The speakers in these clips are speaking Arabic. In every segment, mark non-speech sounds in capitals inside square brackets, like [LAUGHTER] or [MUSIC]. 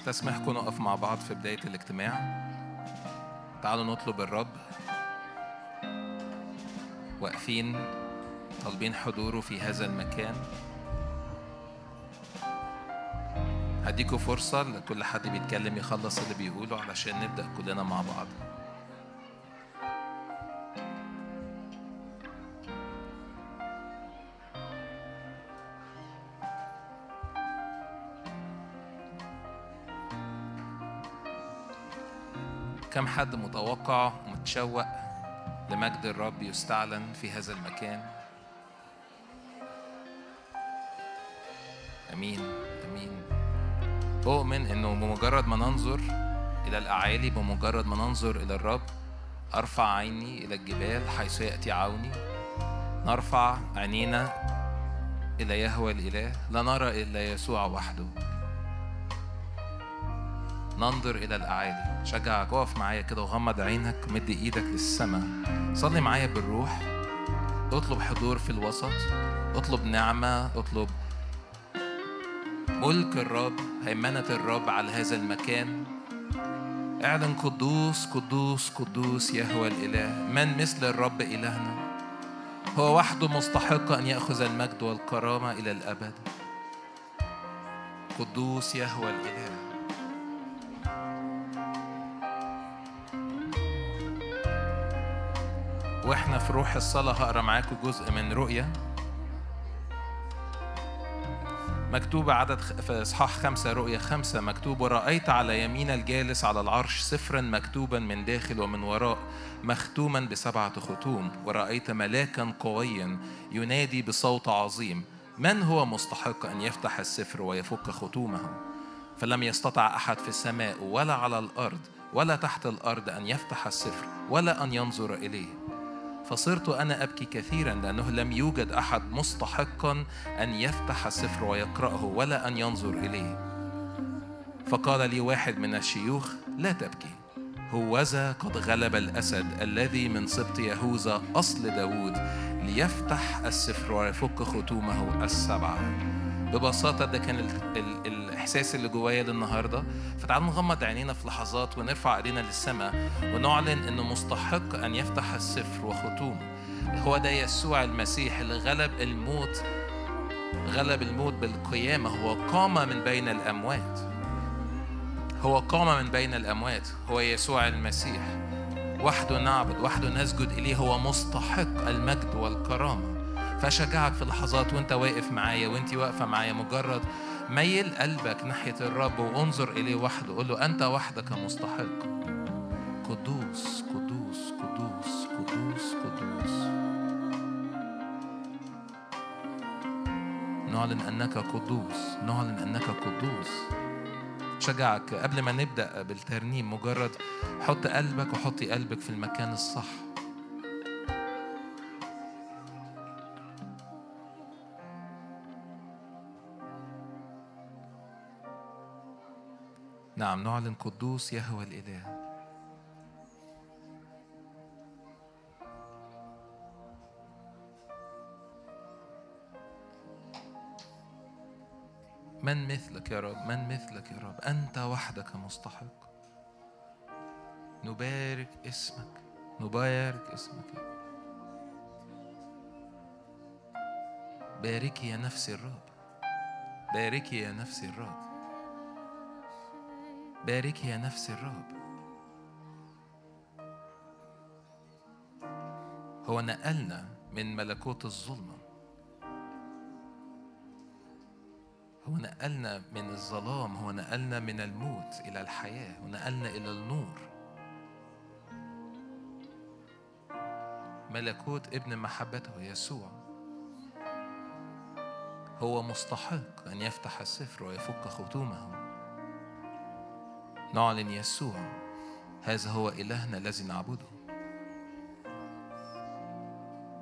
استسمحكم نقف مع بعض في بداية الاجتماع. تعالوا نطلب الرب. واقفين طالبين حضوره في هذا المكان. هديكوا فرصة لكل حد بيتكلم يخلص اللي بيقوله علشان نبدأ كلنا مع بعض. كم حد متوقع ومتشوق لمجد الرب يستعلن في هذا المكان؟ آمين آمين. اؤمن إنه بمجرد ما ننظر إلى الأعالي بمجرد ما ننظر إلى الرب أرفع عيني إلى الجبال حيث يأتي عوني. نرفع عينينا إلى يهوى الإله. لا نرى إلا يسوع وحده. ننظر إلى الأعالي. شجعك اقف معايا كده وغمض عينك ومد إيدك للسماء. صلي معايا بالروح. اطلب حضور في الوسط. اطلب نعمة. اطلب ملك الرب هيمنة الرب على هذا المكان. اعلن قدوس قدوس قدوس يهوى الإله. من مثل الرب إلهنا؟ هو وحده مستحق أن يأخذ المجد والكرامة إلى الأبد. قدوس يهوى الإله. وإحنا في روح الصلاة هقرأ معاكم جزء من رؤية مكتوب عدد في إصحاح خمسة رؤية خمسة مكتوب ورأيت على يمين الجالس على العرش سفرا مكتوبا من داخل ومن وراء مختوما بسبعة ختوم ورأيت ملاكا قويا ينادي بصوت عظيم. من هو مستحق أن يفتح السفر ويفك ختومه فلم يستطع أحد في السماء ولا على الأرض ولا تحت الأرض أن يفتح السفر ولا أن ينظر إليه. فصرت أنا أبكي كثيرا لأنه لم يوجد أحد مستحقا أن يفتح السفر ويقرأه ولا أن ينظر إليه. فقال لي واحد من الشيوخ لا تبكي. هوذا قد غلب الأسد الذي من سبط يهوذا أصل داود ليفتح السفر ويفك ختومه السبعة. ببساطة ده كان ال ال الإحساس اللي جوايا للنهاردة فتعالوا نغمض عينينا في لحظات ونرفع إيدينا للسماء ونعلن إنه مستحق أن يفتح السفر وختومه هو ده يسوع المسيح اللي غلب الموت غلب الموت بالقيامة. هو قام من بين الأموات. هو قام من بين الأموات. هو يسوع المسيح. وحده نعبد وحده نسجد إليه. هو مستحق المجد والكرامة. فأشجعك في لحظات وأنت واقف معايا وأنت واقفة معايا مجرد ميل قلبك ناحية الرب وانظر إليه وحده. قول له أنت وحدك مستحق. قدوس قدوس قدوس قدوس قدوس. نعلن أنك قدوس نعلن أنك قدوس. شجعك قبل ما نبدأ بالترنيم مجرد حط قلبك وحطي قلبك في المكان الصح. نعم نعلن قدوس يهوى الإله. من مثلك يا رب؟ من مثلك يا رب؟ أنت وحدك مستحق. نبارك اسمك نبارك اسمك. باركي يا نفسي الرب. باركي يا نفسي الرب. باركي يا نفس الرب. هو نقلنا من ملكوت الظلمة هو نقلنا من الظلام هو نقلنا من الموت إلى الحياة ونقلنا إلى النور. ملكوت ابن محبته يسوع. هو مستحق أن يفتح السفر ويفك ختومه نعلن يسوع هذا هو إلهنا الذي نعبده.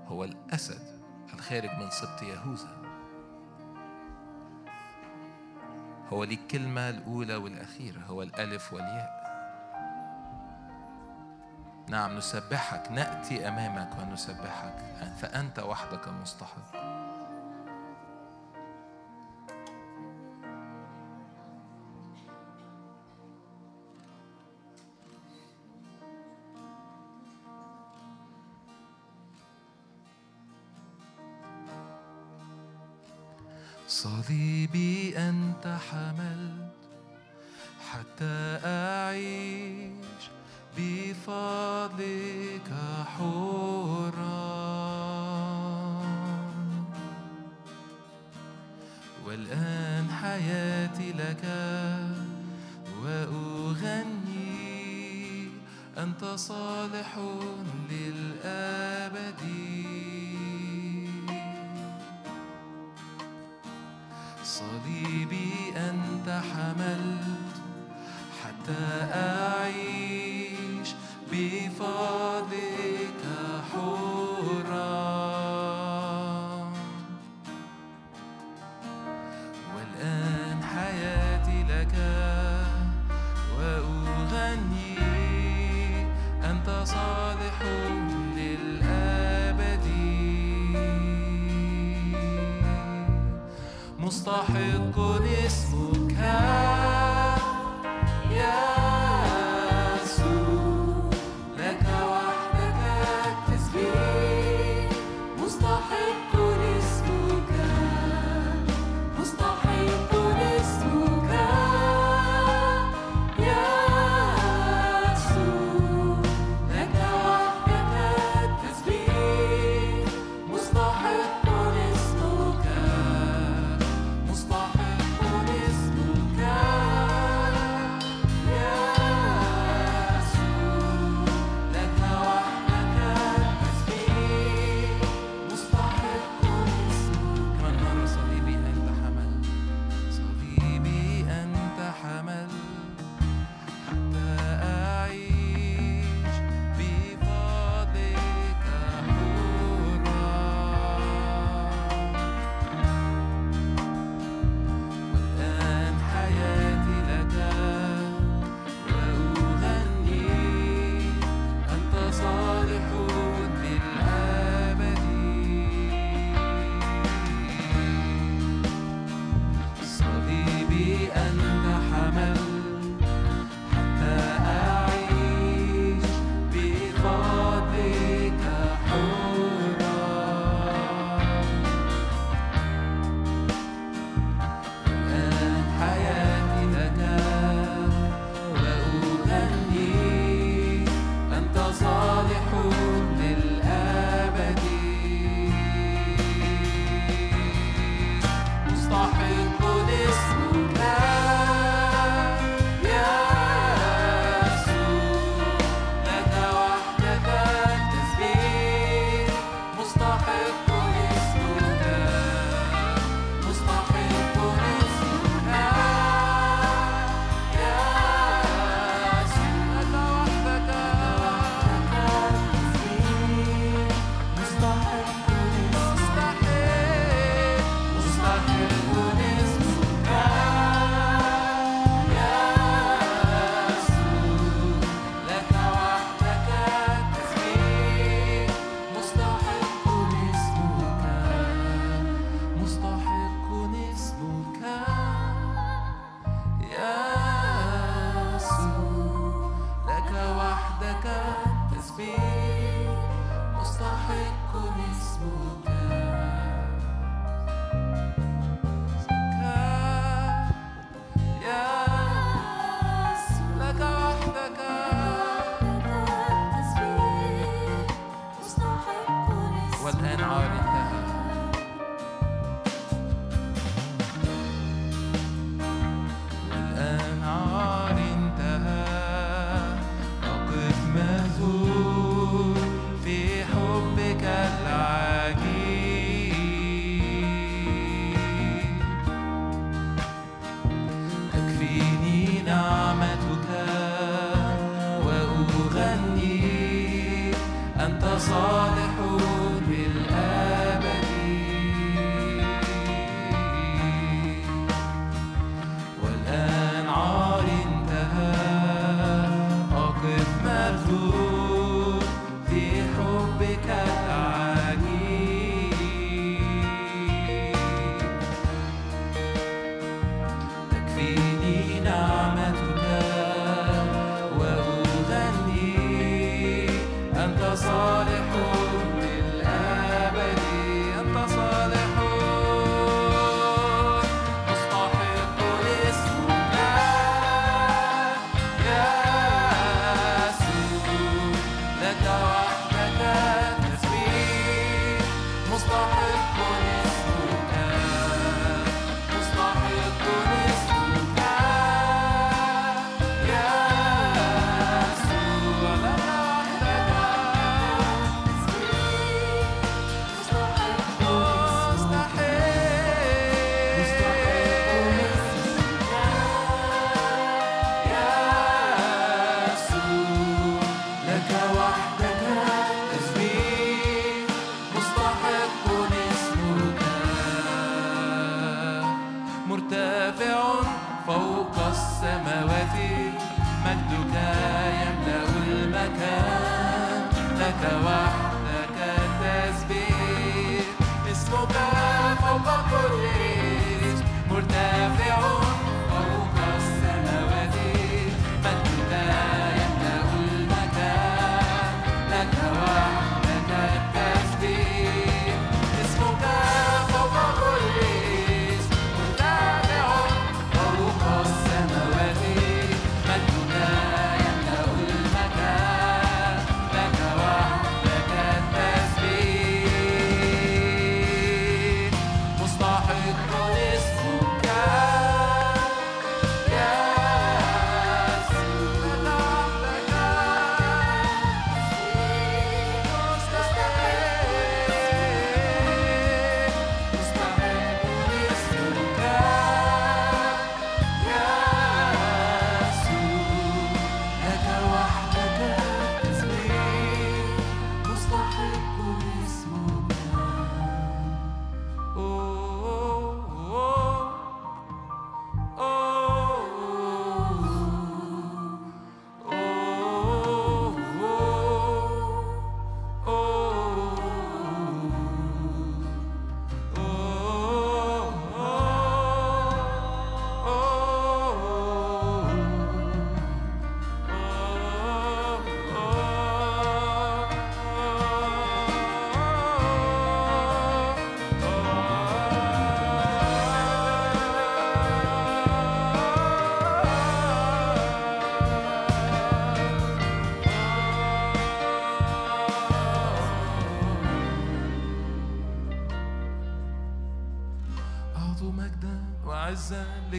هو الأسد الخارج من سبط يهوذا. هو لي الكلمة الأولى والأخيرة هو الألف والياء. نعم نسبحك نأتي أمامك ونسبحك فأنت وحدك مستحق. حبيبي أنت حملت حتى أعيش بفضلك حرا والآن حياتي لك وأغني أنت صالح للأبد. صليبي أنت حملت حتى أعيش بفضلك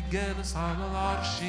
الجالس على العرش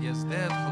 Yes, Dad.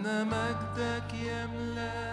أن مجدك يملأ.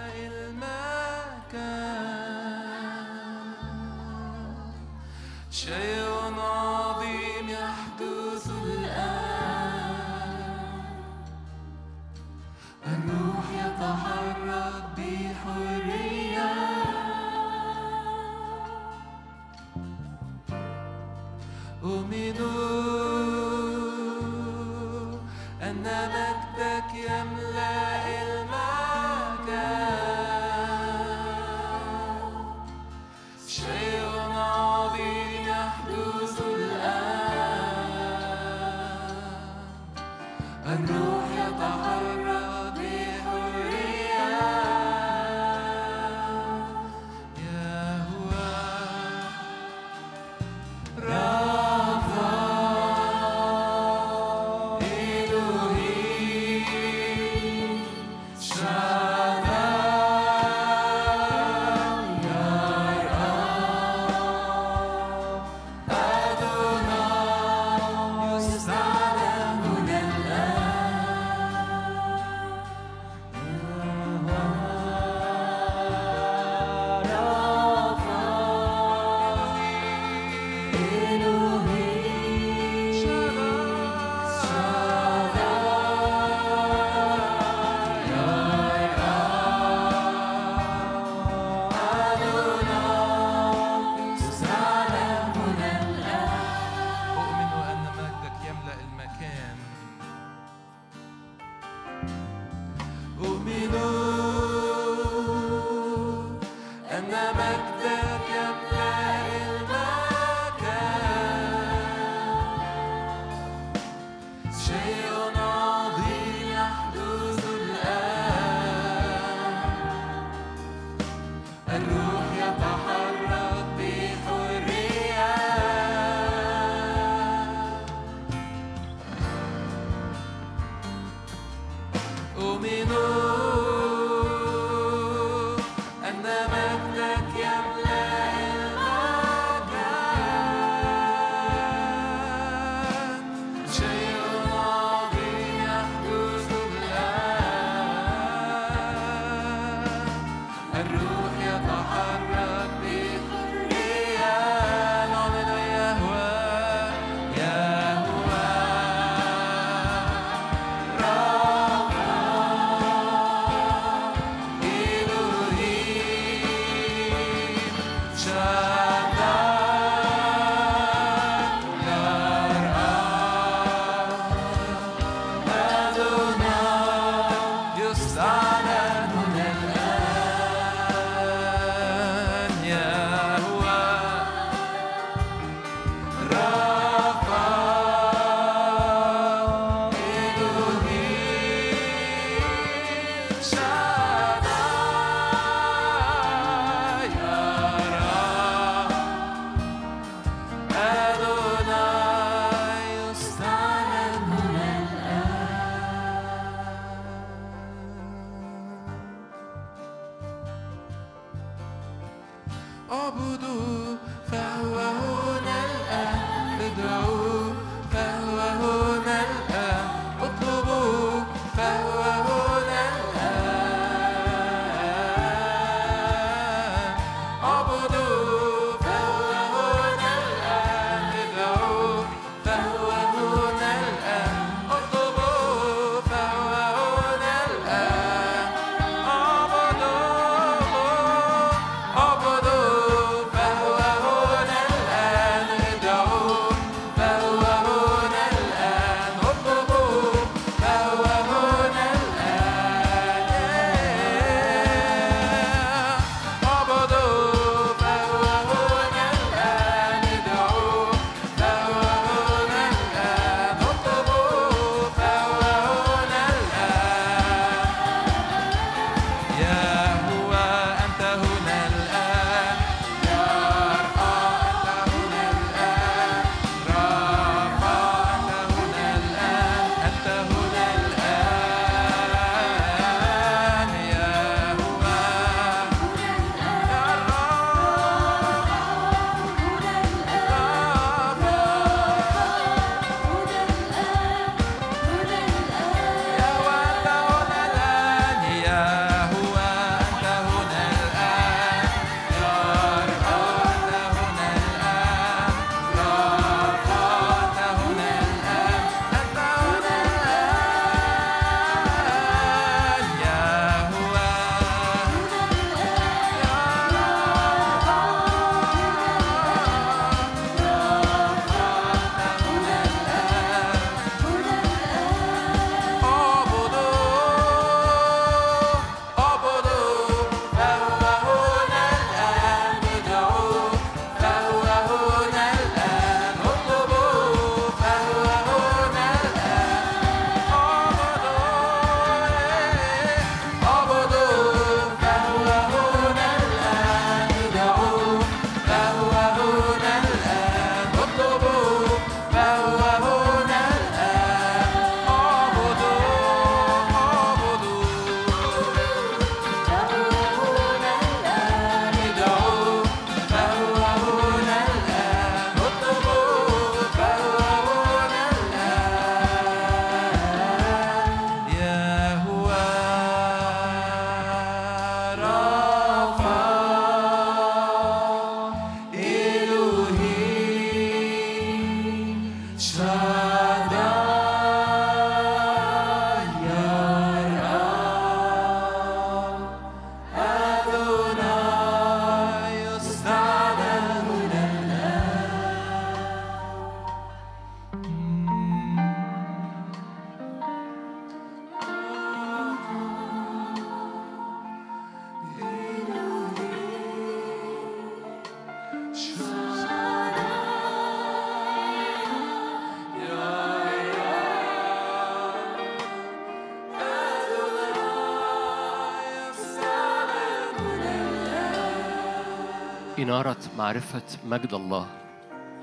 إنارة معرفة مجد الله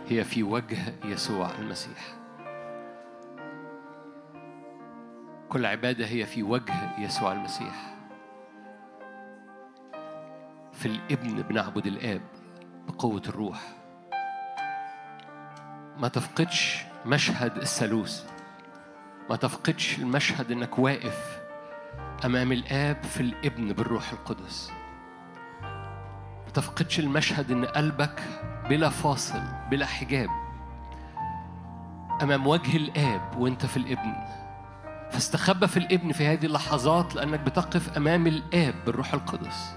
هي في وجه يسوع المسيح. كل عبادة هي في وجه يسوع المسيح. في الإبن بنعبد الآب بقوة الروح. ما تفقدش مشهد الثالوث. ما تفقدش المشهد إنك واقف أمام الآب في الإبن بالروح القدس. تفقدش المشهد إن قلبك بلا فاصل بلا حجاب. أمام وجه الآب وأنت في الإبن. فاستخبى في الإبن في هذه اللحظات لأنك بتقف أمام الآب بالروح القدس.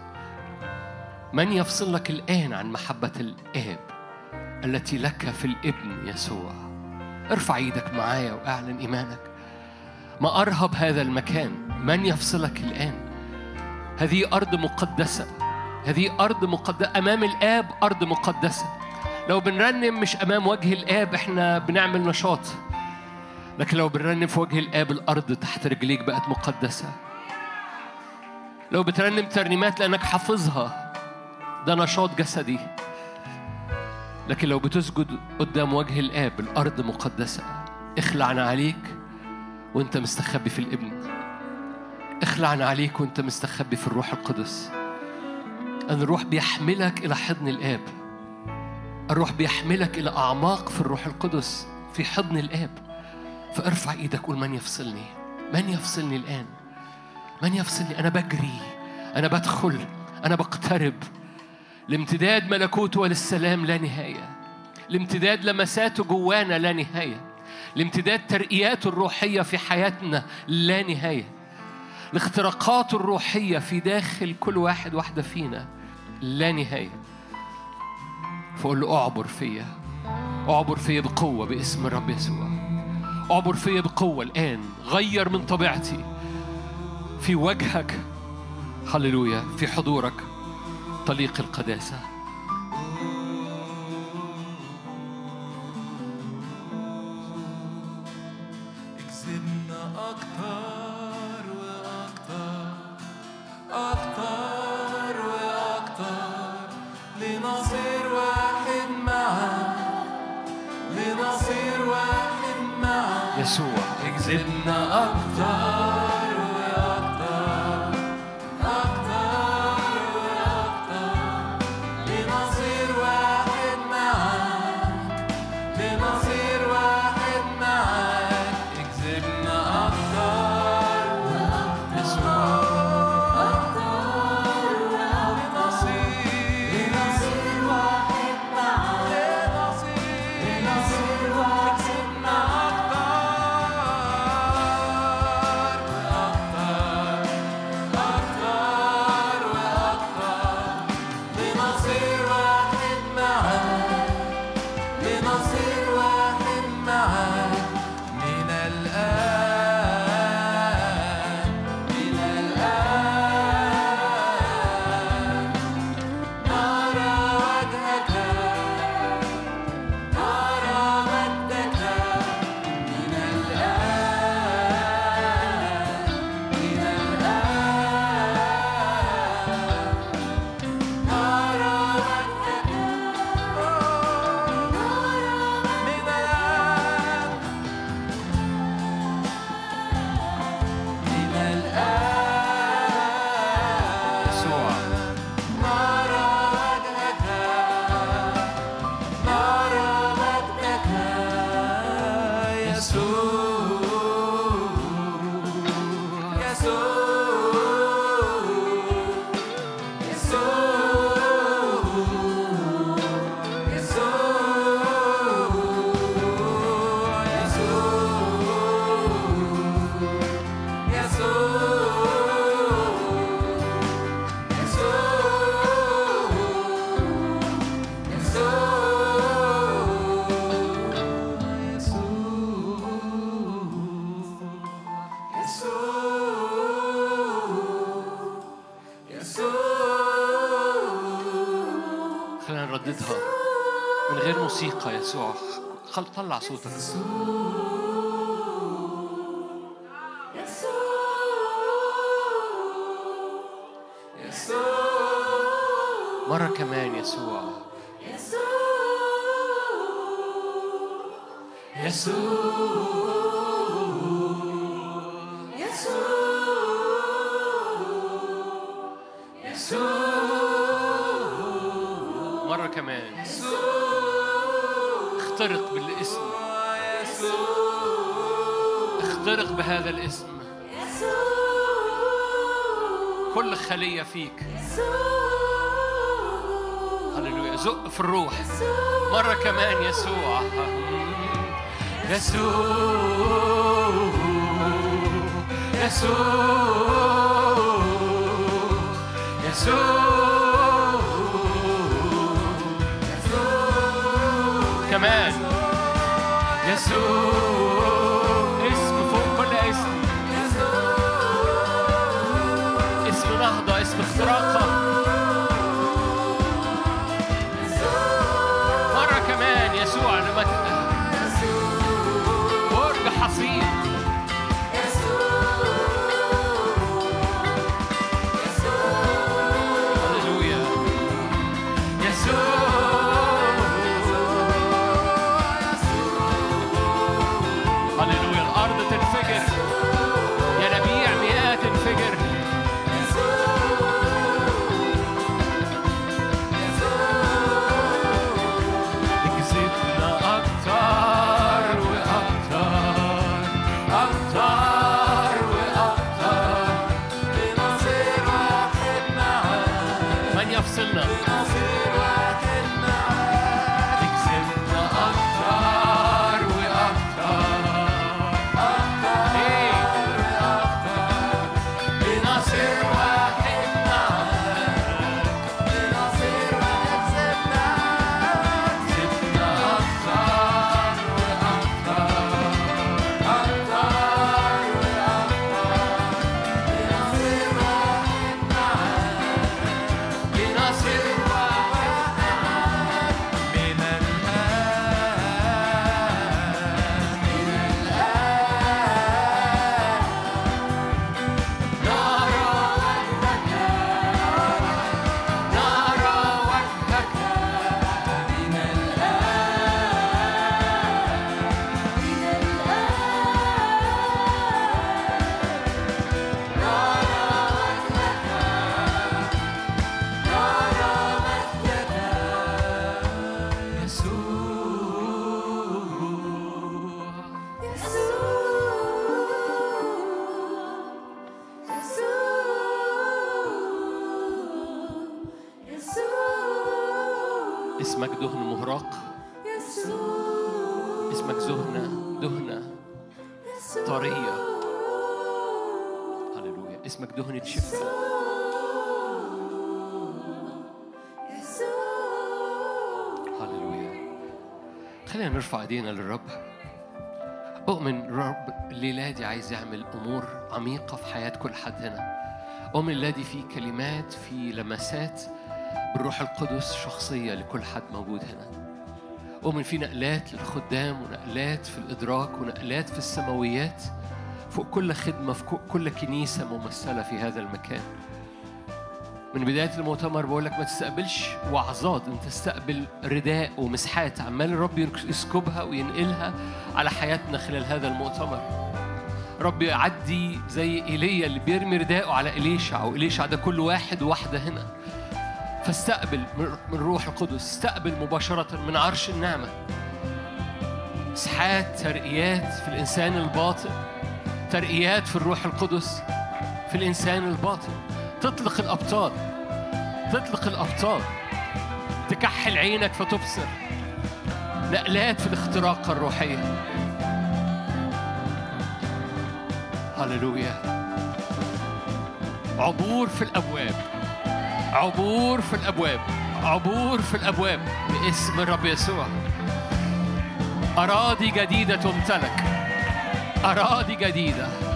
من يفصلك الآن عن محبة الآب التي لك في الإبن يسوع؟ ارفع إيدك معايا وأعلن إيمانك. ما أرهب هذا المكان. من يفصلك الآن؟ هذه أرض مقدسة. هذه أرض مقدسة. أمام الآب أرض مقدسة. لو بنرنم مش أمام وجه الآب إحنا بنعمل نشاط. لكن لو بنرنم في وجه الآب الأرض تحت رجليك بقت مقدسة. لو بترنم ترنيمات لأنك حافظها ده نشاط جسدي. لكن لو بتسجد قدام وجه الآب الأرض مقدسة. اخلعنا عليك وأنت مستخبي في الابن. اخلعنا عليك وأنت مستخبي في الروح القدس. أن الروح بيحملك إلى حضن الآب. الروح بيحملك إلى أعماق في الروح القدس في حضن الآب. فارفع إيدك قول من يفصلني؟ من يفصلني الآن؟ من يفصلني؟ أنا بجري. أنا بدخل. أنا بقترب. لامتداد ملكوته وللسلام لا نهاية. لامتداد لمساته جوانا لا نهاية. لامتداد ترقياته الروحية في حياتنا لا نهاية. الاختراقات الروحية في داخل كل واحد واحدة فينا. لا نهاية. فقول له اعبر فيا. اعبر فيا بقوة باسم الرب يسوع. اعبر فيا بقوة الآن. غير من طبيعتي. في وجهك. هللويا. في حضورك. طليق القداسة. طلع صوتك. خلية فيك. هللويا. زق في الروح. مرة كمان يسوع. يسوع. يسوع. يسوع. كمان. يسوع. نرفع ايدينا للرب. أؤمن الرب الليلة دي عايز يعمل أمور عميقة في حياة كل حد هنا. أؤمن الليلة دي في كلمات في لمسات بالروح القدس شخصية لكل حد موجود هنا. أؤمن في نقلات للخدام ونقلات في الإدراك ونقلات في السماويات. فوق كل خدمة في كل كنيسة ممثلة في هذا المكان. من بداية المؤتمر بقول لك ما تستقبلش وعظات انت تستقبل رداء ومسحات عمال الرب يسكبها وينقلها على حياتنا خلال هذا المؤتمر. رب يعدي زي إيليا اللي بيرمي رداءه على إليشع وإليشع ده كل واحد وواحدة هنا. فاستقبل من من روح القدس استقبل مباشرة من عرش النعمة. مسحات ترقيات في الإنسان الباطن. ترقيات في الروح القدس في الإنسان الباطن. تطلق الأبطال. تطلق الأبطال. تكحل عينك فتبصر. نقلات في الاختراق الروحية. هللويا. عبور في الأبواب. عبور في الأبواب. عبور في الأبواب. باسم الرب يسوع. أراضي جديدة تمتلك. أراضي جديدة.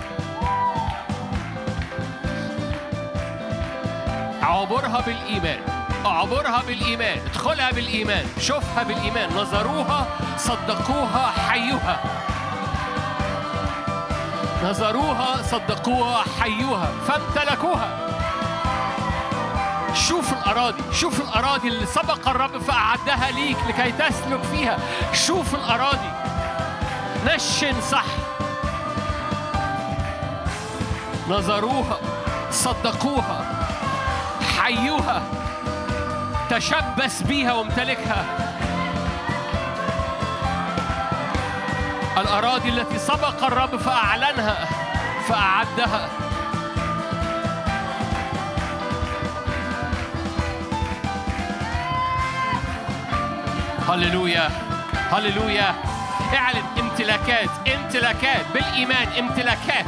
اعبرها بالإيمان. اعبرها بالإيمان. ادخلها بالإيمان. شوفها بالإيمان. نظروها صدقوها حيوها. نظروها صدقوها حيوها. فامتلكوها. شوف الأراضي. شوف الأراضي اللي سبق الرب فأعدها ليك لكي تسلك فيها. شوف الأراضي. نشن صح. نظروها. صدقوها. حيوها تشبث بيها وامتلكها. الأراضي التي سبق الرب فأعلنها فأعدها. هللويا هللويا. اعلن امتلاكات امتلاكات بالإيمان امتلاكات.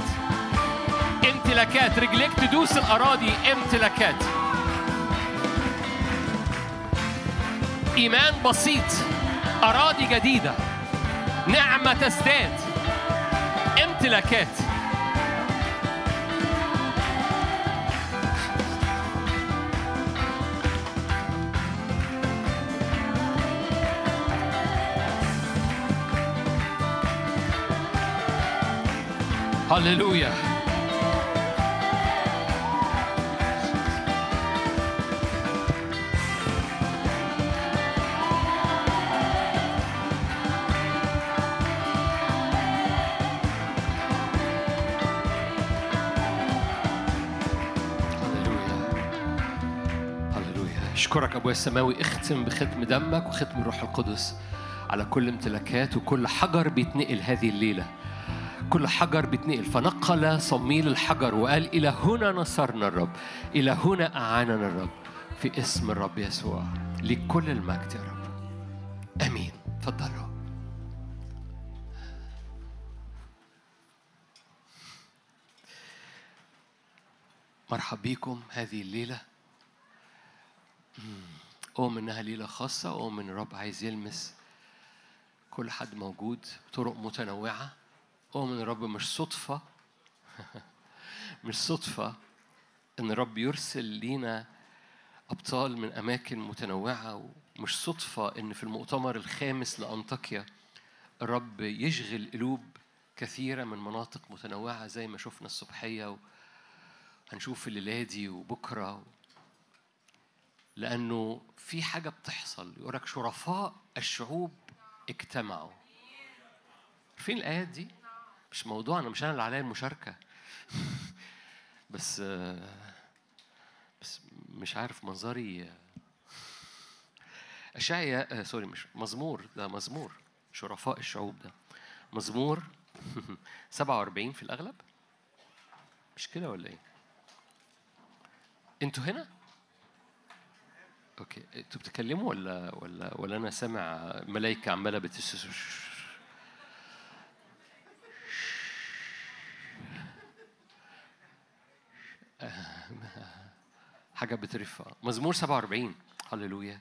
امتلاكات رجليك تدوس الأراضي امتلاكات. إيمان بسيط أراضي جديدة نعمة تزداد امتلاكات. هللويا. ابويا السماوي اختم بختم دمك وختم الروح القدس على كل امتلاكات وكل حجر بيتنقل هذه الليلة. كل حجر بيتنقل. فنقل صميل الحجر وقال إلى هنا نصرنا الرب إلى هنا أعاننا الرب في اسم الرب يسوع. لكل المجد يا رب. آمين. تفضلوا مرحب بيكم هذه الليلة. أؤمن إنها ليلة خاصة أؤمن الرب عايز يلمس كل حد موجود بطرق متنوعة. أؤمن الرب مش صدفة [LAUGHS] مش صدفة إن الرب يرسل لينا أبطال من أماكن متنوعة ومش صدفة إن في المؤتمر الخامس لأنطاكيا الرب يشغل قلوب كثيرة من مناطق متنوعة زي ما شفنا الصبحية وهنشوف الليلة دي وبكرة لأنه في حاجة بتحصل يقول لك شرفاء الشعوب اجتمعوا عارفين الآيات دي؟ مش موضوعنا مش أنا اللي عليا المشاركة [LAUGHS] بس بس مش عارف منظري أشعيا سوري مش مزمور ده مزمور شرفاء الشعوب ده مزمور [LAUGHS] 47 في الأغلب مش كده ولا إيه؟ أنتوا هنا؟ أوكي. أنتوا بتتكلموا ولا ولا ولا أنا سامع ملايكة عمالة بتس [LAUGHS] حاجة بترفع. مزمور 47 هللويا.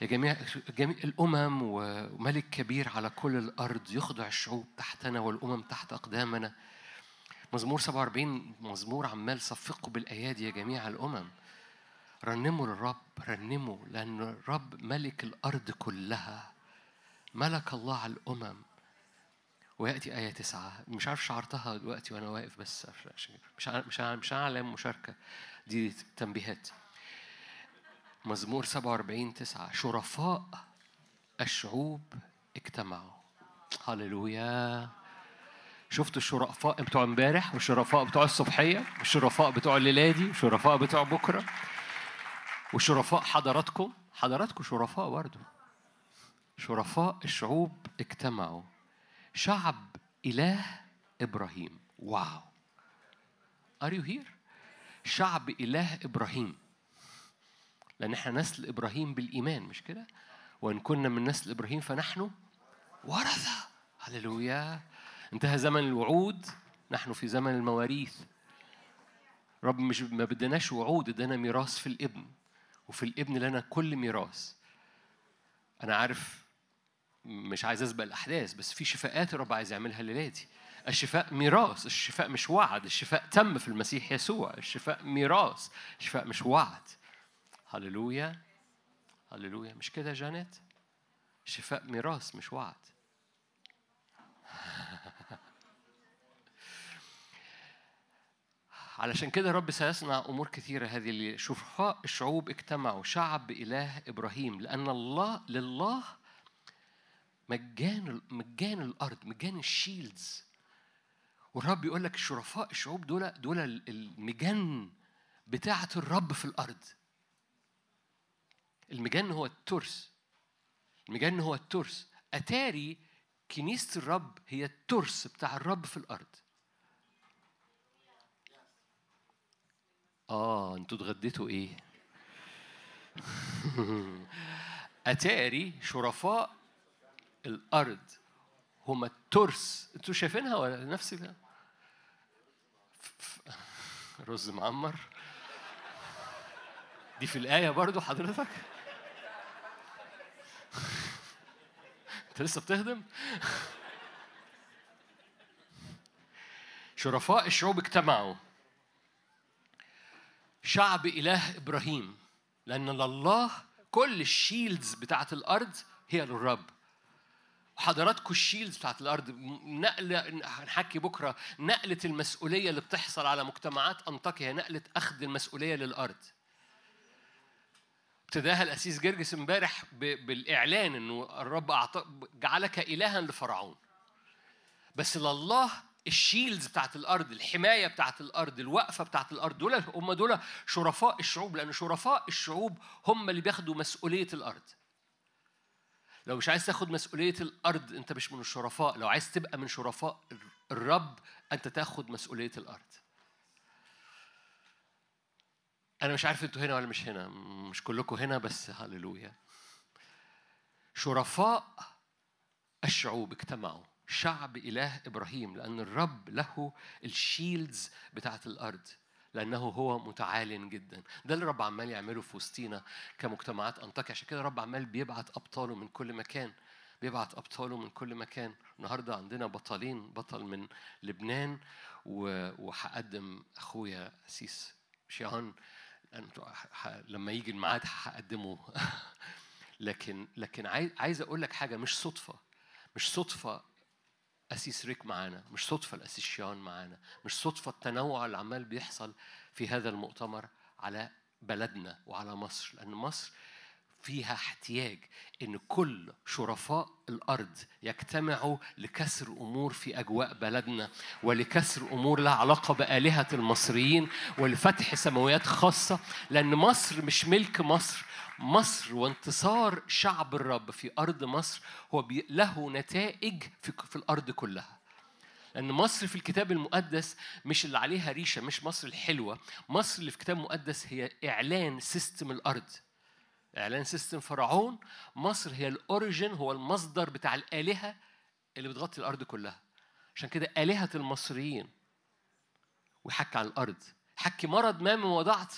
يا جميع جميع الأمم وملك كبير على كل الأرض يخضع الشعوب تحتنا والأمم تحت أقدامنا. مزمور 47 مزمور عمال صفقوا بالأيادي يا جميع الأمم. رنموا للرب رنموا لأن الرب ملك الأرض كلها. ملك الله على الأمم. ويأتي آية تسعة. مش عارف شعرتها دلوقتي وأنا واقف بس مش عارف- مش عارف- مش هعلم مشاركة. دي تنبيهات. مزمور 47 تسعة. شرفاء الشعوب اجتمعوا. هللويا. شفتوا الشرفاء بتوع امبارح والشرفاء بتوع الصبحية والشرفاء بتوع الليلة دي والشرفاء بتوع بكرة؟ وشرفاء حضراتكم حضراتكم شرفاء برضو. شرفاء الشعوب اجتمعوا. شعب إله إبراهيم. واو. Are you here؟ شعب إله إبراهيم. لأن إحنا نسل إبراهيم بالإيمان مش كده؟ وإن كنا من نسل إبراهيم فنحن ورثة. هللويا. انتهى زمن الوعود. نحن في زمن المواريث. رب مش ما بدناش وعود ادانا ميراث في الابن. وفي الابن لنا كل ميراث أنا عارف مش عايز أسبق الأحداث بس في شفاءات الرب عايز يعملها الليلة دي الشفاء ميراث الشفاء مش وعد الشفاء تم في المسيح يسوع الشفاء ميراث الشفاء مش وعد. هللويا هللويا مش كده جانيت؟ الشفاء ميراث مش وعد. علشان كده الرب سيصنع أمور كثيرة هذه اللي شرفاء الشعوب اجتمعوا شعب إله إبراهيم لأن الله لله مجان مجان الأرض مجان الشيلدز. والرب يقول لك شرفاء الشعوب دول دول المجان بتاعة الرب في الأرض. المجان هو الترس. المجان هو الترس. أتاري كنيسة الرب هي الترس بتاع الرب في الأرض. آه أنتوا اتغديتوا إيه؟ [LAUGHS] أتاري شرفاء الأرض هم الترس أنتوا شايفينها ولا نفس ده؟ [LAUGHS] رز معمر دي في الآية برضو حضرتك؟ [LAUGHS] أنت لسه بتهضم؟ شرفاء الشعوب اجتمعوا شعب إله إبراهيم لأن لله كل ال shields بتاعت الأرض هي للرب حضراتكم ال shields بتاعت الأرض نقل هنحكي بكرة نقلة المسؤولية اللي بتحصل على مجتمعات أنطاكيا نقلة أخذ المسؤولية للأرض ابتداها القسيس جرجس امبارح بالإعلان إنه الرب. جعلك الها لفرعون بس لله الشيلز بتاعت الأرض الحماية بتاعت الأرض الوقفة بتاعت الأرض دول هم دول شرفاء الشعوب لأن شرفاء الشعوب هم اللي بياخدوا مسؤولية الأرض. لو مش عايز تاخد مسؤولية الأرض أنت مش من الشرفاء. لو عايز تبقى من شرفاء الرب أنت تاخد مسؤولية الأرض. أنا مش عارف أنتوا هنا ولا مش هنا. مش كلكم هنا بس هللويا. شرفاء الشعوب اجتمعوا. شعب إله إبراهيم لأن الرب له الشيلدز بتاعت الأرض لأنه هو متعال جدا. ده اللي الرب عمال يعمله في وسطينا كمجتمعات أنطاكيا. عشان كده الرب عمال بيبعت أبطاله من كل مكان بيبعت أبطاله من كل مكان. النهاردة عندنا بطلين بطل من لبنان وهقدم أخويا أسيس شيهان. لما يجي الميعاد هقدمه. [LAUGHS] لكن لكن عايز أقول لك حاجة مش صدفة مش صدفة أسيس ريك معانا مش صدفة الأسيس شيان معانا مش صدفة التنوع اللي عمال بيحصل في هذا المؤتمر على بلدنا وعلى مصر لأن مصر فيها احتياج إن كل شرفاء الأرض يجتمعوا لكسر أمور في أجواء بلدنا ولكسر أمور لها علاقة بآلهة المصريين ولفتح سماويات خاصة لأن مصر مش ملك مصر مصر وانتصار شعب الرب في أرض مصر هو له نتائج في, في الأرض كلها. لأن مصر في الكتاب المقدس مش اللي عليها ريشة مش مصر الحلوة. مصر اللي في الكتاب المقدس هي إعلان system الأرض. إعلان system فرعون. مصر هي ال origin هو المصدر بتاع الآلهة اللي بتغطي الأرض كلها. عشان كده آلهة المصريين ويحكي عن الأرض. حكي مرض ما من وضعت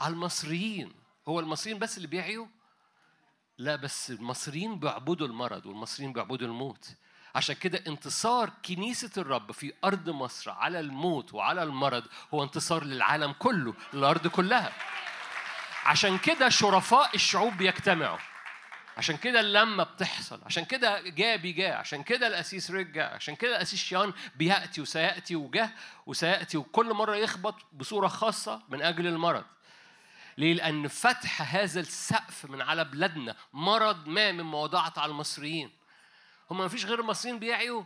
على المصريين. هو المصريين بس اللي بيعيوا؟ لا بس المصريين بيعبدوا المرض والمصريين بيعبدوا الموت. عشان كده انتصار كنيسة الرب في أرض مصر على الموت وعلى المرض هو انتصار للعالم كله للأرض كلها. عشان كده شرفاء الشعوب بيجتمعوا. عشان كده اللمة بتحصل. عشان كده جابي جاء عشان كده الأسيس رجع. عشان كده الأسيس شيان بيأتي وسيأتي وجه وسيأتي وكل مرة يخبط بصورة خاصة من أجل المرض. ليه؟ لأن فتح هذا السقف من على بلادنا مرض ما مما وضعت على المصريين. هم ما فيش غير المصريين بيعيوا؟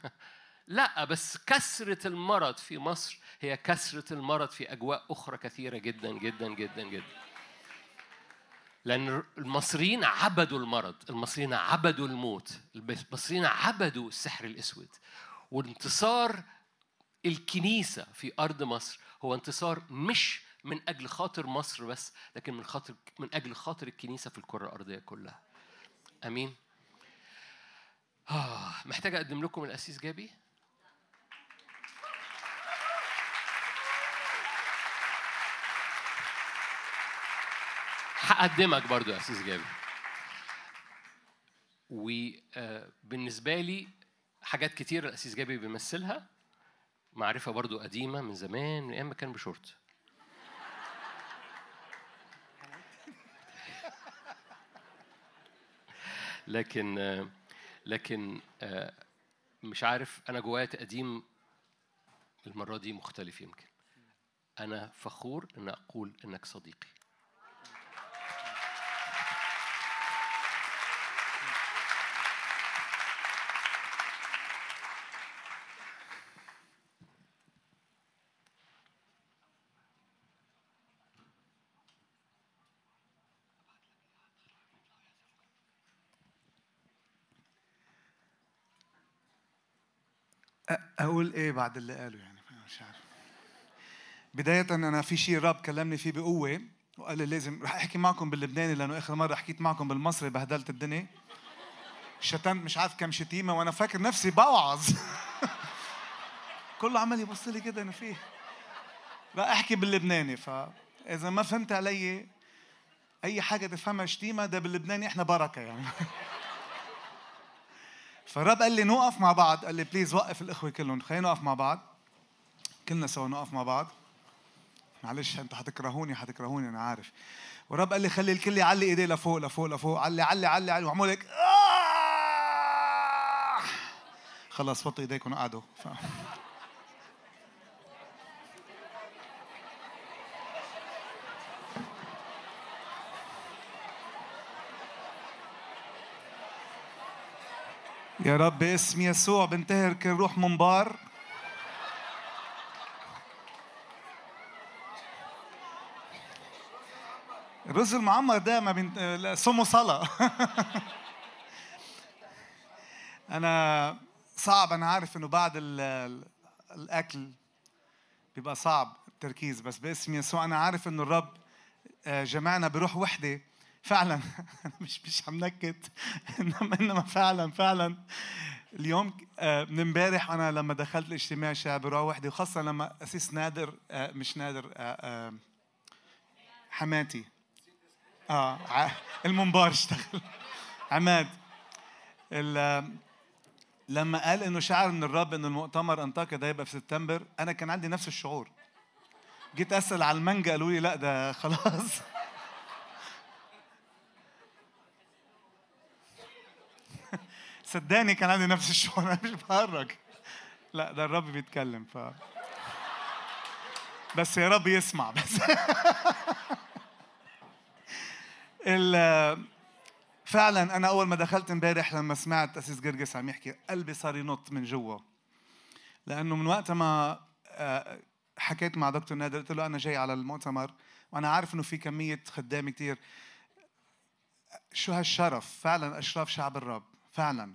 [LAUGHS] لا بس كسرة المرض في مصر هي كسرة المرض في أجواء أخرى كثيرة جدا جدا جدا جدا. لأن المصريين عبدوا المرض المصريين عبدوا الموت المصريين عبدوا السحر الأسود. وانتصار الكنيسة في أرض مصر هو انتصار مش من أجل خاطر مصر بس لكن من خاطر من أجل خاطر الكنيسة في الكرة الأرضية كلها. أمين. آه محتاج أقدم لكم الأسيس جابي؟ هقدمك برضو يا أسيس جابي. وبالنسبة لي حاجات كتير الأسيس جابي بيمثلها. معرفة برضو قديمة من زمان من أيام ما كان بشورت. لكن لكن مش عارف أنا جوايا تقديم المرة دي مختلف يمكن. أنا فخور أن أقول إنك صديقي. أقول إيه بعد اللي قاله يعني مش عارف. بداية أنا في شيء الرب كلمني فيه بقوة وقال لي لازم رح أحكي معكم باللبناني لأنه آخر مرة حكيت معكم بالمصري بهدلت الدنيا. شتمت مش عارف كم شتيمة وأنا فاكر نفسي بوعظ. [LAUGHS] كله عمال يبص لي كده أنا فيه. رح أحكي باللبناني. فإذا ما فهمت علي أي حاجة تفهمها شتيمة ده باللبناني إحنا بركة يعني. [LAUGHS] فالرب قال لي نوقف مع بعض قال لي بليز وقف الإخوة كلهم خلينا نوقف مع بعض. كلنا سوا نقف مع بعض. معلش أنتوا حتكرهوني حتكرهوني أنا عارف. والرب قال لي خلي الكل يعلي إيديه لفوق لفوق لفوق. علي علي علي علي. وعمول هيك خلص وطوا إيديكم وقعدوا. يا رب باسم يسوع بنتهر كل روح منبار. الرز المعمر ده ما بنت... سمه صلاة. [LAUGHS] أنا صعب أنا عارف إنه بعد ال... ال- الأكل بيبقى صعب التركيز بس باسم يسوع أنا عارف إنه الرب آه، جمعنا بروح وحدة. فعلا. [LAUGHS] مش مش عم نكت [LAUGHS] إنما إنما فعلا فعلا. اليوم آه، من امبارح أنا لما دخلت الاجتماع شعب بروح وحدة وخاصة لما أسيس نادر آه، مش نادر آه، حماتي. آه المنبار اشتغل. [LAUGHS] عماد لما قال إنه شعر من الرب إنه المؤتمر انطاكيا ده يبقى في سبتمبر أنا كان عندي نفس الشعور. جيت أسأل على المانجا قالوا لي لا ده خلاص. صدقني كان عندي نفس الشعور أنا مش بهرج لا ده الرب بيتكلم ف بس يا رب يسمع بس. [LAUGHS] ال- فعلا أنا أول ما دخلت امبارح لما سمعت أسيس جرجس عم يحكي قلبي صار ينط من جوا. لأنه من وقت ما آه، حكيت مع دكتور نادر قلت له أنا جاي على المؤتمر وأنا عارف إنه في كمية خدام كتير. شو هالشرف؟ فعلا أشراف شعب الرب. فعلا.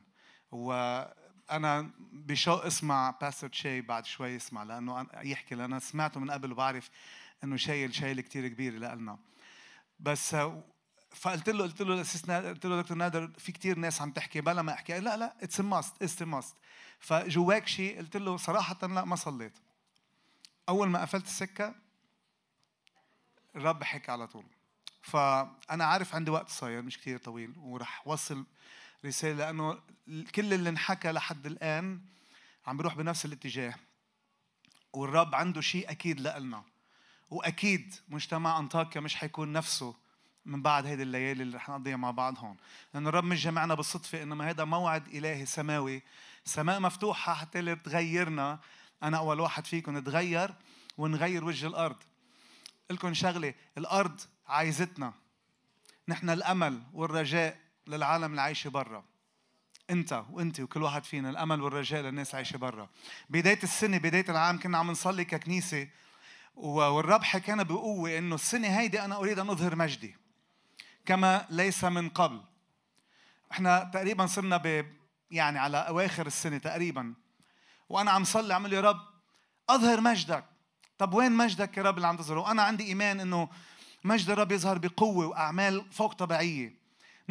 وأنا بشوق اسمع pastor شي بعد شوي اسمع لأنه يحكي لأن أنا سمعته من قبل وبعرف إنه شايل شايل كتير كبير لنا بس فقلت له قلت له القسيس نادر قلت له دكتور نادر في كتير ناس عم تحكي بلا ما أحكي. لا لا it's must it's must فجواك شيء قلت له صراحة لا ما صليت. أول ما قفلت السكة الرب حكى على طول. فأنا عارف عندي وقت صاير مش كتير طويل ورح وصل رسالة لأنه كل اللي انحكى لحد الآن عم بيروح بنفس الاتجاه. والرب عنده شيء أكيد لنا وأكيد مجتمع أنطاكيا مش حيكون نفسه من بعد هيدي الليالي اللي رح نقضيها مع بعض هون لأن الرب مش جمعنا بالصدفة إنما هذا موعد إلهي سماوي. سماء مفتوحة حتى تغيرنا. أنا أول واحد فيكم نتغير ونغير وجه الأرض. لكم شغلة الأرض عايزتنا. نحن الأمل والرجاء للعالم اللي عايشة برا. انت وانت وكل واحد فينا الأمل والرجاء للناس عايشة برا. بداية السنة بداية العام كنا عم نصلي ككنيسة والرب حكانا بقوة إنه السنة هيدي أنا أريد أن أظهر مجدي كما ليس من قبل. إحنا تقريبا صرنا ب يعني على أواخر السنة تقريبا. وأنا عم صلي عم يا رب أظهر مجدك. طب وين مجدك يا رب اللي عم تظهره؟ أنا عندي إيمان إنه مجد الرب يظهر بقوة وأعمال فوق طبيعية.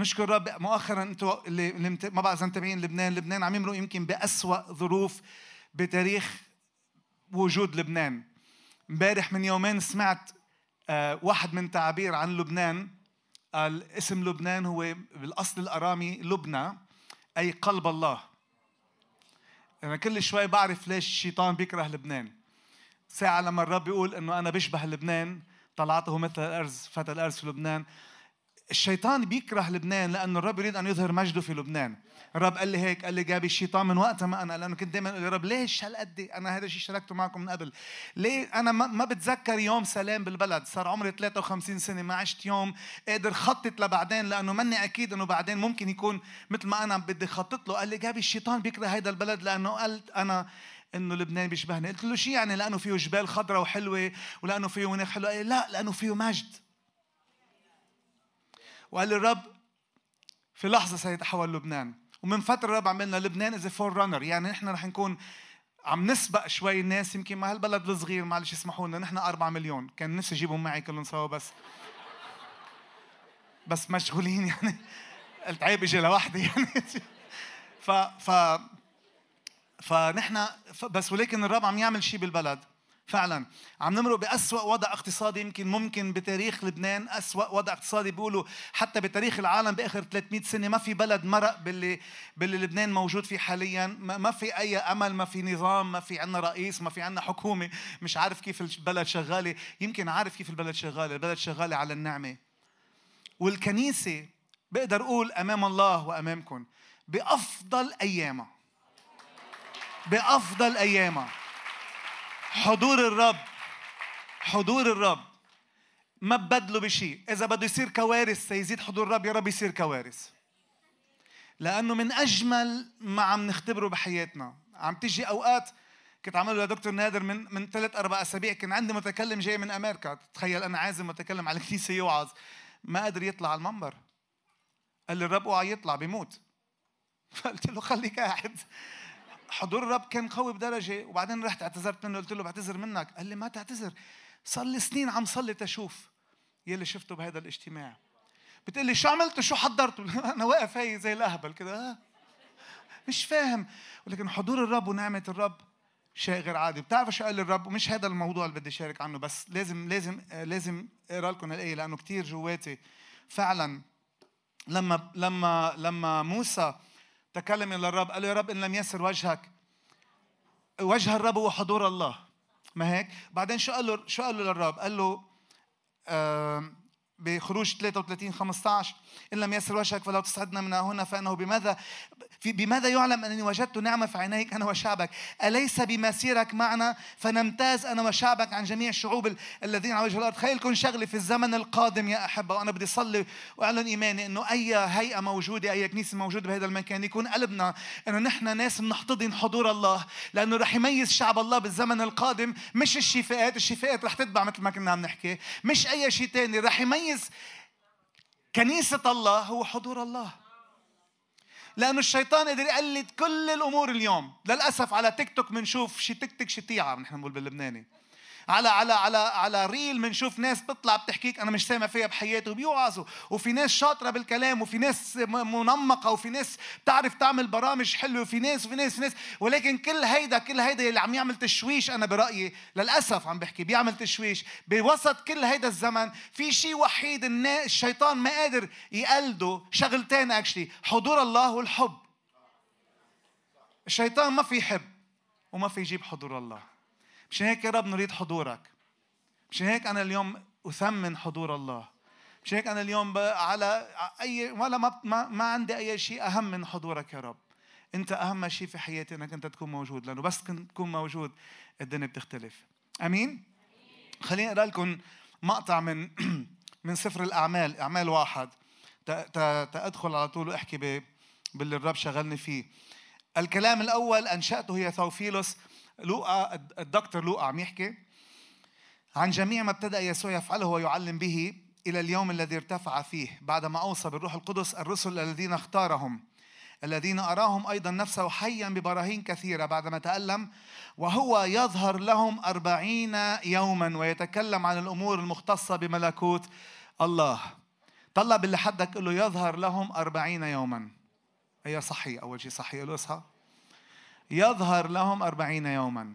نشكر الرب مؤخرا أنتوا اللي, ما بعرف اذا متابعين لبنان لبنان عم يمرق يمكن بأسوأ ظروف بتاريخ وجود لبنان. امبارح من يومين سمعت آه، واحد من تعابير عن لبنان. قال اسم لبنان هو بالأصل الأرامي لبنى أي قلب الله. أنا كل شوي بعرف ليش الشيطان بيكره لبنان. ساعة لما الرب يقول إنه أنا بشبه لبنان طلعته مثل الأرز فتى الأرز في لبنان. الشيطان بيكره لبنان لأنه الرب يريد أن يظهر مجده في لبنان. الرب قال لي هيك قال لي جابي الشيطان من وقتها ما أنا لأنه كنت دائما أقول يا رب ليش هالقد أنا هذا الشيء شاركته معكم من قبل. ليه؟ أنا ما بتذكر يوم سلام بالبلد. صار عمري 53 سنة ما عشت يوم قادر خطط لبعدين لأنه مني أكيد إنه بعدين ممكن يكون مثل ما أنا بدي خطط له. قال لي جابي الشيطان بيكره هيدا البلد لأنه قلت أنا إنه لبنان بيشبهني. قلت له شو يعني؟ لأنه فيه جبال خضراء وحلوة ولأنه فيه مناخ حلو قال لي لا لأنه فيه مجد. وقال الرب في لحظة سيتحول لبنان. ومن فترة الرب عملنا لبنان as forerunner يعني نحن رح نكون عم نسبق شوي الناس. يمكن مع هالبلد الصغير معلش اسمحوا لنا نحن 4 مليون. كان نفسي اجيبهم معي كلهم سوا بس بس مشغولين يعني. قلت عيب إجي لوحدي يعني. [LAUGHS] ف ف فنحن بس ولكن الرب عم يعمل شيء بالبلد. فعلا. عم نمرق بأسوأ وضع اقتصادي يمكن ممكن بتاريخ لبنان أسوأ وضع اقتصادي بيقولوا حتى بتاريخ العالم بآخر 300 سنة ما في بلد مرق باللي باللي لبنان موجود فيه حاليا. ما في أي أمل ما في نظام ما في عنا رئيس ما في عنا حكومة. مش عارف كيف البلد شغالة. يمكن عارف كيف البلد شغالة. البلد شغالة على النعمة. والكنيسة بقدر أقول أمام الله وأمامكم بأفضل أيامها بأفضل أيامها حضور الرب حضور الرب. ما ببدله بشيء. إذا بده يصير كوارث سيزيد حضور الرب. يا رب يصير كوارث. لأنه من أجمل ما عم نختبره بحياتنا. عم تيجي أوقات كنت عامله لدكتور نادر من من ثلاث أربع أسابيع كان عندي متكلم جاي من أمريكا. تخيل أنا عازم متكلم على [LAUGHS] الكنيسة يوعظ. ما قدر يطلع على المنبر. قال لي الرب أوعى يطلع بيموت. [LAUGHS] فقلت له خليك قاعد. حضور الرب كان قوي بدرجة وبعدين رحت اعتذرت منه قلت له بعتذر منك. قال لي ما تعتذر صار لي سنين عم صلي تشوف يلي شفته بهذا الاجتماع. بتقول لي شو عملت شو حضرت؟ [LAUGHS] أنا واقف هي زي الأهبل كده. آه. مش فاهم. ولكن حضور الرب ونعمة الرب شيء غير عادي. بتعرفوا شو قال الرب؟ ومش هذا الموضوع اللي بدي أشارك عنه بس لازم لازم لازم أقرأ لكم الايه لأنه كثير جواتي. فعلا لما لما لما موسى تكلم إلى الرب. قال له يا رب إن لم يسر وجهك. وجه الرب هو حضور الله. ما هيك؟ بعدين شو قال له شو قال له للرب؟ قال له آم، بخروج 33 15 إن لم يسر وجهك فلا تصعدنا من هنا فإنه بماذا؟ بماذا يعلم أنني وجدت نعمة في عينيك أنا وشعبك؟ أليس بمسيرك معنا؟ فنمتاز أنا وشعبك عن جميع الشعوب ال- الذين على وجه الأرض. خلي لكم شغله في الزمن القادم يا أحبة وأنا بدي اصلي وأعلن إيماني إنه أي هيئة موجودة أي كنيسة موجودة بهذا المكان يكون قلبنا إنه نحن ناس بنحتضن حضور الله. لأنه رح يميز شعب الله بالزمن القادم. مش الشفاءات الشفاءات رح تتبع مثل ما كنا عم نحكي. مش أي شيء تاني رح يميز كنيسة الله هو حضور الله. لأنه الشيطان قدر يقلد كل الأمور اليوم. للأسف على تيك توك بنشوف شي تك تك شي طيعه نحن بنقول باللبناني. على على على على ريل بنشوف ناس بتطلع بتحكيك أنا مش سامع فيها بحياتي وبيوعظوا. وفي ناس شاطرة بالكلام وفي ناس منمقة وفي ناس بتعرف تعمل برامج حلوة وفي ناس وفي ناس وفي ناس. ولكن كل هيدا كل هيدا اللي عم يعمل تشويش أنا برأيي للأسف عم بحكي بيعمل تشويش. بوسط كل هيدا الزمن في شيء وحيد الشيطان ما قادر يقلده. شغلتين اكشلي حضور الله والحب. الشيطان ما في يحب وما في يجيب حضور الله. مشان هيك يا رب نريد حضورك. مشان هيك أنا اليوم أثمن حضور الله. مشان هيك أنا اليوم على أي ولا ما ما, عندي أي شيء أهم من حضورك يا رب. أنت أهم شيء في حياتي إنك أنت تكون موجود لأنه بس تكون موجود الدنيا بتختلف. آمين؟ خليني أقرأ لكم مقطع من [CLEARS THROAT] من سفر الأعمال أعمال واحد. ت- ت- تأدخل على طول وأحكي ب- باللي الرب شغلني فيه. الكلام الأول أنشأته هي ثوفيلوس لوقا الدكتور لوقا عم يحكي عن جميع ما ابتدأ يسوع يفعله ويعلم به إلى اليوم الذي ارتفع فيه بعدما أوصى بالروح القدس الرسل الذين اختارهم الذين أراهم أيضا نفسه حيا ببراهين كثيرة بعدما تألم وهو يظهر لهم أربعين يوما ويتكلم عن الأمور المختصة بملكوت الله. طلع باللي حدك له يظهر لهم أربعين يوما. هي صحي أول شيء صحي قل له اصحى يظهر لهم أربعين يوما.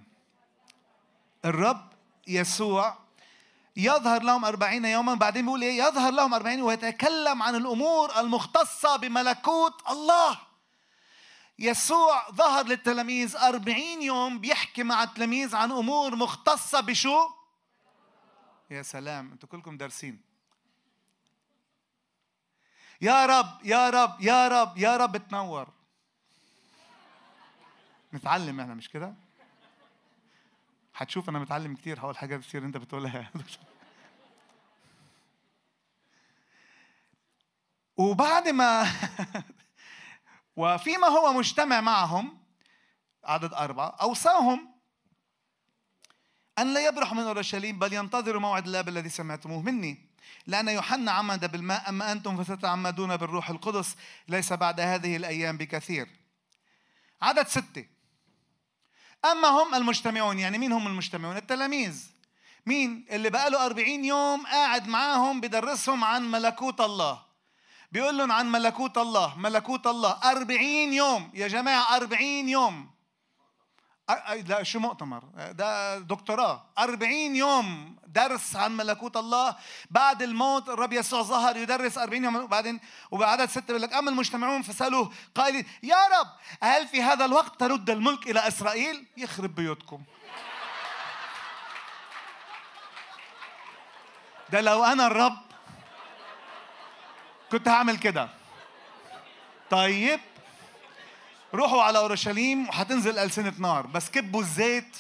الرب يسوع يظهر لهم أربعين يوما بعدين بيقول إيه؟ يظهر لهم أربعين ويتكلم عن الأمور المختصة بملكوت الله. يسوع ظهر للتلاميذ أربعين يوم بيحكي مع التلاميذ عن أمور مختصة بشو؟ يا سلام أنتوا كلكم دارسين. يا رب يا رب يا رب يا رب تنور نتعلم إحنا مش كده؟ هتشوف أنا متعلم كتير هقول حاجات كتير انت بتقولها. [LAUGHS] وبعد ما [LAUGHS] وفيما هو مجتمع معهم عدد أربعة أوصاهم أن لا يبرحوا من أورشليم بل ينتظروا موعد الآب الذي سمعتموه مني. لأن يوحنا عمد بالماء أما أنتم فستتعمدون بالروح القدس؟ ليس بعد هذه الأيام بكثير. عدد ستة. أما هم المجتمعون يعني مين هم المجتمعون؟ التلاميذ. مين؟ اللي بقاله أربعين يوم قاعد معاهم بدرسهم عن ملكوت الله. بيقول لهم عن ملكوت الله ملكوت الله. أربعين يوم يا جماعة أربعين يوم. لا شو مؤتمر؟ ده دكتوراه. أربعين يوم درس عن ملكوت الله. بعد الموت الرب يسوع ظهر يدرس أربعين يوم وبعدين وبعدد ستة بيقول لك أما المجتمعون فسألوه قائلين يا رب هل في هذا الوقت ترد الملك إلى إسرائيل؟ يخرب بيوتكم. ده لو أنا الرب كنت هعمل كده. طيب روحوا على أورشليم وحتنزل ألسنة نار. بس كبوا الزيت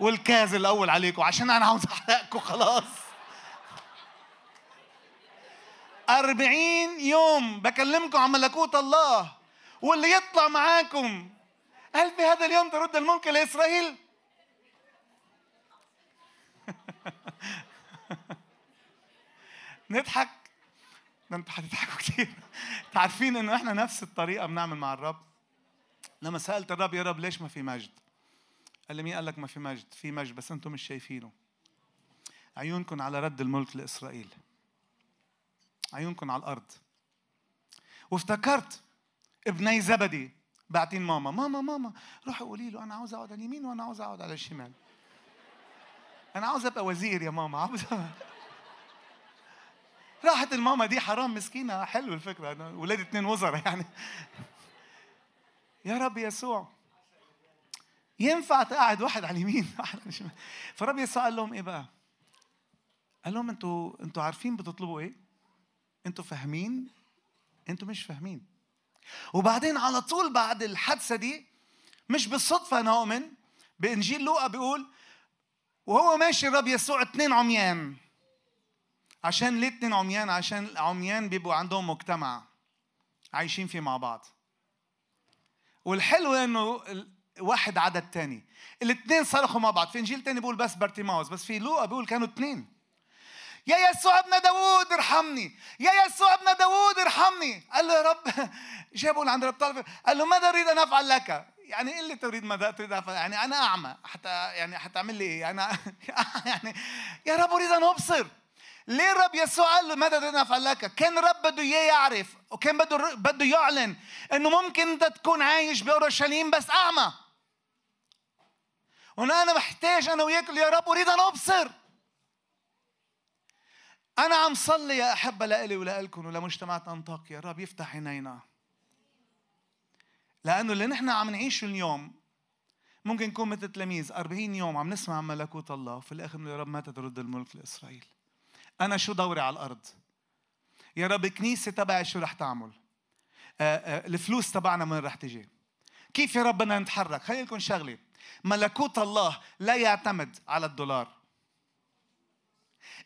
والكاز الأول عليكم عشان أنا عاوز أحرقكم خلاص. أربعين يوم بكلمكم عن ملكوت الله واللي يطلع معاكم. هل في هذا اليوم ترد الملك لإسرائيل؟ [LAUGHS] نضحك؟ ده أنتوا هتضحكوا كتير. [LAUGHS] عارفين إنه إحنا نفس الطريقة بنعمل مع الرب؟ لما سألت الرب يا رب ليش ما في مجد؟ قال لي مين قال لك ما في مجد؟ في مجد بس أنتم مش شايفينه. عيونكم على رد الملك لإسرائيل. عيونكم على الأرض. وافتكرت ابني زبدي. بعتين ماما. ماما ماما روحي قولي له أنا عاوز أقعد على اليمين وأنا عاوز أقعد على الشمال. أنا عاوز أبقى وزير يا ماما. عاوز. راحت الماما دي حرام مسكينة. حلو الفكرة. أنا ولادي اتنين وزراء يعني. يا رب يسوع. ينفع تقعد واحد على اليمين [LAUGHS] واحد على الشمال فرب يسوع قال لهم إيه بقى؟ قال لهم أنتوا أنتوا عارفين بتطلبوا إيه؟ أنتوا فاهمين؟ أنتوا مش فاهمين وبعدين على طول بعد الحادثة دي مش بالصدفة أنا أؤمن بإنجيل لوقا بيقول وهو ماشي الرب يسوع اتنين عميان عشان ليه اتنين عميان عشان العميان بيبقوا عندهم مجتمع عايشين فيه مع بعض والحلو إنه واحد عدد تاني. الاثنين صرخوا مع بعض. في إنجيل تاني بيقول بس بارتيماوس بس في لوقا بيقول كانوا اثنين يا يسوع ابن داوود ارحمني. يا يسوع ابن داوود ارحمني. قال له يا رب [LAUGHS] جابوا لعند رب طالب قال له ماذا أريد أن أفعل لك؟ يعني إيه اللي تريد ماذا تريد أفعل؟ يعني أنا أعمى. حتى يعني حتعمل لي إيه؟ أنا [LAUGHS] يعني يا رب أريد أن أبصر. ليه الرب يسوع قال له ماذا تريد أن أفعل لك؟ كان الرب بده إياه يعرف وكان بده بده يعلن إنه ممكن أنت تكون عايش بأورشليم بس أعمى. وأنا أنا محتاج أنا وياك يا رب أريد أن أبصر. أنا عم صلي يا أحبة لإلي ولإلكم ولمجتمعات انطاكيا يا رب يفتح عينينا. لأنه اللي نحن عم نعيشه اليوم ممكن نكون مثل تلاميذ. 40 يوم عم نسمع عن ملكوت الله. وفي بنقول يا رب متى ترد الملك لإسرائيل؟ أنا شو دوري على الأرض؟ يا رب الكنيسة تبعي شو رح تعمل؟ آه، آه، الفلوس تبعنا من رح تجي؟ كيف يا رب بدنا نتحرك؟ خليني لكم شغله ملكوت الله لا يعتمد على الدولار.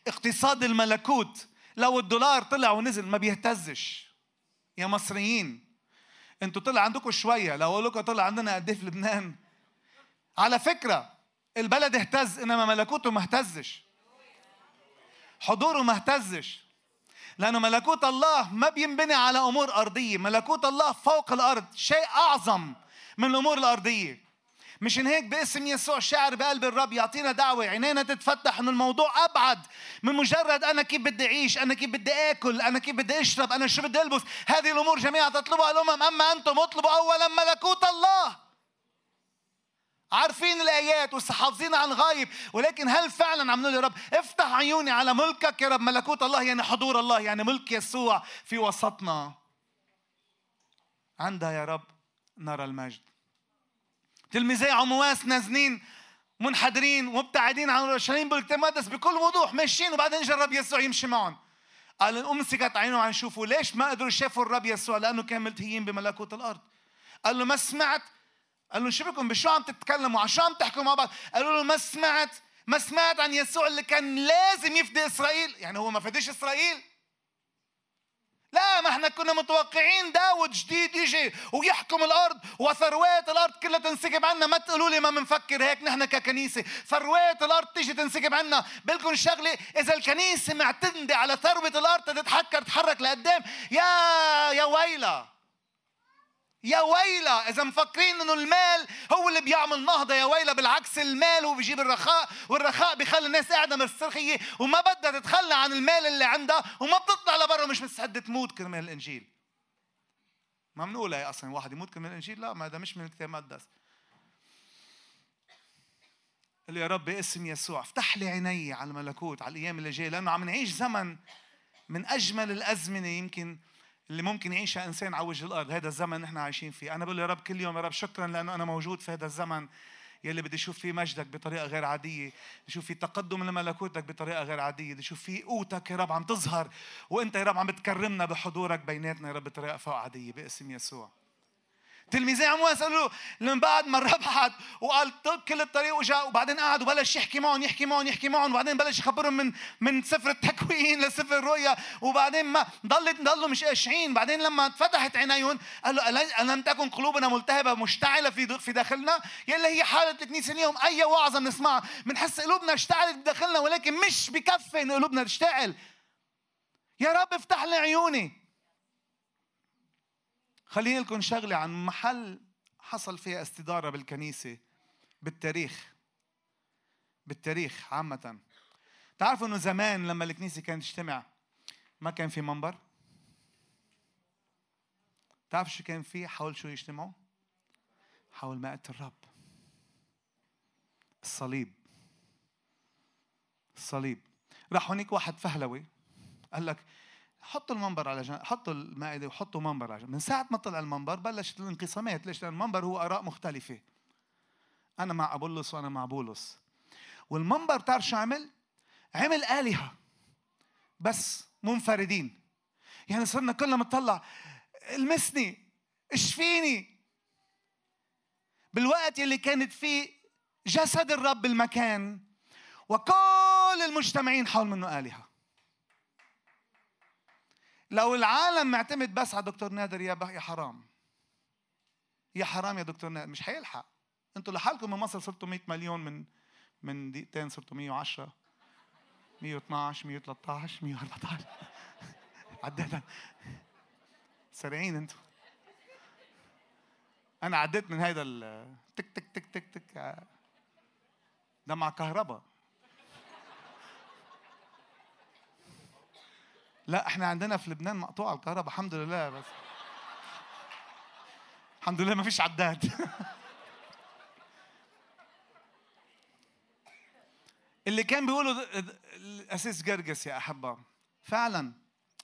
اقتصاد الملكوت لو الدولار طلع ونزل ما بيهتزش. يا مصريين أنتوا طلع عندكم شوية لو أقول لكم طلع عندنا قد إيه في لبنان. على فكرة البلد اهتز إنما ملكوته ما اهتزش. حضوره ما اهتزش. لأنه ملكوت الله ما بينبني على أمور أرضية. ملكوت الله فوق الأرض شيء أعظم من الأمور الأرضية. مشان هيك باسم يسوع شاعر بقلب الرب يعطينا دعوة. عينينا تتفتح إنه الموضوع أبعد من مجرد أنا كيف بدي أعيش أنا كيف بدي آكل أنا كيف بدي أشرب أنا شو بدي ألبس. هذه الأمور جميعا تطلبها الامم أما أنتم اطلبوا اولا ملكوت الله. عارفين الآيات وحافظين عن الغايب ولكن هل فعلا عم نقول يا رب افتح عيوني على ملكك يا رب؟ ملكوت الله يعني حضور الله يعني ملك يسوع في وسطنا. عندها يا رب نرى المجد. تلميذي عمواس نازلين منحدرين ومبتعدين عن اورشليم بالكتاب المقدس بكل وضوح ماشيين وبعدين الرب يسوع يمشي معهم. قال امسكت عينهم عن يشوفوا ليش ما قدروا يشوفوا الرب يسوع؟ لأنه كانوا ملتهيين بملكوت الأرض. قال له ما سمعت؟ قال له شو بكم؟ بشو عم تتكلموا؟ عن شو عم تحكوا مع بعض؟ قالوا له ما سمعت ما سمعت عن يسوع اللي كان لازم يفدي إسرائيل. يعني هو ما فديش إسرائيل. لا ما إحنا كنا متوقعين داود جديد يجي ويحكم الأرض وثروات الأرض كلها تنسكب عنا. ما تقولوا لي ما بنفكر هيك نحن ككنيسة. ثروات الأرض تيجي تنسكب عنا. بالكم شغلة إذا الكنيسة معتمده على ثروة الأرض تتحكر تتحرك لقدام. يا يا ويلة. يا ويلة إذا مفكرين إنه المال هو اللي بيعمل نهضة يا ويلة بالعكس المال هو بيجيب الرخاء والرخاء بيخلي الناس قاعدة مسترخية وما بدها تتخلى عن المال اللي عندها وما بتطلع لبرا مش مستعدة تموت كرمال الإنجيل. ما بنقولها أصلا واحد يموت كرمال الإنجيل لا ما هذا مش من الكتاب المقدس. قال يا رب باسم يسوع افتح لي عيني على الملكوت على الأيام اللي جاية لأنه عم نعيش زمن من أجمل الأزمنة يمكن اللي ممكن يعيشها إنسان على وجه الأرض هذا الزمن نحن عايشين فيه. أنا بقول يا رب كل يوم يا رب شكرا لأنه أنا موجود في هذا الزمن يلي بدي أشوف فيه مجدك بطريقة غير عادية بدي أشوف فيه تقدم لملكوتك بطريقة غير عادية بدي أشوف فيه قوتك يا رب عم تظهر وأنت يا رب عم بتكرمنا بحضورك بيناتنا يا رب بطريقة فوق عادية باسم يسوع. تلميذي عمو يسألوا له من بعد ما ربحت وقال طب كل الطريق وجاء وبعدين قعد وبلش يحكي معهم يحكي معهم يحكي معهم وبعدين بلش يخبرهم من من سفر التكوين [LAUGHS] لسفر الرؤيا وبعدين ما ضلت ضلوا مش قاشعين بعدين لما فتحت عينيهم قال له ألم تكن قلوبنا ملتهبة مشتعلة في في داخلنا؟ يلي هي حالة الكنيسة اليوم أي وعظة بنسمعها بنحس قلوبنا اشتعلت بداخلنا ولكن مش بكفي إن قلوبنا تشتعل. يا رب افتح لي عيوني. خليني لكم شغلة عن محل حصل فيها استدارة بالكنيسة بالتاريخ. بالتاريخ عامة. تعرفوا إنه زمان لما الكنيسة كانت تجتمع ما كان في منبر؟ تعرف شو كان في حول شو يجتمعوا؟ حول مائة الرب. الصليب. الصليب. راح هونيك واحد فهلوي قال لك حطوا المنبر على جنب حطوا المائدة وحطوا منبر على جنب من ساعة ما طلع المنبر بلشت الانقسامات ليش؟ لأن المنبر هو آراء مختلفة. أنا مع أبولس وأنا مع بولس. والمنبر تعرف شو عمل؟ عمل آلهة بس منفردين. يعني صرنا كلنا مطلع المسني اشفيني. بالوقت اللي كانت فيه جسد الرب المكان وكل المجتمعين حول منه آلهة. لو العالم معتمد بس على دكتور نادر يا يا حرام. يا حرام يا دكتور نادر. مش هيلحق. أنتوا لحالكم من مصر صرتوا 100 مليون من من دقيقتين صرتوا 110 112 113 114 عدينا سريعين أنتوا. أنا عديت من هيدا ال تك تك تك تك تك ده مع كهرباء. لا إحنا عندنا في لبنان مقطوعة الكهرباء الحمد لله بس. الحمد لله ما فيش عداد. [LAUGHS] اللي كان بيقوله الاسيس جرجس يا أحبة. فعلا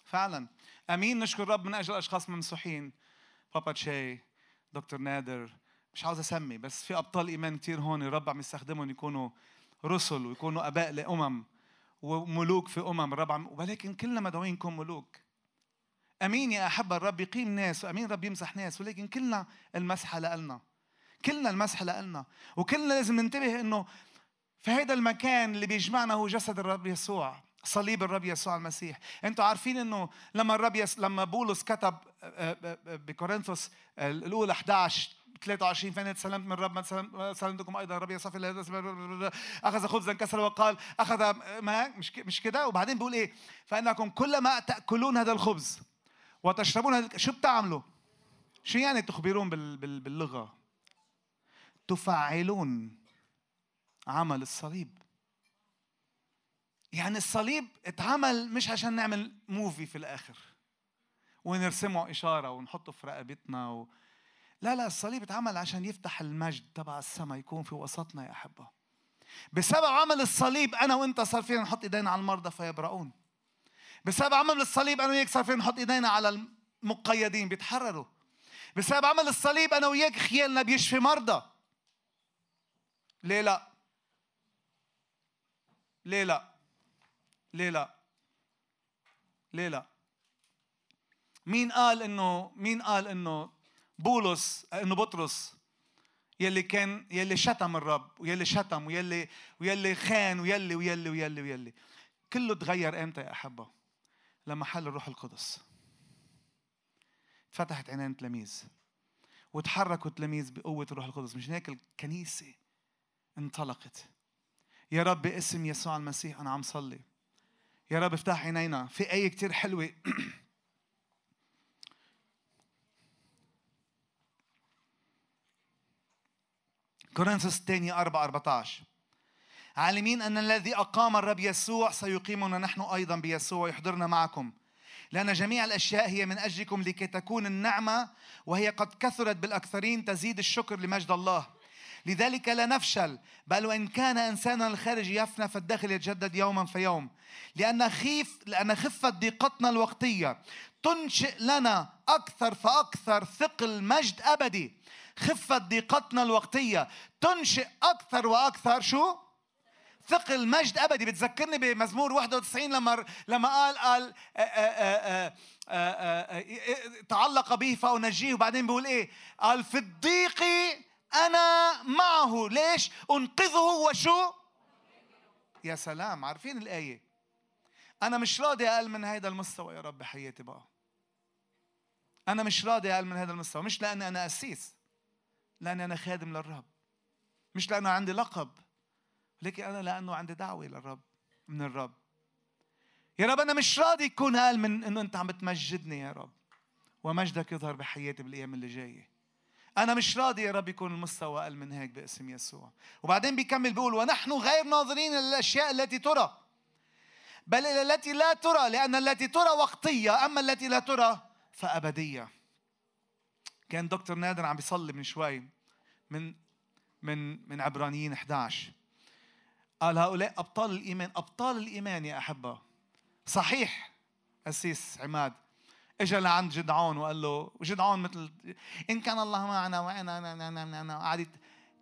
فعلا. آمين نشكر الرب من أجل اشخاص ممسوحين. بابا تشاي دكتور نادر. مش عاوز أسمي بس في أبطال إيمان كتير هون الرب عم يستخدمهم يكونوا رسل ويكونوا أباء لأمم. وملوك في أمم الرب ولكن كلنا مدعوين نكون ملوك. أمين يا أحبة الرب يقيم ناس وأمين الرب يمسح ناس ولكن كلنا المسحه لنا كلنا المسحه لنا وكلنا لازم ننتبه إنه في هذا المكان اللي بيجمعنا هو جسد الرب يسوع صليب الرب يسوع المسيح. أنتوا عارفين إنه لما الرب يس... لما بولس كتب آه، آه، آه، بكورنثوس الأولى 11 23 فإن تسلمت من تسلم- سلمتكم أيضا الرب يصفي أخذ خبزا كسر وقال أخذ ما مش مش كده؟ وبعدين بيقول إيه؟ فإنكم كلما تأكلون هذا الخبز وتشربون هذا شو بتعملوا؟ شو يعني تخبرون بال... بال... باللغة؟ تفعلون عمل الصليب. يعني الصليب اتعمل مش عشان نعمل موفي في الآخر ونرسمه إشارة ونحطه في رقبتنا و... لا لا الصليب اتعمل عشان يفتح المجد تبع السماء يكون في وسطنا يا أحبة. بسبب عمل الصليب أنا وأنت صار فينا نحط إيدينا على المرضى فيبرؤون. بسبب عمل الصليب أنا وياك صار فينا نحط إيدينا على المقيدين بيتحرروا. بسبب عمل الصليب أنا وياك خيالنا بيشفي مرضى. ليه لا؟ ليه لا؟ ليه لا؟ ليه لا؟ مين قال انه مين قال إنه بولس إنه بطرس يلي كان يلي شتم الرب ويلي شتم ويلي ويلي خان ويلي ويلي ويلي ويلي. كله تغير إمتى يا أحبة؟ لما حل الروح القدس. فتحت عينين التلاميذ وتحركوا التلاميذ بقوة الروح القدس. مش هيك الكنيسة انطلقت؟ يا رب باسم يسوع المسيح أنا عم صلي. يا رب افتح عينينا. في آية كتير حلوة كورنثوس الثانية 4 14 عالمين أن الذي أقام الرب يسوع سيقيمنا نحن أيضا بيسوع ويحضرنا معكم. لأن جميع الأشياء هي من أجلكم لكي تكون النعمة وهي قد كثرت بالأكثرين تزيد الشكر لمجد الله. لذلك لا نفشل بل وإن كان إنساننا الخارج يفنى فالداخل يتجدد يوما فيوم لأن خيف لأن خفة ضيقتنا الوقتية تنشئ لنا أكثر فأكثر ثقل مجد أبدي. خفة ضيقتنا الوقتية. تنشئ أكثر وأكثر شو؟ ثقل مجد أبدي بتذكرني بمزمور 91 لما لما قال قال آه، آه، آه، تعلق به فأنجيه. وبعدين بيقول إيه؟ قال في الضيق أنا معه. ليش؟ أنقذه وشو؟ يا سلام. عارفين الآية؟ أنا مش راضي أقل من هذا المستوى. يا رب بحياتي بقى. أنا مش راضي أقل من هذا المستوى. مش لأني أنا قسيس. لأني أنا خادم للرب. مش لأنه عندي لقب لكن أنا لأنه عندي دعوة للرب من الرب. يا رب أنا مش راضي يكون أقل من إنه أنت عم بتمجدني يا رب ومجدك يظهر بحياتي بالأيام اللي جاية. أنا مش راضي يا رب يكون المستوى أقل من هيك باسم يسوع. وبعدين بيكمل بيقول ونحن غير ناظرين للاشياء التي ترى بل إلى التي لا ترى لأن التي ترى وقتية أما التي لا ترى فأبدية. كان دكتور نادر عم بيصلي من شوي من من من عبرانيين 11 قال هؤلاء أبطال الإيمان أبطال الإيمان يا أحبة. صحيح أسيس عماد. اجى لعند جدعون وقال له وجدعون مثل إن كان الله معنا وأنا أنا- أنا- أنا قعدت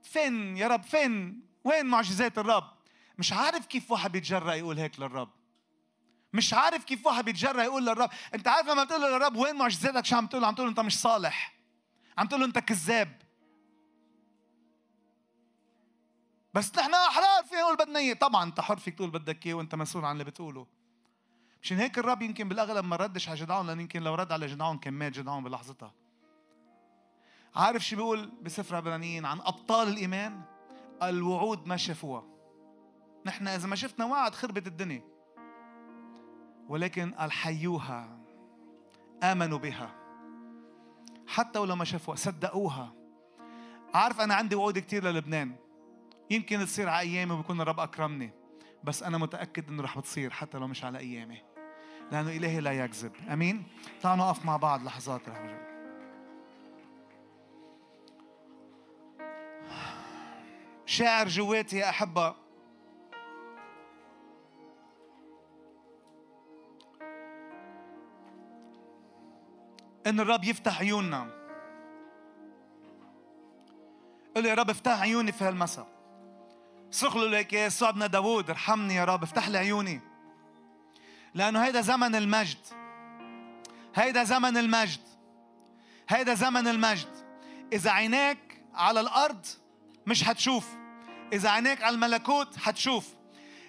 فين يا رب؟ فين؟ وين معجزات الرب؟ مش عارف كيف واحد بيتجرأ يقول هيك للرب. مش عارف كيف واحد بيتجرأ يقول للرب. أنت عارف لما بتقول للرب وين معجزاتك؟ شو عم تقول؟ عم تقول أنت مش صالح. عم تقول له انت كذاب. بس نحن احرار فينا نقول بدنا إياه. طبعا انت حر فيك تقول بدك إياه وانت مسؤول عن اللي بتقوله. مشان هيك الرب يمكن بالأغلب ما ردش على جدعون لأن يمكن لو رد على جدعون كان مات جدعون بلحظتها. عارف شو بيقول بسفر عبرانيين عن أبطال الإيمان؟ الوعود ما شافوها. نحن إذا ما شفنا وعد خربت الدنيا. ولكن الحيوها آمنوا بها. حتى ولو ما شافوها صدقوها. عارف أنا عندي وعود كتير للبنان. يمكن تصير على أيامي وبكون الرب أكرمني بس أنا متأكد إنه رح بتصير حتى لو مش على أيامي. لأنه إلهي لا يكذب. آمين؟ تعالوا نقف مع بعض لحظات رح نرجع. شاعر جواتي يا أحبة. إن الرب يفتح عيوننا. قل يا رب افتح عيوني في هالمساء. صرخ له لك يا ابن داوود ارحمني يا رب افتح لي عيوني. لأنه هيدا زمن المجد. هيدا زمن المجد. هيدا زمن المجد. إذا عينيك على الأرض مش حتشوف. إذا عينيك على الملكوت حتشوف.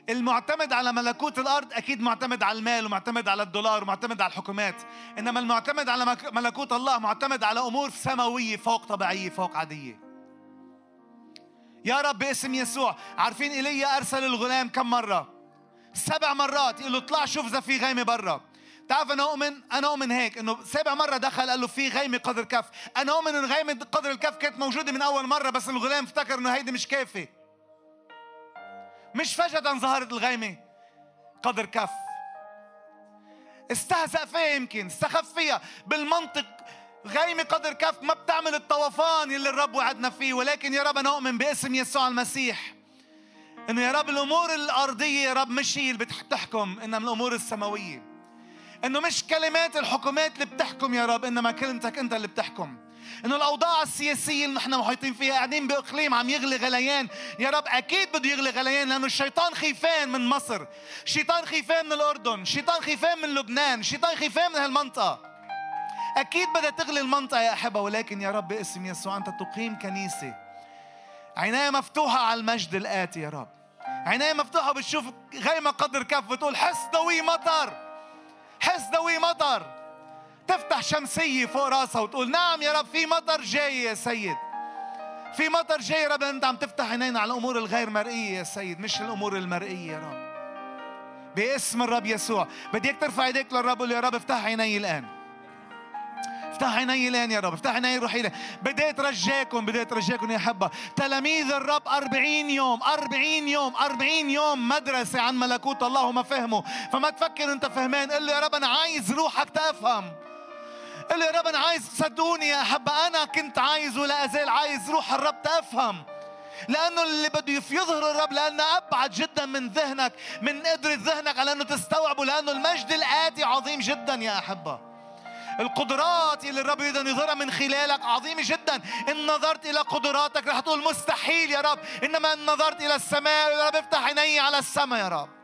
المعتمد على ملكوت الأرض أكيد معتمد على المال ومعتمد على الدولار ومعتمد على الحكومات. إنما المعتمد على ملكوت الله معتمد على أمور سماوية فوق طبيعية فوق عادية. يا رب باسم يسوع عارفين ايليا أرسل الغلام كم مرة؟ سبع مرات يقول له اطلع شوف إذا في غيمة برا. تعرف أنا أؤمن؟ أنا أؤمن هيك إنه سبع مرة دخل قال له في غيمة قدر كف أنا أؤمن ان غيمة قدر الكف كانت موجودة من أول مرة بس الغلام افتكر إنه هيدي مش كافيه مش فجأة ظهرت الغيمة. قدر كف. استهزأ فيها يمكن استخف فيها. بالمنطق غيمة قدر كف ما بتعمل الطوفان اللي الرب وعدنا فيه. ولكن يا رب أنا أؤمن باسم يسوع المسيح. إنه يا رب الأمور الأرضية يا رب مش هي اللي بتحكم إنما الأمور السماوية. إنه مش كلمات الحكومات اللي بتحكم يا رب إنما كلمتك أنت اللي بتحكم. إنه الأوضاع السياسية اللي نحن محيطين فيها قاعدين بإقليم عم يغلي غليان. يا رب أكيد بده يغلي غليان لأنه الشيطان خيفان من مصر. الشيطان خيفان من الأردن. الشيطان خيفان من لبنان. الشيطان خيفان من هالمنطقة. أكيد بدها تغلي المنطقة يا أحبة ولكن يا رب باسم يسوع أنت تقيم كنيسة. عينيها مفتوحة على المجد الآتي يا رب. عينيها مفتوحة بتشوف غيمه قدر كف بتقول حس دوي مطر. حس دوي مطر. تفتح شمسية فوق راسها وتقول نعم يا رب في مطر جاي يا سيد. في مطر جاي يا رب أنت عم تفتح عينينا على الأمور الغير مرئية يا سيد مش الأمور المرئية يا رب. باسم الرب يسوع. بدي اياك ترفع ايديك للرب يا رب افتح عيني الآن. افتح عيني الآن يا رب افتح عيني روحي الآن. بدي اترجاكم بدي اترجاكم يا حبة. تلاميذ الرب أربعين يوم أربعين يوم أربعين يوم مدرسة عن ملكوت الله وما فهموا. فما تفكر أنت فهمان قل له يا رب أنا عايز روحك تفهم. قل يا رب أنا عايز صدقوني يا أحبة أنا كنت عايز ولا أزال عايز روح الرب تفهم. لأنه اللي بده يظهر الرب لأنه أبعد جدا من ذهنك من قدرة ذهنك على انه تستوعبه لأنه المجد الآتي عظيم جدا يا أحبة. القدرات اللي الرب يريد أن يظهرها من خلالك عظيمة جدا. إن نظرت إلى قدراتك رح تقول مستحيل يا رب. إنما إن نظرت إلى السماء يا رب افتح عيني على السماء يا رب.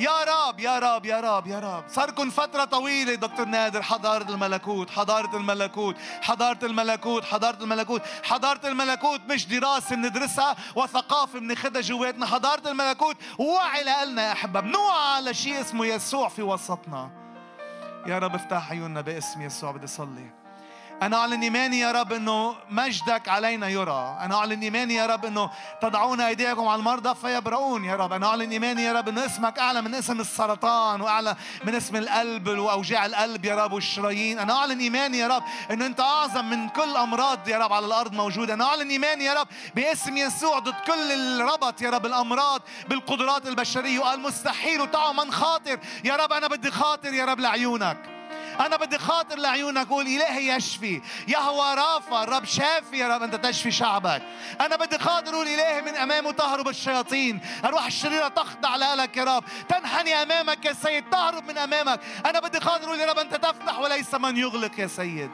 يا رب يا رب يا رب يا رب. صاركم فترة طويلة دكتور نادر حضارة الملكوت حضارة الملكوت حضارة الملكوت حضارة الملكوت حضارة الملكوت. مش دراسة بندرسها وثقافة بناخدها جواتنا. حضارة الملكوت وعي لنا يا أحبة بنوعى على شيء اسمه يسوع في وسطنا. يا رب افتح عيوننا باسم يسوع. بدي صلي. أنا أعلن إيماني يا رب إنه مجدك علينا يرى، أنا أعلن إيماني يا رب إنه تضعون أيديكم على المرضى فيبرؤون يا رب، أنا أعلن إيماني يا رب إنه اسمك أعلى من اسم السرطان وأعلى من اسم القلب وأوجاع القلب يا رب والشرايين، أنا أعلن إيماني يا رب إنه أنت أعظم من كل أمراض يا رب على الأرض موجودة، أنا أعلن إيماني يا رب باسم يسوع ضد كل الربط يا رب. الأمراض بالقدرات البشرية وقال مستحيل وتعوا من خاطر، يا رب أنا بدي خاطر يا رب لعيونك. أنا بدي خاطر لعيونك أقول إلهي يشفي. يهوى رافع الرب شافي. يا رب أنت تشفي شعبك. أنا بدي خاطر أقول إلهي من أمامه تهرب الشياطين. أروح الشريرة تخضع لك يا رب. تنحني أمامك يا سيد. تهرب من أمامك. أنا بدي خاطر أقول يا رب أنت تفتح وليس من يغلق يا سيد.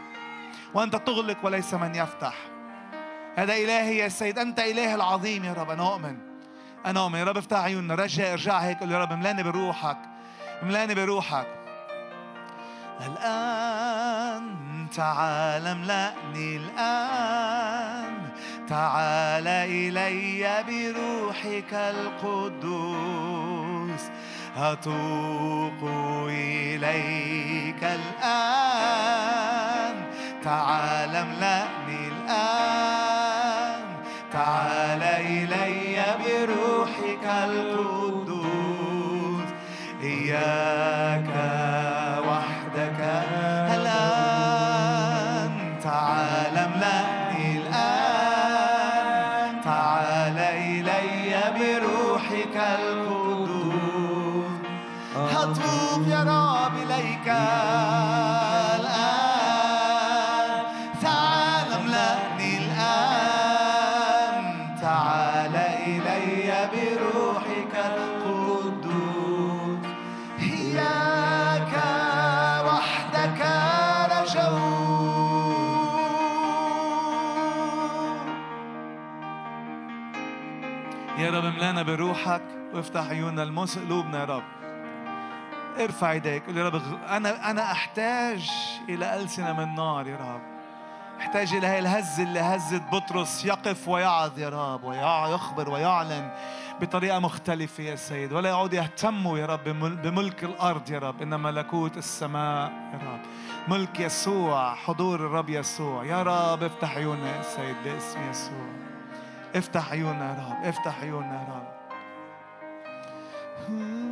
وأنت تغلق وليس من يفتح. هذا إلهي يا سيد. أنت إله العظيم يا رب. أنا أؤمن. أنا أؤمن. يا رب افتح عيوننا. رجع ارجع هيك. قول يا رب املاني بروحك. املاني بروحك. الآن تعال املأني الآن. تعال إلي بروحك القدوس. أتوق إليك الآن. تعال املأني الآن. تعال إلي بروحك القدوس. إياك بروحك وافتح عيوننا المس قلوبنا يا رب. ارفع ايديك قول يا رب أنا أنا أحتاج إلى ألسنة من نار يا رب. أحتاج إلى هاي الهزه اللي هزت بطرس يقف ويعظ يا رب ويخبر ويعلن بطريقة مختلفة يا سيد. ولا يعود يهتموا يا رب بمل- بملك الأرض يا رب. انما ملكوت السماء يا رب. ملك يسوع حضور الرب يسوع. يا رب افتح عيوننا يا سيد باسم يسوع. افتح عيوننا يا رب افتح عيوننا يا رب. Hmm.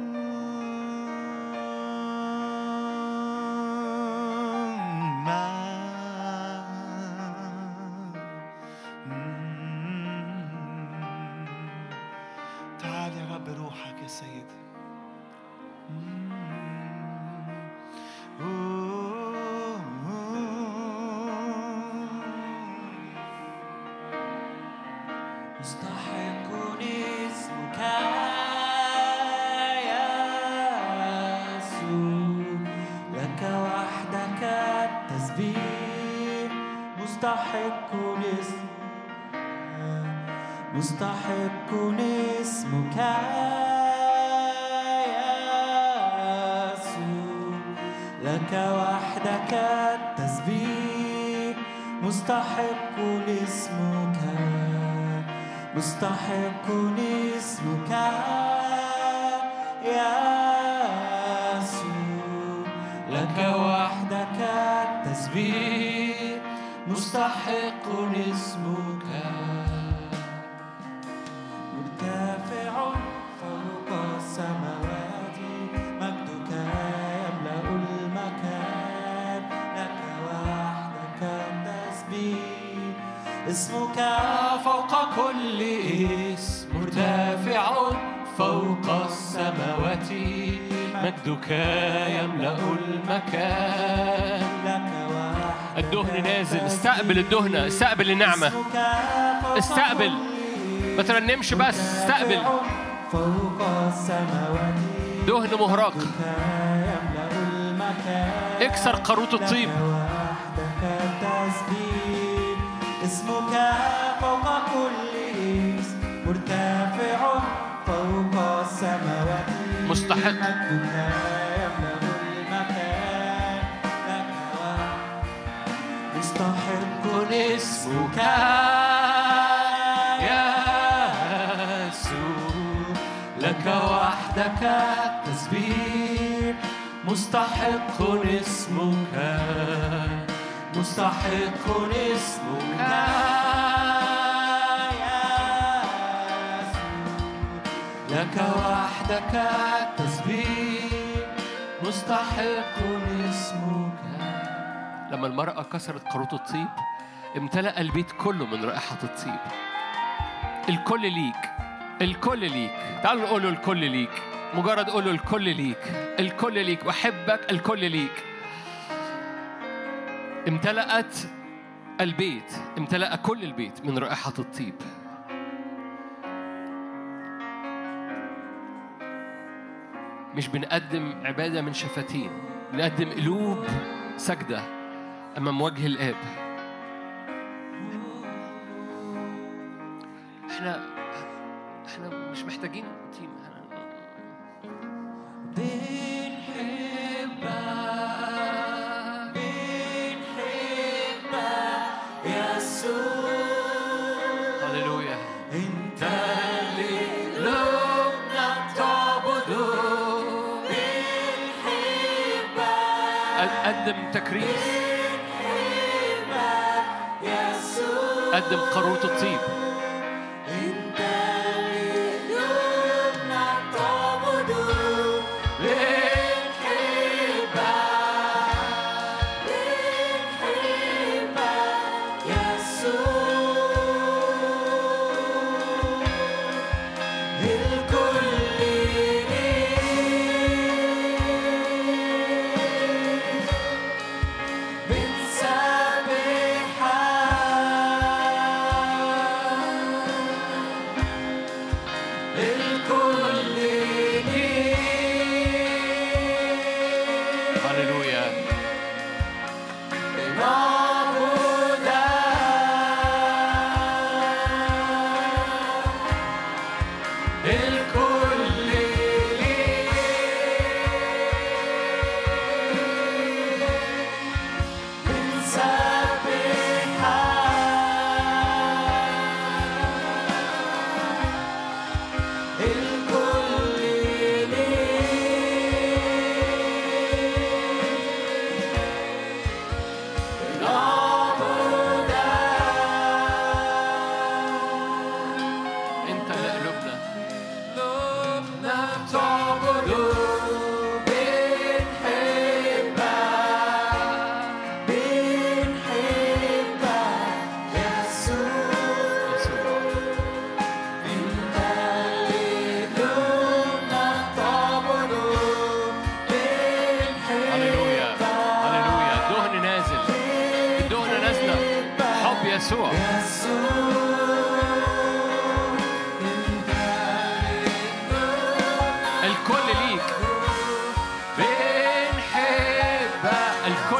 استقبل الدهنة استقبل النعمة. استقبل. ما ترنمش بس استقبل. دهن مهراق اكسر قاروط الطيب. اسمك فوق كل اسم مرتفع فوق السماوات. مستحق. اسمك يا يسوع لك وحدك التسبيح مستحق اسمك مستحق اسمك لك وحدك التسبيح مستحق اسمك. لما المرأة كسرت قاروط الطيب امتلأ البيت كله من رائحة الطيب. الكل ليك الكل ليك. تعالوا نقول له الكل ليك مجرد قول له الكل ليك. الكل ليك بحبك الكل ليك. امتلأت البيت امتلأ كل البيت من رائحة الطيب. مش بنقدم عبادة من شفتين بنقدم قلوب سجدة أمام وجه الآب. إحنا إحنا مش محتاجين تيم إحنا يسوع هللويا. انت اللي تعبده قدم تكريس قدم قارورة الطيب.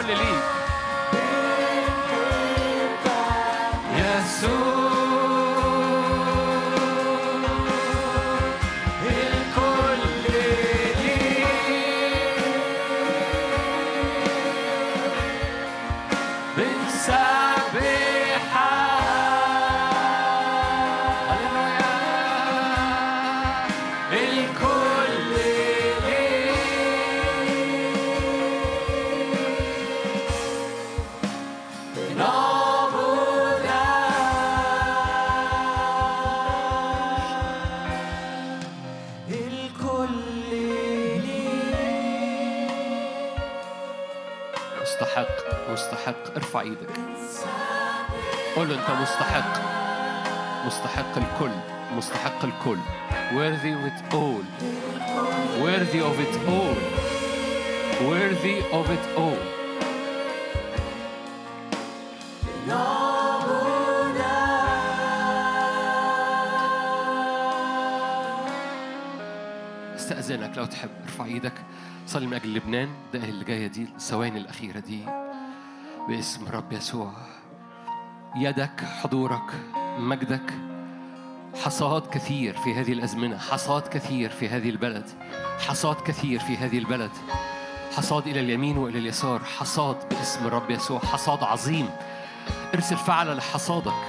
Lili. انت مستحق. مستحق الكل. مستحق الكل. Worthy of it all. Worthy of it all. Worthy of it all. استأذنك لو تحب. ارفع إيدك. صلي من أجل لبنان. ده اللي جاية دي الثواني الأخيرة دي. باسم رب يسوع. يدك حضورك مجدك. حصاد كثير في هذه الأزمنة حصاد كثير في هذه البلد. حصاد كثير في هذه البلد. حصاد إلى اليمين وإلى اليسار حصاد باسم الرب يسوع حصاد عظيم. ارسل فعل لحصادك.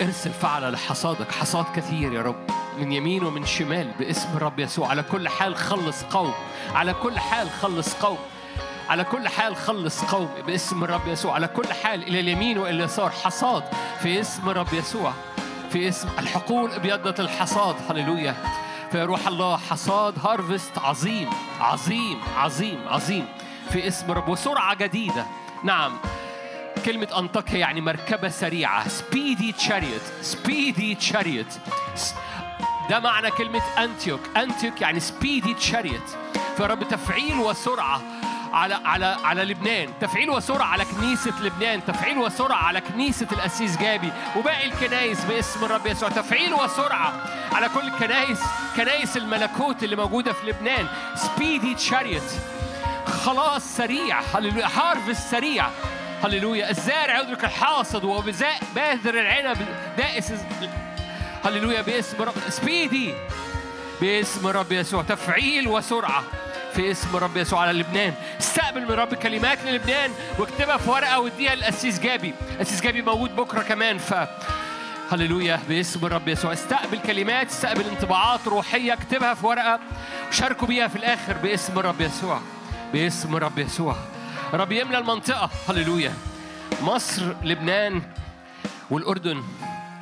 ارسل فعل لحصادك. حصاد كثير يا رب. من يمين ومن شمال باسم الرب يسوع. على كل حال خلص قوم. على كل حال خلص قوم. على كل حال خلص قوم باسم الرب يسوع. على كل حال إلى اليمين وإلى اليسار. حصاد في اسم الرب يسوع. في اسم الحقول بيضة الحصاد. هللويا. في روح الله حصاد harvest عظيم. عظيم عظيم عظيم. في اسم رب وسرعة جديدة. نعم. كلمة أنطاكيا يعني مركبة سريعة. speedy chariot speedy chariot ده معنى كلمة Antioch Antioch يعني speedy chariot فرب تفعيل وسرعة. على على على لبنان. تفعيل وسرعة على كنيسة لبنان. تفعيل وسرعة على كنيسة القسيس جابي. وباقي الكنايس باسم الرب يسوع. تفعيل وسرعة على كل الكنايس كنايس الملكوت اللي موجودة في لبنان. speedy chariot خلاص سريع. هللويا. harvest سريع. هللويا. الزارع يدرك الحاصد وبزاء باذر العنب. دائس هللويا. باسم رب سبيدي باسم رب يسوع. تفعيل وسرعة. في اسم رب يسوع على لبنان. استقبل من رب كلمات للبنان واكتبها في ورقة واديها للأسيس جابي. الأسيس جابي موجود بكرة كمان ف هللويا باسم الرب يسوع. استقبل كلمات استقبل انطباعات روحية اكتبها في ورقة. وشاركوا بيها في الآخر باسم الرب يسوع. باسم الرب يسوع. رب يملى المنطقة. هللويا. مصر لبنان والأردن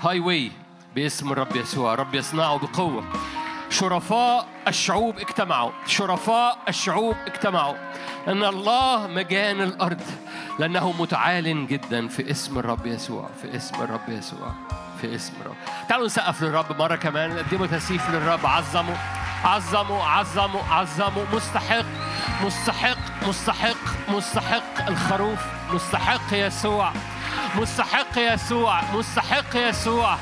هاي واي باسم الرب يسوع. رب يصنعه بقوة. شرفاء الشعوب اجتمعوا. شرفاء الشعوب اجتمعوا. أن الله مجان الأرض لأنه متعال جدا في اسم الرب يسوع في اسم الرب يسوع في اسم الرب. تعالوا نسقف للرب مرة كمان قدموا تسقيف للرب. عظموا عظموا عظموا عظموا مستحق مستحق مستحق مستحق الخروف. مستحق يسوع مستحق يسوع مستحق يسوع مستحق يسوع.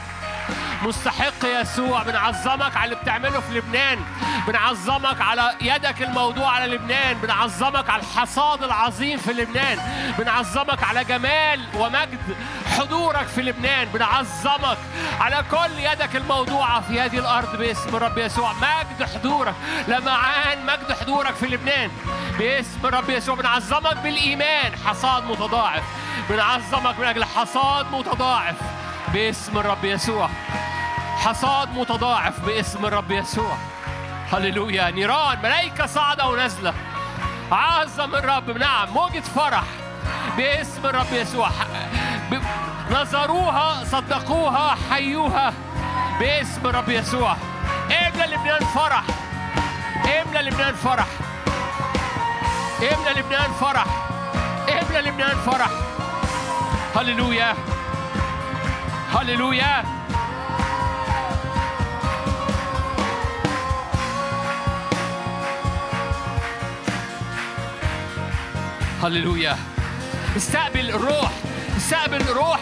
بنعظمك على اللي بتعمله في لبنان. بنعظمك على يدك الموضوع على لبنان. بنعظمك على الحصاد العظيم في لبنان. بنعظمك على جمال ومجد حضورك في لبنان. بنعظمك على كل يدك الموضوعة في هذه الأرض باسم الرب يسوع. مجد حضورك. لمعان مجد حضورك في لبنان. باسم الرب يسوع. بنعظمك بالإيمان. حصاد متضاعف. بنعظمك من أجل حصاد متضاعف. باسم الرب يسوع. حصاد متضاعف باسم الرب يسوع. هللويا. نيران ملائكة صاعدة ونازلة. عظم الرب. نعم موجة فرح باسم الرب يسوع. نظروها صدقوها حيوها باسم الرب يسوع. املى لبنان فرح املى لبنان فرح املى لبنان فرح املى لبنان فرح هللويا. هللويا هللويا استقبل الروح استقبل روح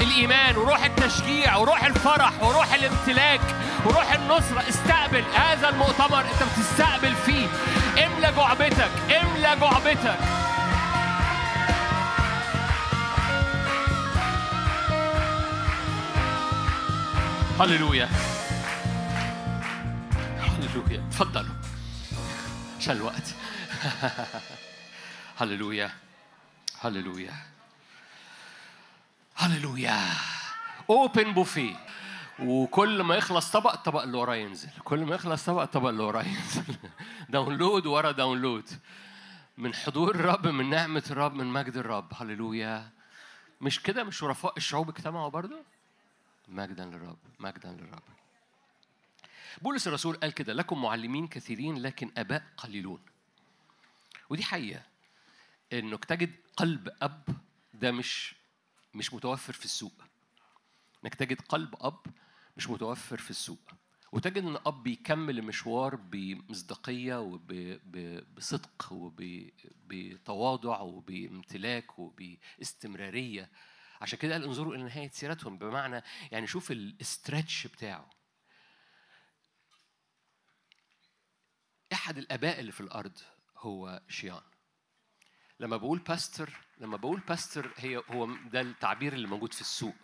الإيمان وروح التشجيع وروح الفرح وروح الامتلاك وروح النصرة استقبل هذا المؤتمر أنت بتستقبل فيه. املى جعبتك املى جعبتك. هللويا. هللويا. تفضلوا. عشان الوقت. [LAUGHS] هللويا. هللويا. هللويا. open buffet وكل ما يخلص طبق الطبق اللي وراه ينزل. كل ما يخلص طبق الطبق اللي وراه ينزل. [LAUGHS] download ورا download. من حضور الرب من نعمة الرب من مجد الرب. هللويا. مش كده؟ مش شرفاء الشعوب اجتمعوا برضه مجدا للرب. مجدا للرب. بولس الرسول قال كده لكم معلمين كثيرين لكن آباء قليلون. ودي حقيقة انك تجد قلب أب ده مش مش متوفر في السوق. إنك تجد قلب أب مش متوفر في السوق. وتجد إن أب بيكمل المشوار بمصداقية وبصدق وبتواضع وبامتلاك وباستمرارية. عشان كده قال انظروا إلى نهاية سيرتهم. بمعنى يعني شوف ال stretch بتاعه. أحد الآباء اللي في الأرض هو شيران. لما بقول pastor لما بقول pastor هي هو ده التعبير اللي موجود في السوق.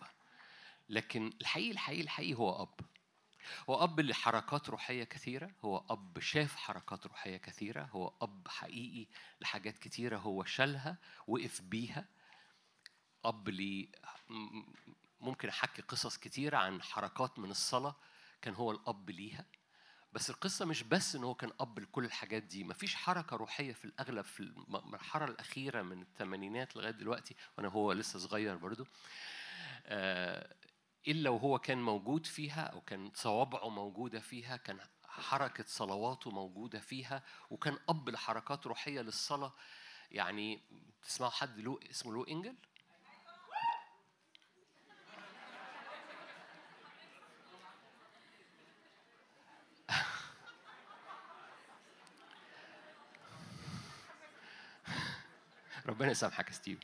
لكن الحقيقي الحقيقي الحقيقي هو أب. هو أب لحركات روحية كثيرة هو أب شاف حركات روحية كثيرة هو أب حقيقي لحاجات كثيرة هو شالها وقف بيها. أب لي ممكن أحكي قصص كتيرة عن حركات من الصلاة كان هو الأب ليها. بس القصة مش بس إن هو كان أب لكل الحاجات دي، مفيش حركة روحية في الأغلب في المرحلة الأخيرة من الثمانينات لغاية دلوقتي وأنا هو لسه صغير برضو. آه، إلا وهو كان موجود فيها أو كان صوابعه موجودة فيها كان حركة صلواته موجودة فيها وكان أب لحركات روحية للصلاة. يعني تسمعوا حد له اسمه لو إنجل؟ ربنا يسامحك يا ستيف.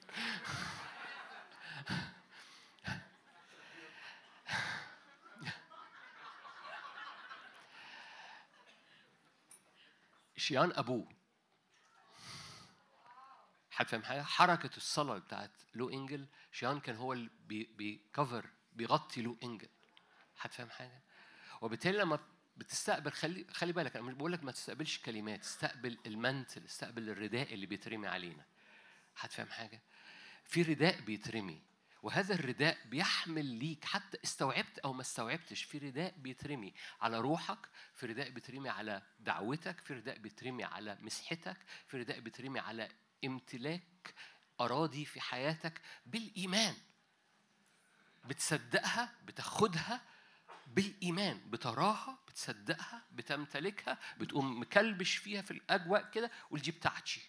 شيان ابوه حد فاهم حاجة؟ حركة الصلاة بتاعت لو إنجل شيان كان هو اللي بي بيكفر بيغطي لو إنجل. حد فاهم حاجة؟ وبالتالي لما بتستقبل خلي خلي بالك أنا بقول لك ما تستقبلش كلمات استقبل المنتل استقبل الرداء اللي بيترمي علينا. حد فاهم حاجة؟ في رداء بيترمي وهذا الرداء بيحمل ليك حتى استوعبت أو ما استوعبتش في رداء بيترمي على روحك في رداء بيترمي على دعوتك في رداء بيترمي على مسحتك في رداء بيترمي على امتلاك أراضي في حياتك بالإيمان. بتصدقها بتاخدها بالإيمان. بتراها بتصدقها بتمتلكها بتقوم مكلبش فيها في الأجواء كده والجي بتاعتي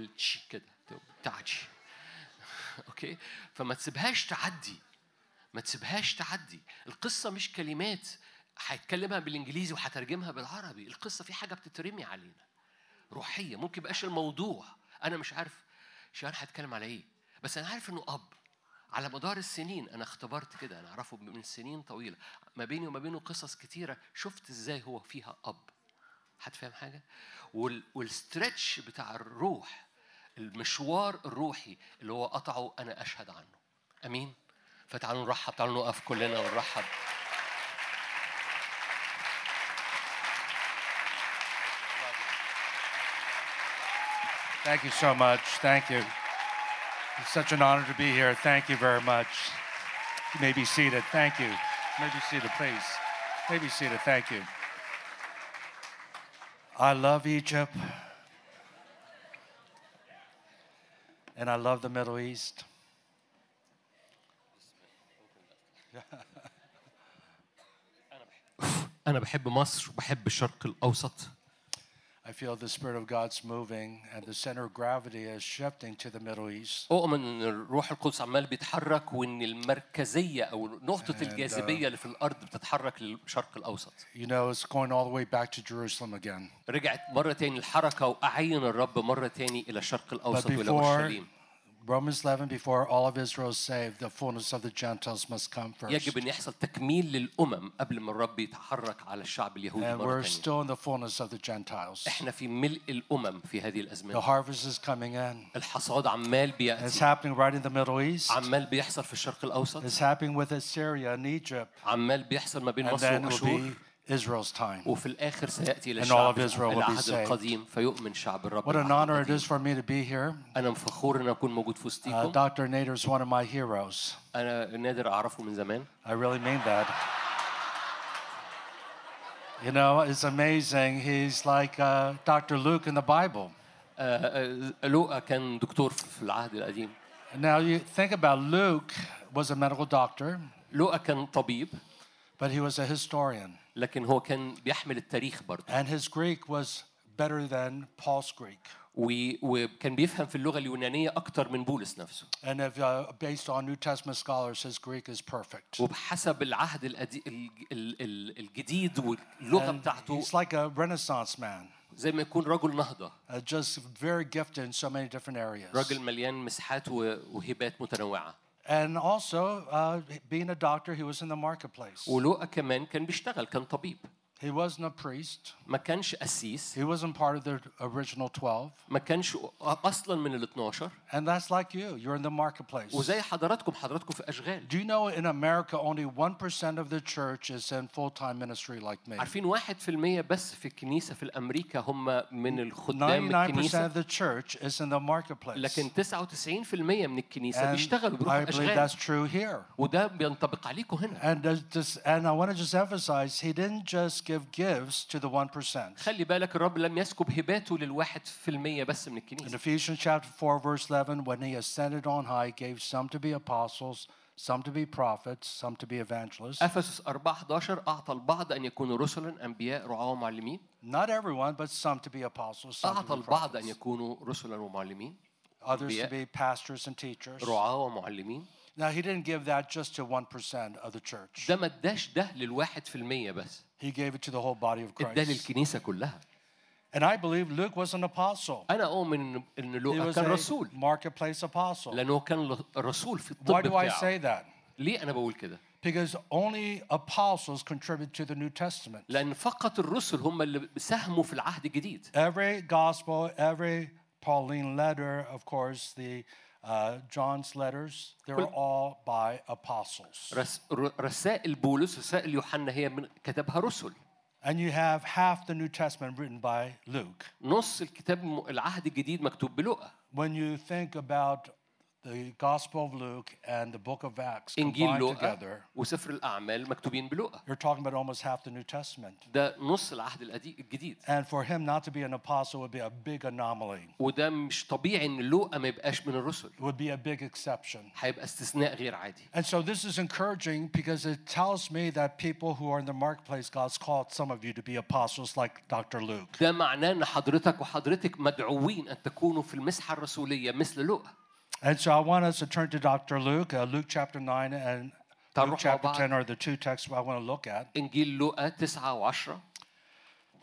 بالتشي كده بتاعتي [LAUGHS] أوكي؟ فما تسيبهاش تعدي. ما تسيبهاش تعدي. القصة مش كلمات. هيتكلمها بالإنجليزي وهترجمها بالعربي. القصة في حاجة بتترمي علينا. روحية. ممكن يبقاش الموضوع. أنا مش عارف. شيران هيتكلم على إيه. بس أنا عارف إنه أب. على مدار السنين. أنا اختبرت كده. أنا أعرفه من سنين طويلة. ما بيني وما بينه قصص كتيرة. شفت إزاي هو فيها أب. هتفهم حاجة؟ وال وال stretch بتاع الروح المشوار الروحي اللي هو قطعه أنا اشهد عنه امين فتعالوا نرحب تعالوا نقف كلنا ونرحب Thank you so much. Thank you. It's such an honor to be here. Thank you very much. You may be seated. Thank you. You may be seated, please. You may be seated. Thank you. I love Egypt. And I love the Middle East. انا بحب مصر وبحب الشرق الاوسط I feel the Spirit of God's moving, and the center of gravity is shifting to the Middle East. اؤمن ان الروح القدس عمال بيتحرك وان المركزيه او نقطه And, uh, الجاذبيه اللي في الارض بتتحرك للشرق الاوسط You know, it's going all the way back to Jerusalem again. رجعت مره تاني الحركه واعين الرب مره تاني الى الشرق But الاوسط والى before اورشليم Romans 11, before all of Israel is saved, the fullness of the Gentiles must come first. يجب ان يحصل تكميل للامم قبل ما الرب يتحرك على الشعب اليهودي And مره we're تانية still in the fullness of the Gentiles. احنا في ملء الامم في هذه The الازمنه harvest is coming in. الحصاد عمال It's بياتي happening right in the Middle East. عمال بيحصل في الشرق الاوسط It's happening with Assyria and Egypt. عمال بيحصل ما بين And مصر then it'll واشور be Israel's time. وفي الاخر سياتي الى And all الشعب of Israel will be العهد saved. القديم فيؤمن شعب الرب What an العهد honor it القديم. is for me to be here. انا فخور ان اكون موجود في Uh, وسطيكم Dr. Nader is one of my heroes. انا نادر اعرفه من زمان I really mean that. You know, it's amazing. He's like uh, Dr. Luke in the Bible. آه، آه، لوقا كان دكتور في العهد القديم Now, you think about Luke was a medical doctor, لوقا كان طبيب but he was a historian. لكن هو كان بيحمل التاريخ برضه And his Greek was better than Paul's Greek. وكان بيفهم في اللغة اليونانيه أكتر من بولس نفسه And if uh, based on New Testament scholars, his Greek is perfect. وبحسب العهد القدي- الج- ال- ال- الجديد واللغة And بتاعته he's like a Renaissance man, زي ما يكون رجل نهضه uh, just very gifted in so many different areas. راجل مليان مساحات و- وهبات متنوعه And also, uh, being a doctor, he was in the marketplace. ولوقا كمان كان بيشتغل كان طبيب He wasn't a priest. ما كانش قسيس He wasn't part of the original 12. ما كانش اصلا من ال 12 And that's like you. You're in the marketplace. وزي حضراتكم حضراتكم في اشغال Do you know in America only 1% of the church is in full time ministry like me? عارفين 1% بس في الكنيسه في الامريكا هم من الخدام 99% الكنيسه of the church is in the marketplace. لكن 99% من الكنيسه And بيشتغلوا بيروحوا I believe اشغال that's true here. وده بينطبق عليكم هنا And, there's just, and I want to just emphasize, he didn't just give gifts to the 1%. خلي بالك الرب لم يسكب هباته للواحد في المية بس من In الكنيسة Ephesians chapter 4, verse 11, when he ascended on high, gave some to be apostles, some to be prophets, some to be evangelists. أفسس 4 11 أعطى البعض أن يكونوا رسلا أنبياء رعاة ومعلمين Not everyone, but some to be apostles, some to أعطى be البعض أن. يكونوا رسلا ومعلمين Others to be pastors and teachers. رعاة ومعلمين Now, he didn't give that just to 1% of the church. ده ما اداش ده للواحد في المية بس He gave it to the whole body of اداه Christ. للكنيسة كلها And I believe Luke was an apostle. أنا أؤمن إن- إن He لوقا was كان a رسول marketplace apostle. لأنه كان ل- رسول في Why الطب do I بتاعه say that? ليه أنا بقول كده؟ Because only apostles contribute to the New Testament. لأن فقط الرسل هم اللي ساهموا في العهد الجديد Every gospel, every Pauline letter, of course, the uh, John's letters, they're كل- all by apostles. رس... ر- رسائل بولس رسائل يوحنا هي من كتبها رسل And you have half the New Testament written by Luke. نص الكتاب م- العهد الجديد مكتوب بلوقا When you think about the Gospel of Luke and the book of Acts انجيل combined لوقا together, وسفر الاعمال مكتوبين بلوقا you're talking about almost half the New Testament. ده نص العهد القدي- الجديد And for him not to be an apostle would be a big anomaly. وده مش طبيعي ان لوقا ما يبقاش من الرسل It would be a big exception. هيبقى استثناء غير عادي And so this is encouraging because it tells me that people who are in the marketplace, God's called some of you to be apostles like Dr. Luke. ده معناه ان حضرتك وحضرتك مدعوين ان تكونوا في المسحه الرسوليه مثل لوقا And so I want us to turn to Dr. Luke. Uh, Luke chapter 9 and تعالوا Luke نروح مع chapter بعض. 10 are the two texts I want to look at. انجيل لوقا 9 و10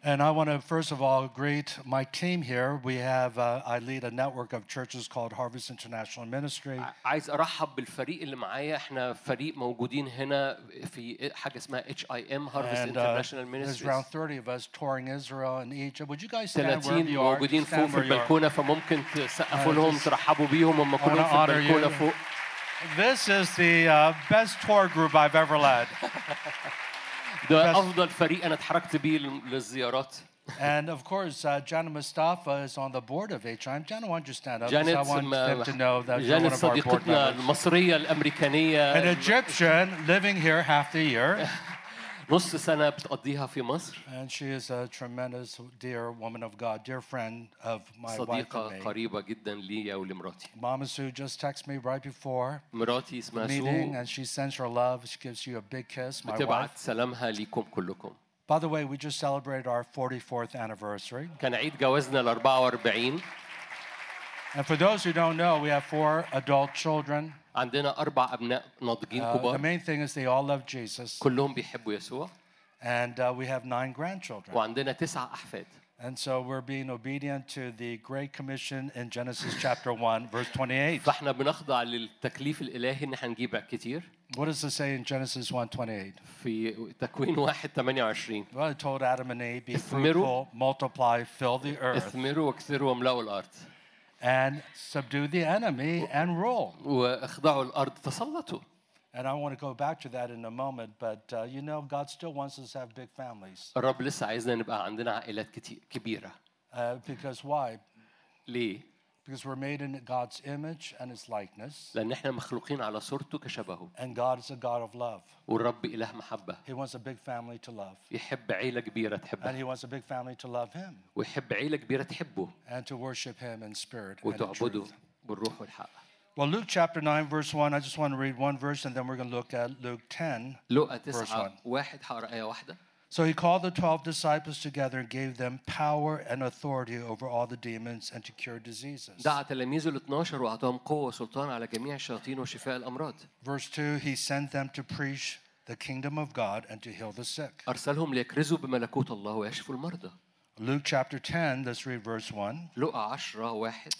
And I want to first of all greet my team here. We have, uh, I lead a network of churches called Harvest International Ministry. عايز ارحب بالفريق اللي معايا احنا فريق موجودين هنا في حاجه اسمها اتش اي ام هارفست And uh, انترناشونال there's مينستريز around 30 of us touring Israel and Egypt. Would you guys stand 30 wherever you are? موجودين Just فوق stand في where you are. البلكونه فممكن تسقفوا Uh, لهم just ترحبوا بيهم هم كلهم wanna في honor البلكونه you. فوق This is the uh, best tour group I've ever led. [LAUGHS] ده افضل فريق أنا اتحركت بيه لل- للزيارات And of course, uh, Jana Mustafa is on the board of HIM. Jana, why don't you stand up? 'Cause I want them to know that you're one of our board members. الامريكانيه An Egyptian living here half the year. نص سنه بتقضيها في مصر And she is a tremendous, dear woman of God, dear friend of my wife and me. قريبه جدا ليا ولمراتي Mama Sue just texted me right before مراتي the اسمها meeting, سو and she sends her love. She gives you a big kiss, my بتبعت wife. سلامها ليكم كلكم By the way, we just celebrated our 44th anniversary. كان عيد جوازنا ال 44 And for those who don't know, we have four adult children. عندنا اربع ابناء ناضجين Uh, the كبار main thing is they all love Jesus. كلهم بيحبوا يسوع And uh, we have nine grandchildren. وعندنا تسع احفاد And so we're being obedient to the Great Commission in Genesis chapter 1, verse 28. فاحنا بنخضع للتكليف الالهي ان احنا نجيب كتير What does it say in Genesis 1 28? في تكوين 1 28 Well, it told Adam and Eve, be اثمروا- fruitful, multiply, fill the earth, اثمروا واكثروا واملأوا الارض and subdue the enemy and rule. واخضعوا الارض تسلطوا And I want to go back to that in a moment, but uh, you know, God still wants us to have big families. الرب لسه عايزنا نبقى عندنا عائلات كتير كبيره Uh, because why? ليه؟ Because we're made in God's image and His likeness, لان احنا مخلوقين على صورته كشبهه and God is a God of love. والرب اله محبه He wants a big family to love, يحب عيله كبيره and تحبها He wants a big family to love Him ويحب عيله كبيره تحبه and to worship Him in spirit and in وتعبده truth. بالروح والحق Well, Luke chapter 9, verse 1, I just want to read one verse and then we're going to look at Luke 10. لقى Verse تسعة one. واحد هقرا آية واحدة So he called the 12 disciples together and gave them power and authority over all the demons and to cure diseases. دعا تلاميذه ال 12 واعطاهم قوة وسلطان على جميع الشياطين وشفاء الأمراض Verse 2 He sent them to preach the kingdom of God and to heal the sick. أرسلهم ليكرزوا بملكوت الله ويشفوا المرضى Luke chapter 10, let's read verse 1. لقى عشرة واحد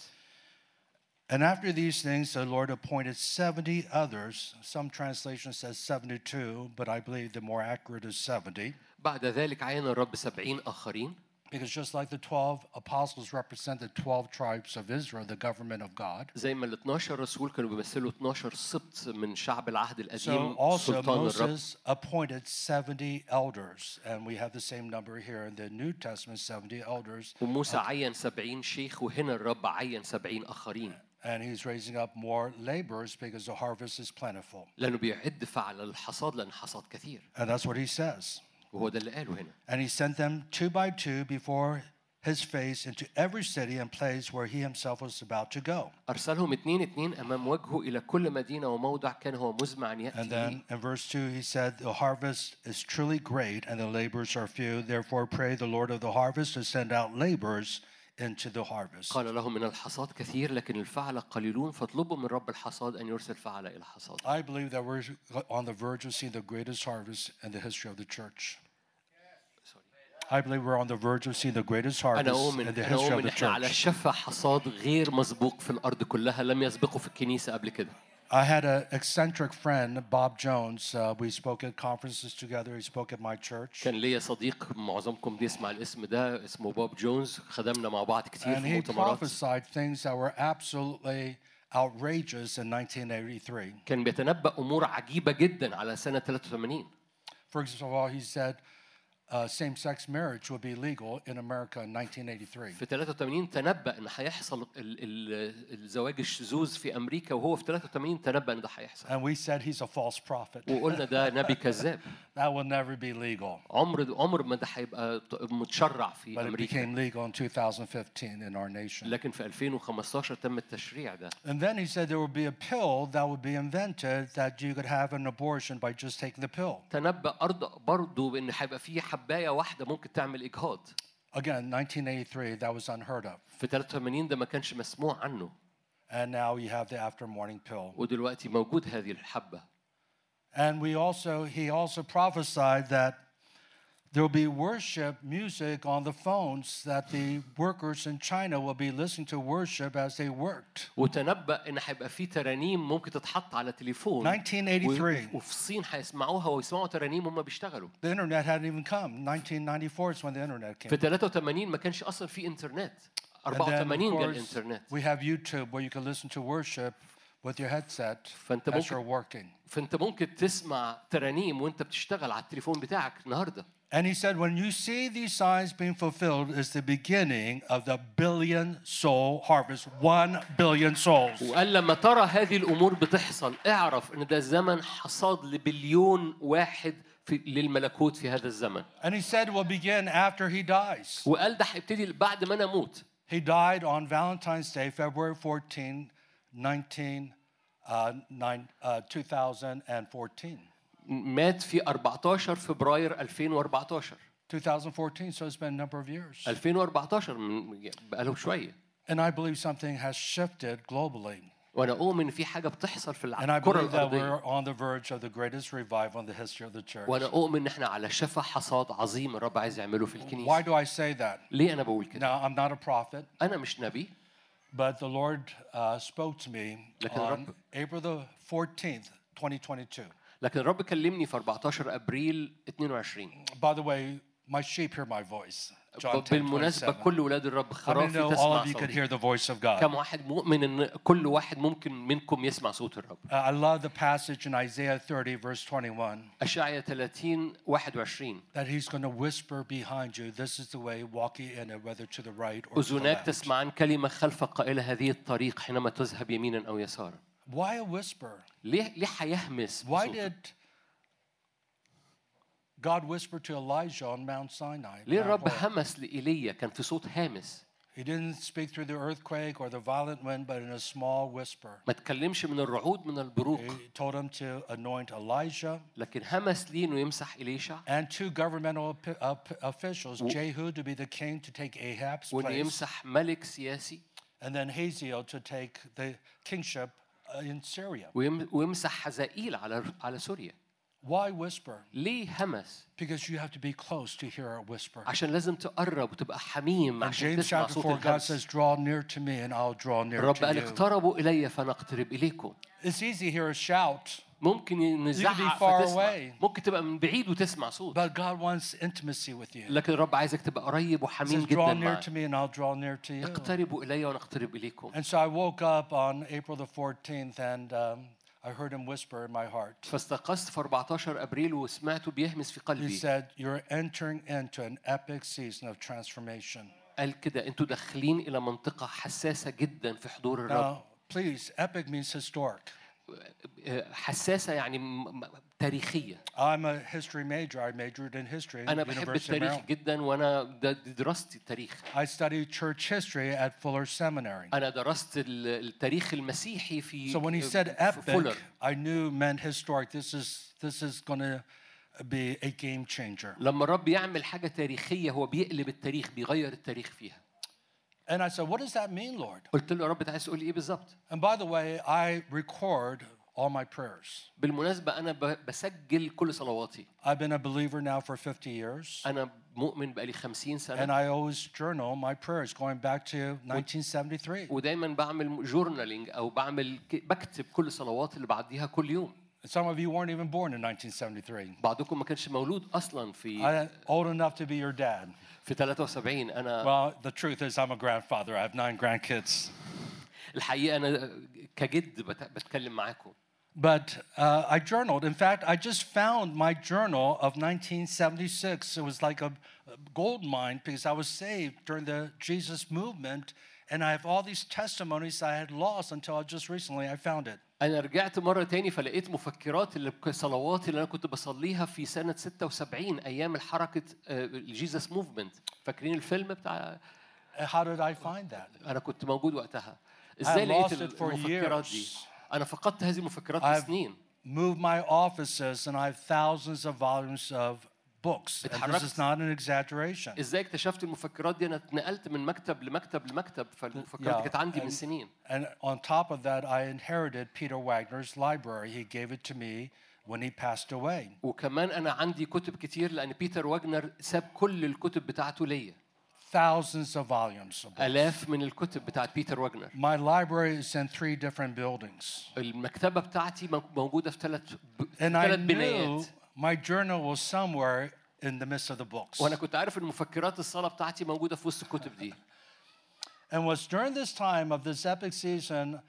And after these things, the Lord appointed 70 others. Some translation says 72, but I believe the more accurate is 70. بعد ذلك عين الرب سبعين آخرين Because just like the 12 apostles represent the 12 tribes of Israel, the government of God, زي ما ال 12 رسول كانوا بيمثلوا 12 سبط من شعب العهد so القديم also سلطان الرب Moses appointed 70 elders. And we have the same number here in the New Testament 70 elders. وموسى عين 70 شيخ وهنا الرب عين 70 آخرين And he's raising up more laborers because the harvest is plentiful. لأنه بيعد فعل الحصاد لأن حصاد كثير And that's what he says. وهو ده اللي قاله هنا And he sent them two by two before his face into every city and place where he himself was about to go. أرسلهم اتنين اتنين أمام وجهه إلى كل مدينة وموضع كان هو مزمع أن يأتي And إليه. then in verse 2, he said, The harvest is truly great and the laborers are few. Therefore, pray the Lord of the harvest to send out laborers into the harvest. قال لهم من الحصاد كثير لكن الفعل قليلون فاطلبوا من رب الحصاد أن يرسل فعل إلى الحصاد I believe that we're on the verge of seeing the greatest harvest in the history of the church. I believe we're on the verge of seeing the greatest harvest أنا أؤمن in the أنا history of أؤمن the إحنا على church. شفا حصاد غير مسبوق في الأرض كلها لم يسبقه في الكنيسة قبل كده I had an eccentric friend, Bob Jones. Uh, we spoke at conferences together. He spoke at my church. كان ليا صديق معظمكم بيسمع الاسم ده اسمه بوب جونز خدمنا مع بعض كتير And في he مؤتمرات prophesied things that were absolutely outrageous in 1983. كان بيتنبأ أمور عجيبة جدا على سنة 83 For example, he said uh, same sex marriage would be legal in America in 1983. في 83 تنبأ ان هيحصل ال- ال- الزواج الشذوذ في امريكا وهو في 83 تنبأ ان ده هيحصل And we said he's a false prophet. وقلنا ده نبي كذاب [LAUGHS] That will never be legal. عمر عمر ما ده هيبقى ط- متشرع في But it امريكا became legal in 2015 in our nation. لكن في 2015 تم التشريع ده And then he said there would be a pill that would be invented that you could have an abortion by just taking the pill. تنبأ أرض برضه بان هيبقى في حبايه واحدة ممكن تعمل اجهاض Again, 1983, that was unheard of. في 83 ده ما كانش مسموع عنه And now you have the after morning pill. ودلوقتي موجود هذه الحبه And we also, he also prophesied that there will be worship music on the phones that the workers in China will be listening to worship as they worked. وتنبأ ان هيبقى في ترانيم ممكن تتحط على تليفون 1983. و- وفي الصين هيسمعوها ويسمعوا ترانيم وهم بيشتغلوا The internet hadn't even come. 1994 is when the internet came. في 83 ما كانش اصلا في انترنت And then, of 84 جاء course, الانترنت we have YouTube where you can listen to worship with your headset فأنت as ممكن- you're working. فانت ممكن تسمع ترانيم وانت بتشتغل على التليفون بتاعك النهارده And he said, when you see these signs being fulfilled, is the beginning of the billion soul harvest. One billion souls. وقال لما ترى هذه الامور بتحصل اعرف ان ده زمن حصاد لبليون واحد في للملكوت في هذا الزمن And he said it will begin after he dies. وقال ده هيبتدي بعد ما انا اموت He died on Valentine's Day, February 14, 19, uh, nine, uh, 2014. مات في 14 فبراير 2014 2014, so it's been a number of years. 2014 من بقاله شويه And I believe something has shifted globally. وانا اؤمن ان في حاجه بتحصل في And I الكره believe that الارضيه we're on the verge of the greatest revival in the history of the church. وانا اؤمن ان احنا على شفا حصاد عظيم الرب عايز يعمله في Why الكنيسه do I say that? ليه انا بقول كده Now, I'm not a prophet, انا مش نبي but the Lord uh, spoke to me لكن on الرب- April the 14th, 2022. لكن الرب كلمني في 14 ابريل 22 By the way, my sheep hear my voice. John 10, بالمناسبه 27. كل ولاد الرب خرافي تسمع of you could صوتي hear the voice of God? كم واحد مؤمن ان كل واحد ممكن منكم يسمع صوت الرب Uh, I love the passage in Isaiah 30, verse 21, اشعيا 30 21 that he's going to whisper behind you, This is the way, walk ye in it, whether to the right or to the اذناك left. تسمعان كلمه خلفك قائله هذه الطريق حينما تذهب يمينا أو يسارا Why a whisper? ليه ليه هيهمس Why بصوته؟ did God whisper to Elijah on Mount Sinai? ليه Mount الرب Horeb? همس لإيليا كان في صوت هامس He didn't speak through the earthquake or the violent wind, but in a small whisper. ما تكلمش من الرعود من البروق He told him to anoint Elijah لكن همس ليه انه يمسح إليشع and two governmental opi- up- officials, Jehu to be the king to take Ahab's وانه place, يمسح ملك سياسي and then Hazael to take the kingship uh, in Syria. ويم- ويمسح حزائيل على على سوريا Why whisper? ليه همس Because you have to be close to hear a whisper. عشان لازم تقرب وتبقى حميم In عشان James تسمع chapter صوت 4, God الهمس says, Draw near to me and I'll draw near الرب to قال you. اقتربوا إلي فنقترب إليكم It's easy to hear a shout, ممكن نزعق فتسمع. ممكن تبقى من بعيد وتسمع صوت But God wants intimacy with you. لكن الرب عايزك تبقى قريب He وحميم جدا draw near معاه to me and I'll draw near to you. اقتربوا الي وأنا اقترب اليكم And so I woke up on April the 14th and um, I heard him whisper in my heart. فاستيقظت في 14 ابريل وسمعته بيهمس في He قلبي said, You're entering into an epic season of transformation. قال كده أنتوا داخلين إلى منطقه حساسه جدا في حضور الرب Now, please, epic means historic. حساسه يعني تاريخيه I'm a history major. I majored in history at أنا بحب التاريخ. جدا وأنا دراستي التاريخ I studied church history at Fuller Seminary. أنا درست ال- التاريخ المسيحي في So when he said epic, I knew meant historic. This is this is going to be a game changer. لما الرب يعمل حاجة تاريخيه هو بيقلب التاريخ بيغير التاريخ فيها And I said, What does that mean, Lord? قلت له يا رب انت عايز تقول لي ايه بالظبط And by the way, I record all my prayers. بالمناسبه انا ب- بسجل كل صلواتي I've been a believer now for 50 years. انا مؤمن بقالي 50 And سنه I always journal my prayers going back to 1973. ودايما بعمل جورنالينج او بعمل ك- بكتب كل صلوات اللي بعديها كل يوم And some of you weren't even born in 1973. بعضكم ما كانش مولود اصلا في I'm old enough to be your dad. في 73 انا Well, the truth is, I'm a grandfather. I have nine grandkids. الحقيقه انا كجد بت- بتكلم معاكم But uh, I journaled. In fact, I just found my journal of 1976. It was like a a gold mine because I was saved during the Jesus movement. And I have all these testimonies I had lost until just recently I found it. أنا رجعت مرة تاني فلقيت مفكرات اللي صلوات اللي أنا كنت بصليها في سنة 76 أيام الحركة الجيزس موفمنت فاكرين الفيلم بتاع How did I find that? أنا كنت موجود وقتها إزاي I لقيت المفكرات دي. أنا فقدت هذه المفكرات I've لسنين moved my offices and I have thousands of volumes of books. And this اتحركت. is not an exaggeration. ازاي اكتشفت المفكرات دي انا اتنقلت من مكتب لمكتب لمكتب فالمفكرات دي Yeah, كانت عندي من and- سنين And on top of that, I inherited Peter Wagner's library. He gave it to me when he passed away. وكمان انا عندي كتب كتير لان بيتر واجنر ساب كل الكتب بتاعته ليا Thousands of volumes of books. الاف من الكتب بتاعت بيتر واجنر My library is in three different buildings. المكتبه بتاعتي مو- موجوده في ثلاث And I ثلاث knew بنايات my journal was somewhere in the midst of the books. وانا كنت عارف ان مفكرات الصلاه بتاعتي موجوده في وسط الكتب دي And was during this time of this epic season,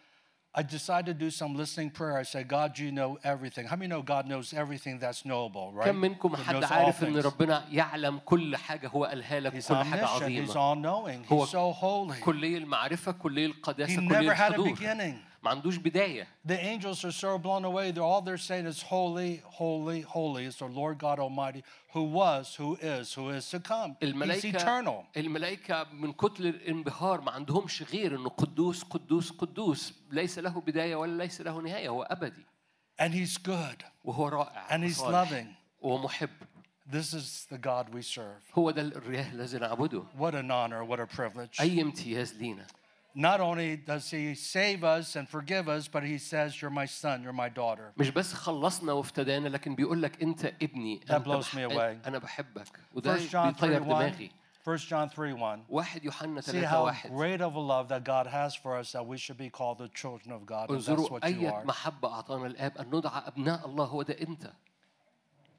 I decided to do some listening prayer. I said, God, you know everything. How many know God knows everything that's knowable, right? كم منكم He حد knows all عارف ان things. ربنا يعلم كل حاجه هو قالها لك He's كل حاجه omniscient. He's عظيمه all knowing. هو He's so holy. كليه المعرفه كليه He القداسه never كليه had a الحضور beginning. ما عندوش بدايه The angels are so blown away. They're all they're saying is holy, holy, holy is the Lord God Almighty, who was, who is, who is to come. He's الملائكه eternal. الملائكه من كتر الانبهار ما عندهمش غير انه قدوس قدوس قدوس ليس له بدايه ولا ليس له نهايه هو ابدي And he's good. وهو رائع And he's وصالح loving. ومحب This is the God we serve. هو ده الإله الذي نعبده What an honor, what a privilege. اي امتياز لينا Not only does he save us and forgive us, but he says, You're my son, you're my daughter. مش بس خلصنا وافتدانا لكن بيقول لك انت ابني That أنت blows me away. انا بحبك وده 1 John 3 بيطير 1. دماغي 1 John 3 1. واحد يوحنا See 3 how واحد great of a love that God has for us that we should be called the children of God. And that's انظروا what you أي are. محبة أعطانا الآب أن ندعى أبناء الله هو ده أنت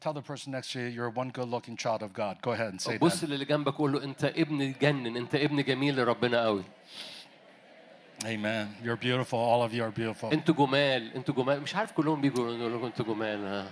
Tell the person next to you, you're one good looking child of God. Go ahead and say بص that. للي جنبك قول له أنت ابن يجنن أنت ابن جميل لربنا قوي Amen. You're beautiful. All of you are beautiful. أنتوا جمال أنتوا جمال مش عارف كلهم بيجوا يقولوا لكم أنتوا جمال ها.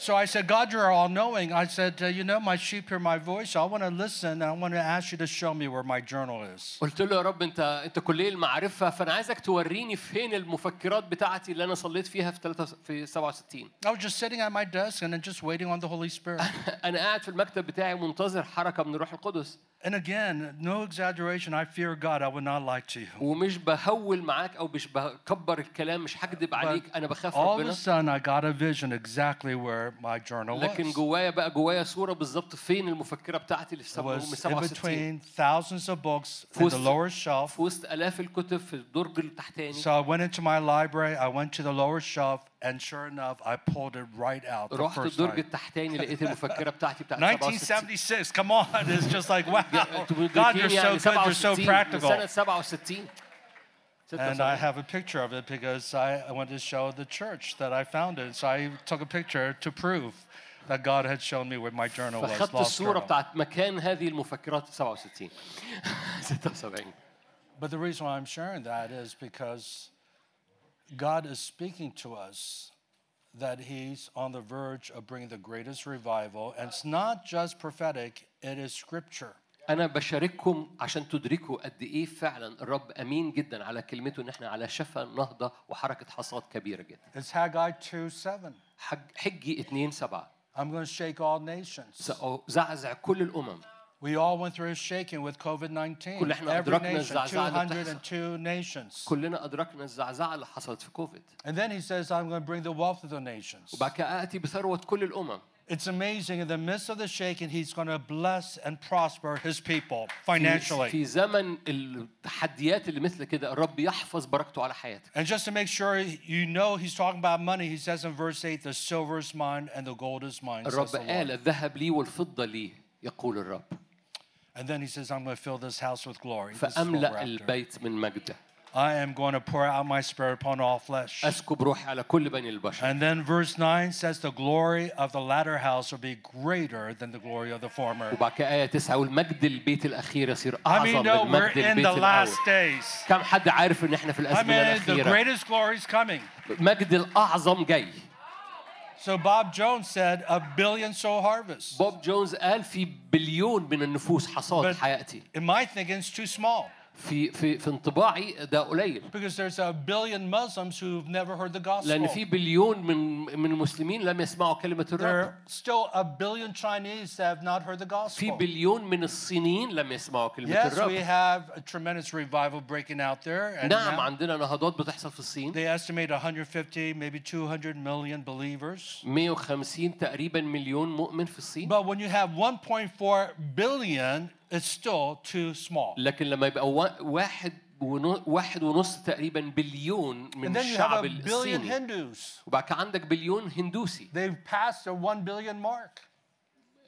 So I said, God, you're all knowing. I said, uh, You know, my sheep hear my voice. I want to listen. I want to ask you to show me where my journal is. قلت له يا رب أنت أنت كلية المعرفة فأنا عايزك توريني فين المفكرات بتاعتي اللي أنا صليت فيها في 3 في 67 I was just sitting at my desk and then just waiting on the Holy Spirit. [LAUGHS] أنا قاعد في المكتب بتاعي منتظر حركة من الروح القدس and again, no exaggeration. I fear God. I would not lie to you. ومش بهول معاك او مش بكبر الكلام مش هكذب عليك انا بخاف All of ربنا a sudden, I got a vision exactly where my journal لكن was. جوايا بقى جوايا صوره بالظبط فين المفكره بتاعتي اللي في It سبعة- من was in 67 between thousands of books in the وسط- lower shelf. في وسط الاف الكتب في الدرج التحتاني So I went into my library. I went to the lower shelf, and sure enough, I pulled it right out the رحت first الدرج time. التحتاني لقيت المفكره بتاعتي بتاعت 67 1976. [LAUGHS] Come on, it's just like wow. [LAUGHS] انتوا God, you're مدركين so يعني good. You're so 67 من practical. سنه 67 And I have a picture of it because I, I wanted to show the church that I founded. So I took a picture to prove that God had shown me where my journal was. فخدت [LAUGHS] Lost الصورة Journal. بتاعت مكان هذه المفكرات 67 76 But the reason why I'm sharing that is because God is speaking to us that He's on the verge of bringing the greatest revival. And it's not just prophetic, it is scripture. أنا بشارككم عشان تدركوا قد إيه فعلا الرب أمين جدا على كلمته إن إحنا على شفا نهضة وحركة حصاد كبيرة جدا. It's Haggai 2 7. حج حجي 2 7 I'm going to shake all nations. سأزعزع كل الأمم. We all went through a shaking with COVID 19. كل إحنا Every أدركنا الزعزعة اللي 202 nations. كلنا أدركنا الزعزعة اللي حصلت في كوفيد. And then he says, I'm going to bring the wealth of the nations. وبعد كده آتي بثروة كل الأمم. It's amazing. In the midst of the shaking, he's going to bless and prosper his people في, financially. في زمن التحديات اللي مثل كده الرب يحفظ بركته على حياتك. And just to make sure you know he's talking about money, he says in verse 8, the silver is mine and the gold is mine. Says الرب the قال Lord. الذهب لي والفضة لي يقول الرب. And then he says, I'm going to fill this house with glory. This is what we're فأملأ after. البيت من مجده. I am going to pour out my spirit upon all flesh. أسكب روحي على كل بني البشر. And then verse 9 says, the glory of the latter house will be greater than the glory of the former. وبعد كده آية تسعة يقول مجد البيت الأخير يصير I أعظم mean, no, من we're مجد in البيت the last الأول. days. كم حد عارف إن إحنا في I الأزمنة mean, the الأخيرة؟ greatest glory is coming. مجد الأعظم جاي. So Bob Jones said, a billion soul harvest. بوب جونز قال في بليون من النفوس حصاد But- حياتي. In my thinking, it's too small في في في انطباعي ده قليل. because there's a billion Muslims who've never heard the لأن gospel. في بليون من من المسلمين لم يسمعوا كلمة There الرب. are still a billion Chinese that have not heard the في gospel. بليون من الصينيين لم يسمعوا كلمة Yes, we الرب. have a tremendous revival breaking out there. And نعم now عندنا نهضات بتحصل في الصين. they estimate 150, maybe 200 million believers. 150 تقريبا مليون مؤمن في الصين. But when you have 1.4 billion, it's still too small. لكن لما يبقى وا- واحد واحد ونص تقريبا بليون من الشعب الصيني. وبعد كده عندك بليون هندوسي They've passed the 1 billion mark.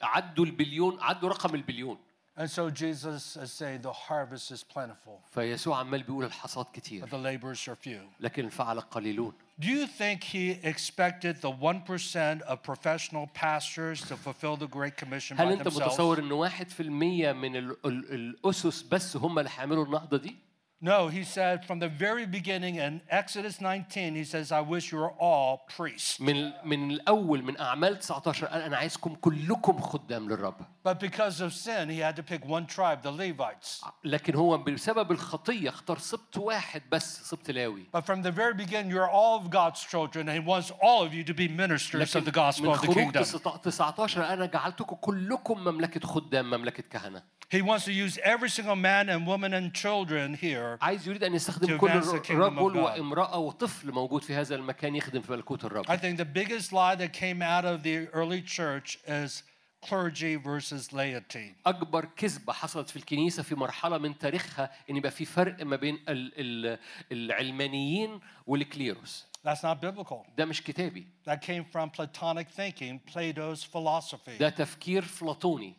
عدوا البليون عدوا رقم البليون And so Jesus is saying the harvest is plentiful, فيسوع عمال بيقول الحصاد كتير but the laborers are few. لكن الفعل قليلون Do you think he expected the 1% of professional pastors to fulfill the Great Commission by هل انت themselves? متصور ان واحد في المية من ال ال الاسس بس هم اللي هيعملوا النهضة دي؟ No, he said from the very beginning in Exodus 19, he says, I wish you were all priests. من من الاول من اعمال 19 قال انا عايزكم كلكم خدام للرب But because of sin, he had to pick one tribe, the Levites. لكن هو بسبب الخطية اختار سبط واحد بس سبط لاوي But from the very beginning, you're all of God's children, and he wants all of you to be ministers of the لكن gospel من of the خروج kingdom. 19 انا جعلتكم كلكم مملكة خدام مملكة كهنة He wants to use every single man and woman and children here عايز يريد أن يستخدم كل رجل. وامرأة وطفل موجود في هذا المكان يخدم في ملكوت الرب I think the biggest lie that came out of the early church is clergy versus laity. أكبر كذبة حصلت في الكنيسة في مرحلة من تاريخها إن يبقى في فرق ما بين ال ال العلمانيين والكليروس That's not biblical. ده مش كتابي That came from Platonic thinking, Plato's philosophy. ده تفكير فلاطوني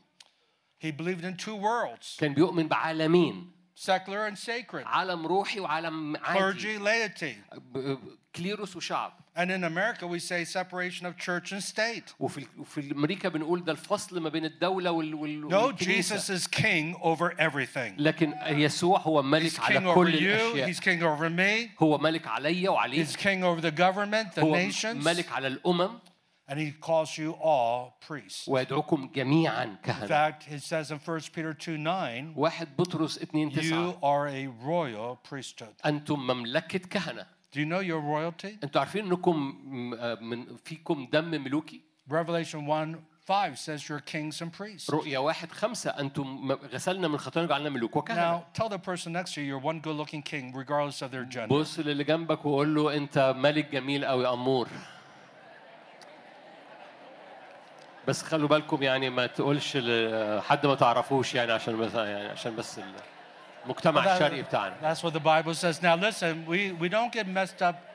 He believed in two worlds كان بيؤمن بعالمين secular and sacred, عالم روحي وعالم عادي clergy, laity. ب- ب- كليروس وشعب And in America, we say separation of church and state. وفي وفي امريكا بنقول ده الفصل ما بين الدوله وال وال No, والكنيسة. Jesus is king over everything. لكن يسوع هو He's ملك king على over كل you, الاشياء he's king over me, هو ملك عليا وعليك he's king over the government, the هو nations, ملك على الامم and he calls you all priests. ويدعوكم جميعا In كهنه fact, it says in 1 Peter 2 9, واحد بطرس 2 you 9 are a royal priesthood. انتم مملكه كهنه Do you know your royalty? انتوا عارفين انكم م- آه، من فيكم دم ملوكي Revelation 1 5 says you're kings and priests. رؤيا واحد خمسة أنتم م- غسلنا من خطايانا وجعلنا ملوك وكهنة Now, tell the person next to you you're one good looking king, regardless of their gender. بص للي جنبك وقول له أنت ملك جميل أوي أمور بس خلوا بالكم يعني ما تقولش لحد ما تعرفوش يعني عشان بس يعني عشان بس المجتمع الشرقي بتاعنا That's what the Bible says. Now, listen, we, we don't get messed up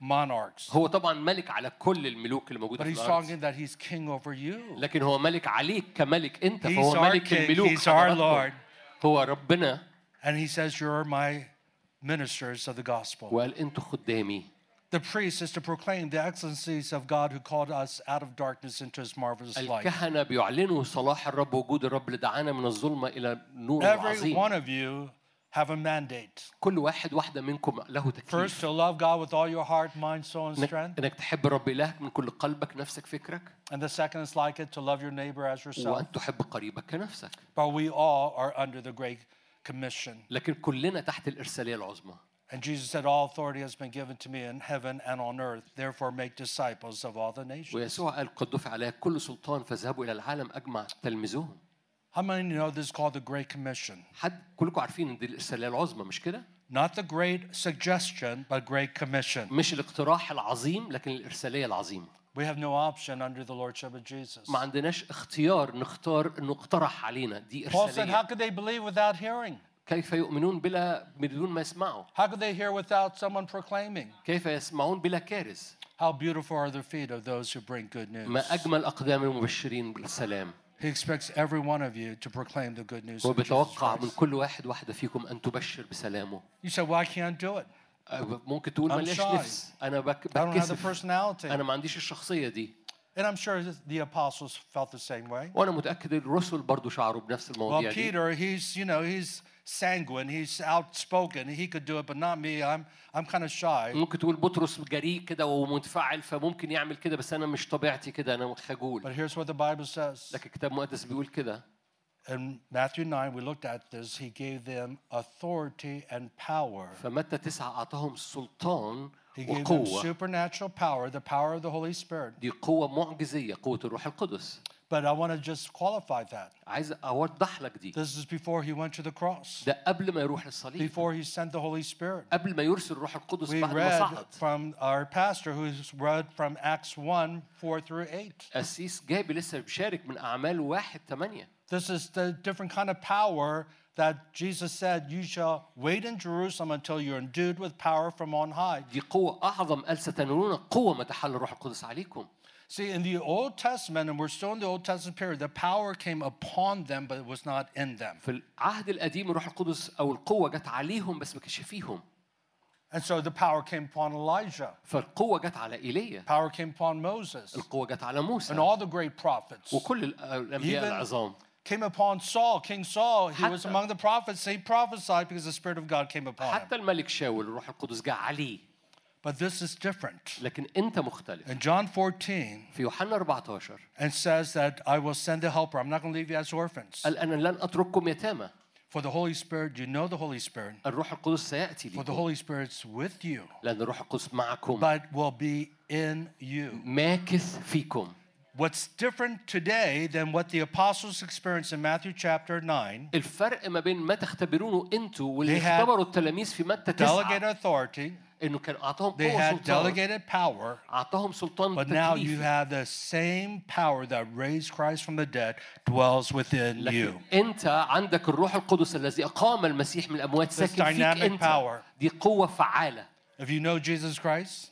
monarchs. هو طبعا ملك على كل الملوك اللي موجوده But في he's الارض talking that he's king over you. لكن هو ملك عليك كملك انت He's فهو our ملك king. الملوك He's our حضراتكم. Lord. هو ربنا And he says, You're my ministers of the gospel. وقال انتوا خدامي The priest is to proclaim the excellencies of God who called us out of darkness into his marvelous light. الكهنه بيعلنوا صلاح الرب وجود الرب اللي دعانا من الظلمه الى النور Every العظيم one of you have a mandate. كل واحد واحده منكم له First, تكليف to love God with all your heart, mind, soul, and انك, strength. انك تحب الرب الهك من كل قلبك نفسك فكرك And the second is like it, to love your neighbor as yourself. وان تحب قريبك كنفسك But we all are under the Great Commission. لكن كلنا تحت الارساليه العظمى And Jesus said, All authority has been given to me in heaven and on earth. Therefore, make disciples of all the nations. ويسوع قال قد دفع عليها كل سلطان فاذهبوا الى العالم اجمع تلمذوهم How many know this is called the Great Commission? حد كلكم عارفين ان دي الارساليه العظمى مش كده Not the great suggestion, but Great Commission. مش الاقتراح العظيم لكن الارساليه العظيمه We have no option under the Lordship of Jesus. ما عندناش اختيار نختار انه اقترح علينا دي Paul said, How ارساليه could they believe without hearing? كيف يؤمنون بلا بدون ما يسمعوا How could they hear without someone proclaiming? كيف يسمعون بلا كارث How beautiful are the feet of those who bring good news. ما اجمل اقدام المبشرين بالسلام He expects every one of you to proclaim the good news هو of Jesus بيتوقع من Christ. كل واحد واحده فيكم ان تبشر بسلامه You say, Well, I can't do it. أه، ممكن تقول I'm ملياش shy. نفس انا بك I don't have the بتكسف personality. انا ما عنديش الشخصيه دي And I'm sure the apostles felt the same way. وانا متاكد الرسل برضو شعروا بنفس Well, المواضيع دي Peter, he's, you know, he's sanguine, he's outspoken, he could do it, but not me. I'm, I'm kind of shy. ممكن تقول بطرس جريء كده ومنفعل فممكن يعمل كده بس أنا مش طبيعتي كده أنا خجول But here's what the Bible says. لكن الكتاب المقدس بيقول كده In Matthew 9, we looked at this. He gave them authority and power. فمتى تسعة أعطاهم سلطان He gave them supernatural power, the power of the Holy Spirit. دي قوة معجزية قوة الروح القدس But I want to just qualify that. عايز أوضح لك دي This is before he went to the cross, ده قبل ما يروح للصليب before he sent the Holy Spirit. قبل ما يرسل الروح القدس We بعد ما read صعد from our pastor who's read from Acts 1 4 through 8. قسيس جابي لسه بيشارك من أعمال واحد ثمانية This is the different kind of power that Jesus said, You shall wait in Jerusalem until you're endued with power from on high. دي قوة أعظم قال ستنالون قوة ما تحل الروح القدس عليكم See, in the Old Testament, and we're still in the Old Testament period, the power came upon them, but it was not in them. في العهد القديم الروح القدس أو القوة جت عليهم بس ما كانش فيهم And so the power came upon Elijah, فالقوة جت على إيليا power came upon Moses, القوة جت على and موسى all the great prophets. وكل ال- الأنبياء Even العظام came upon Saul, King Saul. He was حتى- among the prophets. He prophesied because the Spirit of God came upon him. حتى الملك شاول الروح القدس جاء عليه But this is different. لكن انت مختلف In John 14, في يوحنا 14 and says that I will send the helper. I'm not going to leave you as orphans. قال انا لن اترككم يتامى For the Holy Spirit, you know the Holy Spirit. الروح القدس سياتي For the لكم Holy Spirit's with you, لان الروح القدس معكم but will be in you. ماكث فيكم What's different today than what the apostles experienced in Matthew chapter 9, الفرق ما بين ما تختبرونه انتوا واللي They had اختبروا التلاميذ في متى تسعة delegated authority, انه كان اعطاهم they قوه had سلطان delegated power, اعطاهم سلطان but now you have the same power that raised Christ from the dead dwells within you. انت عندك الروح القدس الذي اقام المسيح من الاموات ساكن فيك dynamic انت power. دي قوه فعاله If you know Jesus Christ,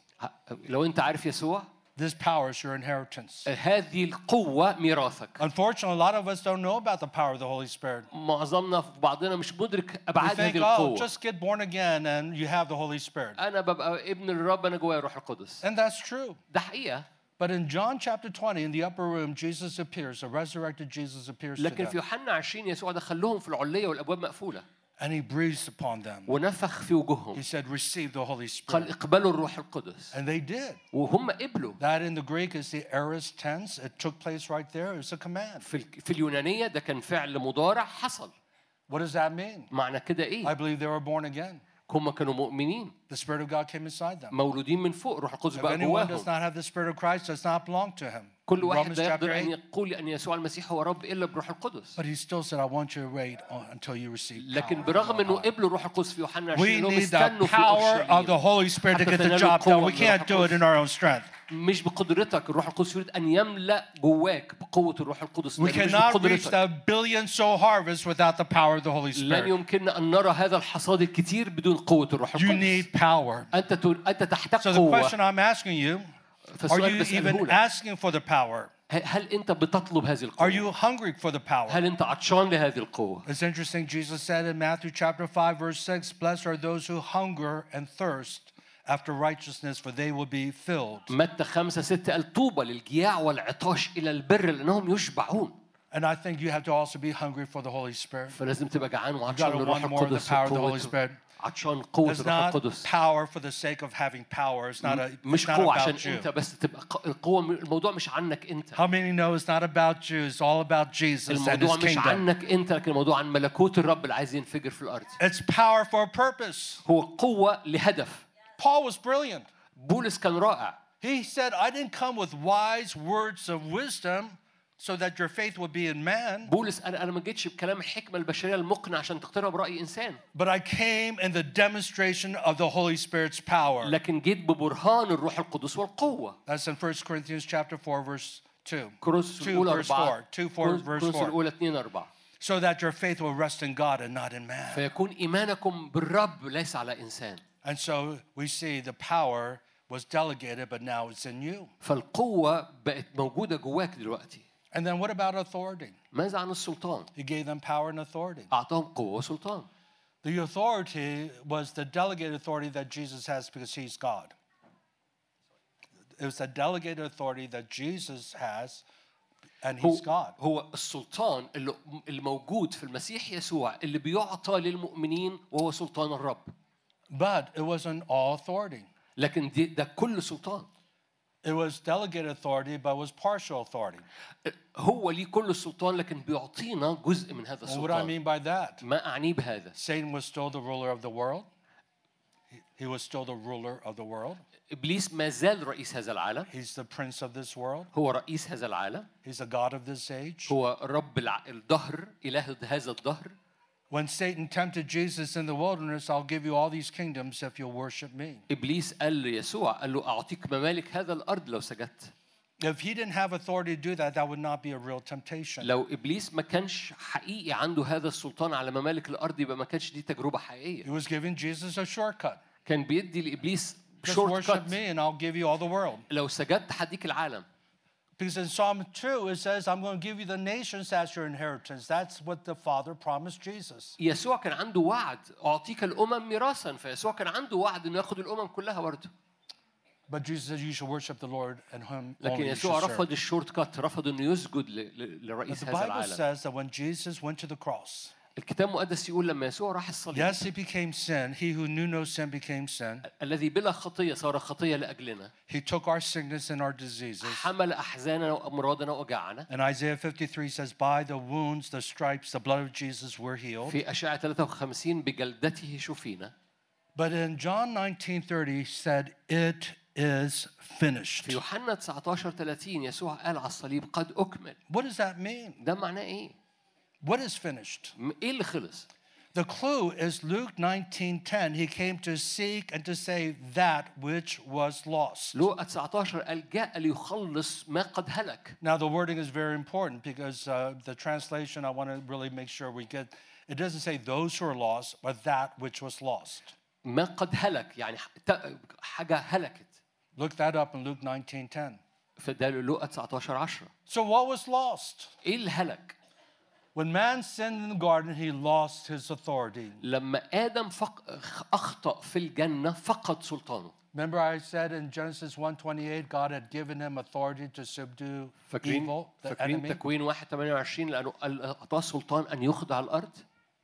لو انت عارف يسوع this power is your inheritance. هذه القوه ميراثك Unfortunately, a lot of us don't know about the power of the Holy Spirit. معظمنا في بعضنا مش مدرك We ابعاد هذه think, oh, القوه just get born again and you have the Holy Spirit. انا ببقى ابن الرب انا جوايا الروح القدس And that's true. ده حقيقه But in John chapter 20, in the upper room, Jesus appears, the resurrected Jesus appears to لكن في them. يوحنا 20 يسوع دخلهم في العليه والابواب مقفوله And he breathes upon them. ونفخ في وجوههم He said, Receive the Holy قال Spirit. اقبلوا الروح القدس And they did. وهم قبلوا That in the Greek is the aorist tense. It took place right there. It's a command. في ال- في اليونانيه ده كان فعل مضارع حصل What does that mean? معنى كده I ايه believe they were born again. هم كانوا مؤمنين The Spirit of God came inside them. مولودين من فوق الروح القدس If بقى anyone does جواهم not have the Spirit of Christ, does not belong to him. كل واحد لا يقدر 8. يقول أن يسوع المسيح هو رب إلا بروح القدس But he still said, I want you to wait until you receive لكن. برغم إنه قبلوا الروح القدس في يوحنا 20 We انهم need the استنوا في power of the Holy Spirit to get the job done. We can't do it in our own strength. مش بقدرتك الروح القدس يريد أن يملأ جواك بقوة الروح القدس We cannot reach the billion soul harvest without the power of the Holy لن Spirit. يمكننا أن نرى هذا الحصاد الكتير بدون قوة الروح You القدس need power. أنت أنت تحتاج So the قوة question I'm asking you, are فالسؤال you بسأله even لك asking for the power? ه- هل انت بتطلب هذه Are القوه you hungry for the power? هل انت عطشان لهذه القوه It's interesting, Jesus said in Matthew chapter 5, verse 6, Blessed are those who hunger and thirst after righteousness, for they will be filled. متى خمسة ستة قال طوبى للجياع والعطاش إلى البر لأنهم يشبعون And I think you have to also be hungry for the Holy Spirit. فلازم تبقى جعان You وعطشان gotta للروح want more of the القدس power of the Holy وقوته. Spirit. عطشان قوة الروح القدس power for the sake of having power. It's not, a, مش قوة عشان. أنت بس تبقى القوة الموضوع مش عنك أنت How many know it's not about you? It's all about Jesus and His الموضوع مش kingdom. عنك أنت لكن الموضوع عن ملكوت الرب اللي عايز ينفجر في الأرض It's power for a purpose. هو قوة لهدف Paul was brilliant. بولس كان رائع He said, I didn't come with wise words of wisdom so that your faith would be in man, بولس أنا أنا ما جيتش بكلام الحكمة البشرية المقنع عشان تقتنع برأي إنسان but I came in the demonstration of the Holy Spirit's power. لكن جيت ببرهان الروح القدس والقوة That's in 1 Corinthians chapter 4, verse 2. كورنثوس 2 الأولى verse أربعة 4. 2 4 verse كورنثوس 4. الأولى 2 4 So that your faith will rest in God and not in man. فيكون إيمانكم بالرب ليس على إنسان And so we see the power was delegated, but now it's in you. فالقوة بقت موجودة جواك دلوقتي And then what about authority? ماذا عن السلطان؟ He gave them power and authority. أعطاهم قوة وسلطان The authority was the delegated authority that Jesus has because he's God. It was the delegated authority that Jesus has, and هو he's God. هو السلطان اللي الموجود في المسيح يسوع اللي بيعطى للمؤمنين وهو سلطان الرب But it wasn't all authority. لكن دي ده كل سلطان It was delegated authority, but it was partial authority. هو ليه كل السلطان لكن بيعطينا جزء من هذا And what do I السلطان mean by that? ما أعنيه بهذا Satan was still the ruler of the world. He- He was still the ruler of the world. إبليس ما زال رئيس هذا العالم He's the prince of this world. هو رئيس هذا العالم He's the God of this age. هو رب الع- الدهر إله هذا الدهر When Satan tempted Jesus in the wilderness, I'll give you all these kingdoms if you'll worship me. إبليس قال ليسوع قال له أعطيك ممالك هذا الأرض لو سجدت If he didn't have authority to do that, that would not be a real temptation. لو إبليس ما كانش حقيقي عنده هذا السلطان على ممالك الأرض يبقى ما كانش دي تجربة He حقيقية was giving Jesus a shortcut. كان بيدي لإبليس Just شورت worship كات me and I'll give you all the world. لو سجدت هديك العالم Because in Psalm 2, it says, I'm going to give you the nations as your inheritance. That's what the Father promised Jesus. يسوع كان عنده وعد أعطيك الأمم ميراثا فيسوع كان عنده وعد إنه ياخد الأمم كلها برضه But Jesus said, You should worship the Lord and Him لكن only you يسوع should رفض serve. الشورت كات رفض إنه يسجد ل- ل- But لرئيس the هذا Bible العالم says that when Jesus went to the cross, الكتاب المقدس يقول لما يسوع راح الصليب yes, He became sin. He who knew no sin became sin. الذي بلا خطية صار خطية لأجلنا He took our sickness and our diseases. حمل أحزاننا وأمراضنا وأوجاعنا And Isaiah 53 says, By the wounds, the stripes, the blood of Jesus were healed. في أشعة 53 بجلدته شفينا But in John 19:30 he said, It is finished. في يوحنا 19 30 يسوع قال على الصليب قد أكمل What does that mean? ده معناه إيه؟ What is finished? م- إيه اللي خلص؟ The clue is Luke 19:10. He came to seek and to save that which was lost. لوقا 19 قال جاء ليخلص ما قد هلك Now the wording is very important because uh, the translation I want to really make sure we get. It doesn't say those who are lost, but that which was lost. ما قد هلك يعني ح- ت- حاجة هلكت Look that up in Luke 19:10. فده لوقا 19 10 So what was lost? إيه اللي هلك؟ When man sinned in the garden, he lost his authority. لما آدم فق... أخطأ في الجنة فقد سلطانه Remember I said in Genesis 1:28 God had given him authority to subdue فاكرين evil, the فاكرين enemy. تكوين 1 28 لأنه قال- أعطاه سلطان أن يخضع الأرض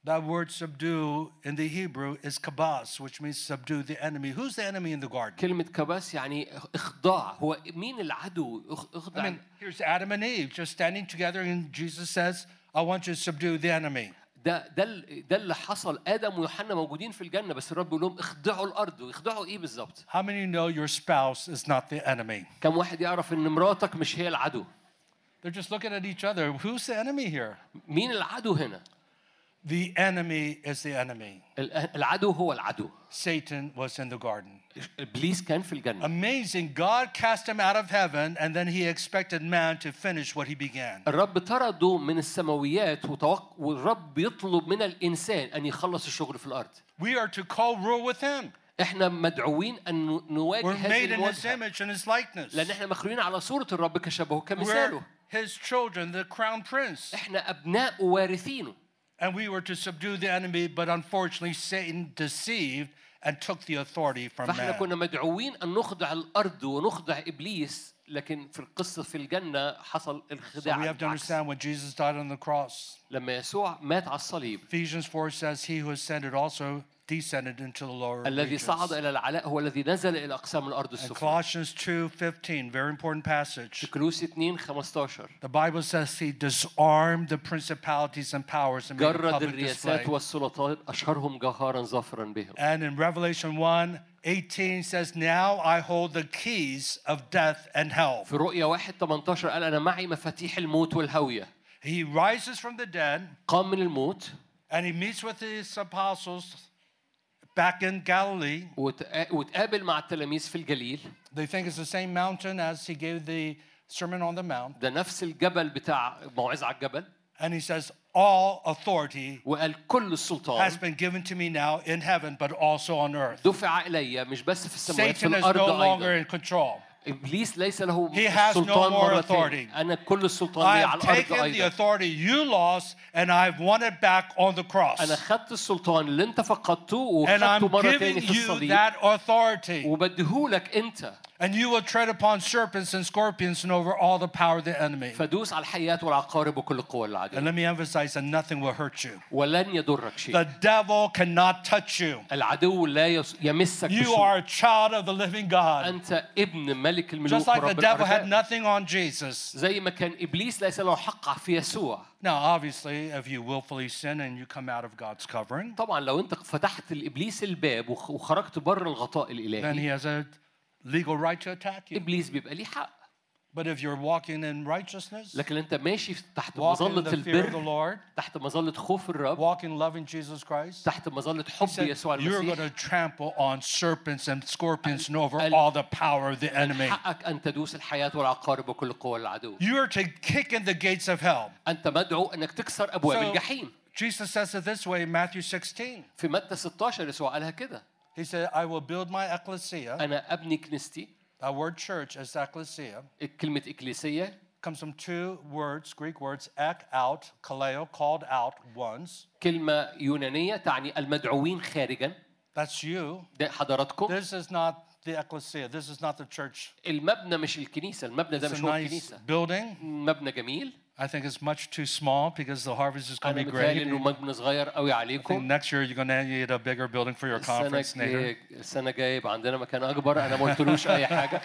That word subdue in the Hebrew is kabas, which means subdue the enemy. Who's the enemy in the garden? كلمة كباس يعني إخضاع هو مين العدو إخ- I اخضع mean, here's Adam and Eve just standing together, and Jesus says, I want you to subdue the enemy. ده ده ال- ده اللي حصل ادم ويوحنا موجودين في الجنه بس الرب بيقول لهم اخضعوا الارض ويخضعوا ايه بالظبط How many know your spouse is not the enemy? كم واحد يعرف ان مراتك مش هي العدو They're just looking at each other. Who's the enemy here? مين العدو هنا The enemy is the enemy. ال- العدو هو العدو Satan was in the garden. ابليس كان في الجنه Amazing. God cast him out of heaven, and then he expected man to finish what he began. الرب طرده من السماويات وتوق... والرب يطلب من الانسان ان يخلص الشغل في الارض We are to co rule with him. احنا مدعوين ان ن- نواجه We're هذه made in his المواجهه image and his likeness. لان احنا مخلوقين على صوره الرب كشبهه كمثاله We're his children, the crown prince. احنا ابناء وارثينه And we were to subdue the enemy, but unfortunately, Satan deceived and took the authority from فاحنا man. كنا مدعوين ان نخضع الارض ونخضع ابليس لكن في القصه في الجنه حصل So الخداع we have to بالعكس. understand when Jesus died on the cross. لما يسوع مات على الصليب Ephesians 4 says, He who ascended also descended into the lower الذي regions. صعد الى العلاء هو الذي نزل الى اقسام الارض And السفلى Colossians 2:15, very important passage. في كلوسي 2 15 The Bible says he disarmed the principalities and powers and made a جرد public الرياسات display. والسلطات اشهرهم جهارا ظافرا بهم And in Revelation 1, 18 says, Now I hold the keys of death and hell. في رؤيا 1 18 قال انا معي مفاتيح الموت والهويه He rises from the dead قام من الموت and he meets with his apostles back in Galilee. وتقا- وتقابل مع التلاميذ في الجليل They think it's the same mountain as he gave the Sermon on the Mount. ده نفس الجبل بتاع موعظه على الجبل And he says, All authority وقال كل has السلطان been given to me now in heaven, but also on earth. دفع الي مش بس في السماوات في Satan is الارض no longer ايضا in control. إبليس ليس له He has no سلطان more authority. أنا كل السلطان لي على الأرض taken the أيضا authority you lost and I've won it back on the cross. أنا خدت السلطان اللي أنت فقدته And I'm وخدته مره giving تاني في you الصليب that authority. وبديهولك أنت And you will tread upon serpents and scorpions and over all the power of the enemy. فدوس على الحيات والعقارب وكل قوى And العدو let me emphasize that nothing will hurt you. ولن يضرك شيء The devil cannot touch you. العدو لا يس- يمسك You بسوء are a child of the living God. انت ابن ملك الملوك Just like the ورب devil had الارباب nothing on Jesus. زي ما كان ابليس ليس له حق في يسوع Now, obviously, if you willfully sin and you come out of God's covering, طبعا لو انت فتحت لابليس الباب وخ- وخرجت بره الغطاء then الالهي he has a legal right to attack you. ابليس بيبقى ليه حق But if you're walking in righteousness, لكن انت ماشي تحت walking in مظله the fear of the البر Lord, تحت مظله خوف الرب walking loving Jesus Christ, تحت مظله he حب said, يسوع you're going المسيح to trample on serpents and scorpions and over ال- all the power of the enemy. حقك ان تدوس الحياه والعقارب وكل قوى العدو You are to kick in the gates of hell. انت مدعو انك تكسر ابواب So, الجحيم Jesus says it this way in Matthew 16. في متى 16 يسوع قالها كده He said, I will build my ecclesia. انا ابني كنيستي That word church is ecclesia. كلمه اكليسيه comes from two words, Greek words, ek out, kaleo, called out ones. كلمه يونانيه تعني المدعوين خارجا That's you. ده حضراتكم This is not the ecclesia. This is not the church. المبنى مش الكنيسه المبنى ده It's مش a هو nice الكنيسه building. مبنى جميل I think it's much too small because the harvest is going انا to be متهيألي great. انه مبنى صغير قوي I think عليكم next year you're going to need a bigger building for your السنه conference, Nader. الجايه السنه الجايه يبقى عندنا مكان اكبر انا ما قلتلوش اي حاجه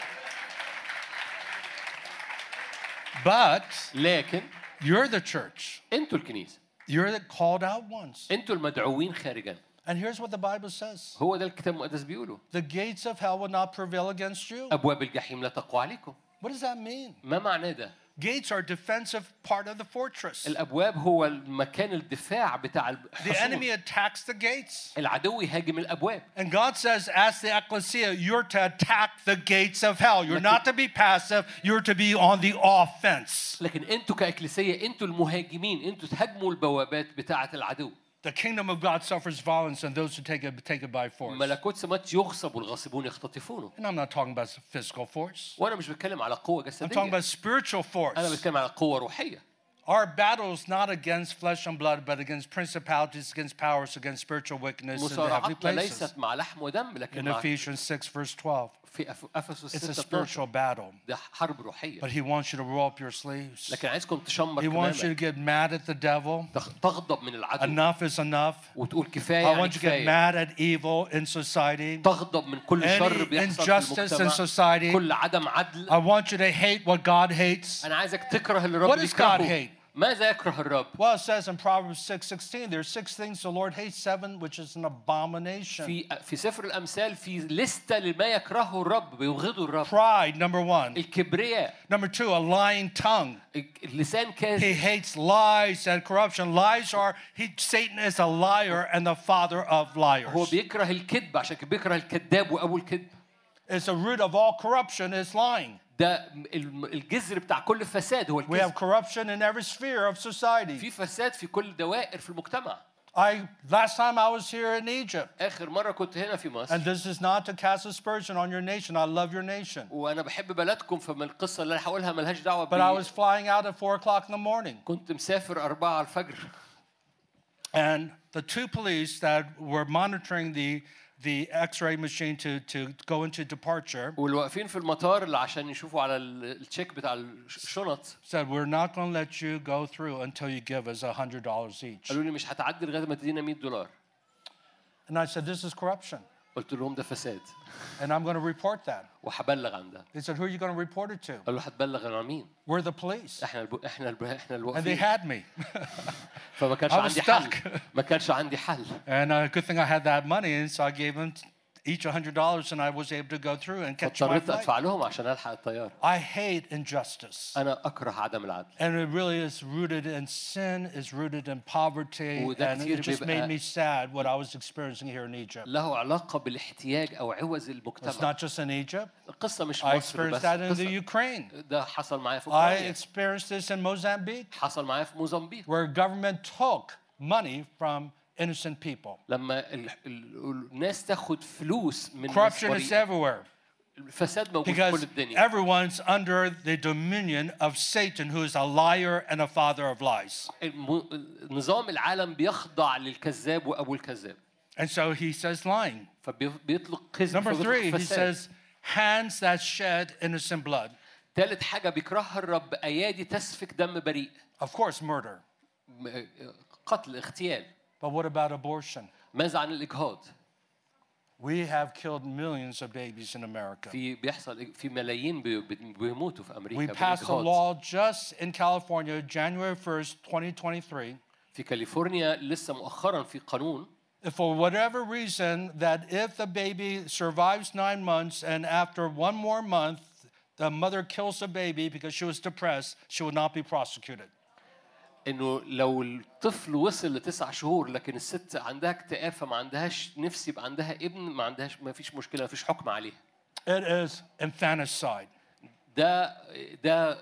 But لكن you're the church. انتوا الكنيسه You're the called out ones. انتوا المدعوين خارجا And here's what the Bible says هو ده الكتاب المقدس بيقوله The gates of hell will not prevail against you. ابواب الجحيم لا تقوى عليكم What does that mean? ما معناه ده Gates are defensive part of the fortress. الابواب هو المكان الدفاع بتاع The enemy الحصون attacks the gates. العدو يهاجم الابواب And God says, as the ecclesia, you're to attack the gates of hell. You're not to be passive, you're to be on the offense. لكن انتوا كاكليسيه انتوا المهاجمين انتوا تهاجموا البوابات بتاعه العدو The kingdom of God suffers violence, and those who take it take it by force. ملكوت سمات يغصب والغاصبون يختطفونه And I'm not talking about physical force. وانا مش بتكلم على قوه I'm talking جسديه about spiritual انا force. بتكلم على قوه روحيه Our battle is not against flesh and blood, but against principalities, against powers, against spiritual wickedness in the heavenly مصارعتنا places. ليست مع لحم ودم لكن In مع Ephesians 6, verse 12. في أف- افسس It's a 6 spiritual battle, ده حرب روحيه but He wants you to roll up your sleeves. لكن عايزكم تشمر He wants you to كمامك get mad at the devil. تغ- تغضب من العدو Enough is enough. وتقول كفايه I يعني want you to get كفايه mad at evil in society. تغضب من كل شر Any بيحصل في injustice in المجتمع society. كل عدم عدل I want you to hate what God hates. انا عايزك تكره اللي What الرب does God بيكرهه hate? ماذا يكره الرب Well, it says in Proverbs 6:16, there's six things the Lord hates, seven which is an abomination. في في سفر الامثال في لسته لما يكرهه الرب بيبغضه الرب Pride, number one. الكبرياء Number two, a lying tongue. اللسان He كاذب hates lies and corruption. Lies are he Satan is a liar and the father of هو liars. بيكره الكذب عشان كده بيكره الكذاب وابو الكذب It's the root of all corruption is lying. ده الم- الجذر بتاع كل فساد هو We have الكذب corruption in every sphere of society. في فساد في كل دوائر في المجتمع I last time I was here in Egypt, اخر مره كنت هنا في مصر and this is not to cast aspersion on your nation. I love your nation. وانا بحب بلدكم فمن القصه اللي انا هقولها ملهاش دعوه But I بي was flying out at four o'clock in the morning. كنت مسافر أربعة الفجر And the two police that were monitoring the, the x-ray machine to, to go into departure واللي واقفين في المطار اللي عشان يشوفوا على ال- التشيك بتاع الشنط said, we're not going to let you go through until you give us $100 each. قالوا لي مش هتعدي لغايه ما تدينا 100 دولار And I said, this is corruption. قلت لهم ده فساد And I'm going to report that. وهبلغ عن ده They said, who are you going to report it to? قالوا هتبلغ عن مين We're the police. احنا الب... احنا الب... احنا And they الواقفين had me. [LAUGHS] فما كانش I was عندي حل stuck. ما كانش عندي حل and a good thing I had that money. And so I gave them each $100 and I was able to go through and catch my فاضطريت flight. ادفع لهم عشان الحق الطياره I hate injustice. انا اكره عدم العدل And it really is rooted in sin, is rooted in poverty. وده And كتير it just بيبقى- made me sad what I was experiencing here in Egypt. له علاقه بالاحتياج او عوز It's المجتمع not just in Egypt. القصه مش I مصر experienced بس that in the القصة- Ukraine. ده حصل معايا في I اوكرانيا experienced this in Mozambique, حصل معايا في موزمبيق where government took money from innocent people. لما ال... ال... الناس تاخد فلوس من ناس Corruption is بريئة. everywhere الفساد موجود في كل because الدنيا everyone's under the dominion of Satan, who is a liar and a father of lies. الم... نظام العالم بيخضع للكذاب وابو الكذاب And so he says lying. فبيطلق كذب Number three, فبيطلق he فساد says hands that shed innocent blood. ثالث حاجه بيكرهها الرب ايادي تسفك دم بريء Of course, murder. م- قتل اغتيال But what about abortion? ماذا عن الاجهاض We have killed millions of babies in America. في بيحصل في ملايين بي- بي- بيموتوا في امريكا We passed a بالإجهاض. law just in California, January 1st, 2023. في كاليفورنيا لسه مؤخرا في قانون If for whatever reason that if the baby survives nine months and after one more month the mother kills the baby because she was depressed, she will not be prosecuted. إنه لو الطفل وصل لتسع شهور لكن الست عندها اكتئاب فما عندهاش نفس يبقى عندها ابن ما عندهاش ما فيش مشكلة ما فيش حكم عليها It is infanticide. ده ده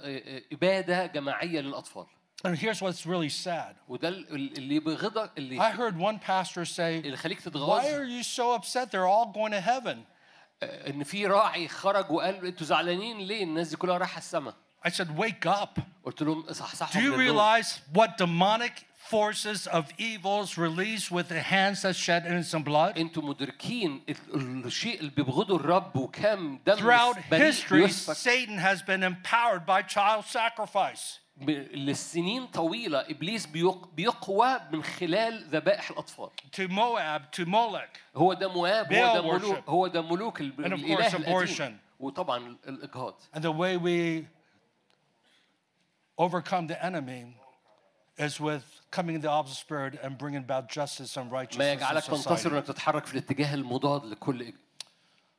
إبادة جماعية للأطفال And here's what's really sad. وده ال- اللي بيغضك I اللي heard one pastor say, اللي يخليك Why تتغاظ are you so upset? They're all going to heaven. إن في راعي خرج وقال أنتوا زعلانين ليه الناس دي كلها رايحة السما I said, Wake up. قلت لهم Do صحصحوا you من النوم. realize what demonic forces of evils release with the hands that shed innocent blood? انتوا مدركين ال- الشيء اللي بيبغضه الرب وكم دم Throughout بريء history, بيسفك Satan has been empowered by child sacrifice. ب- لسنين طويله ابليس بيق- بيقوى من خلال ذبائح الاطفال To Moab, to Molech. هو ده مواب هو Baal ده ملوك worship. هو ده ملوك ال- And of الاله course, القديم abortion. وطبعا الاجهاض And the way we overcome the enemy is with coming in the opposite spirit and bringing about justice and ما righteousness in يجعلك تنتصر society. انك تتحرك في الاتجاه المضاد لكل إج-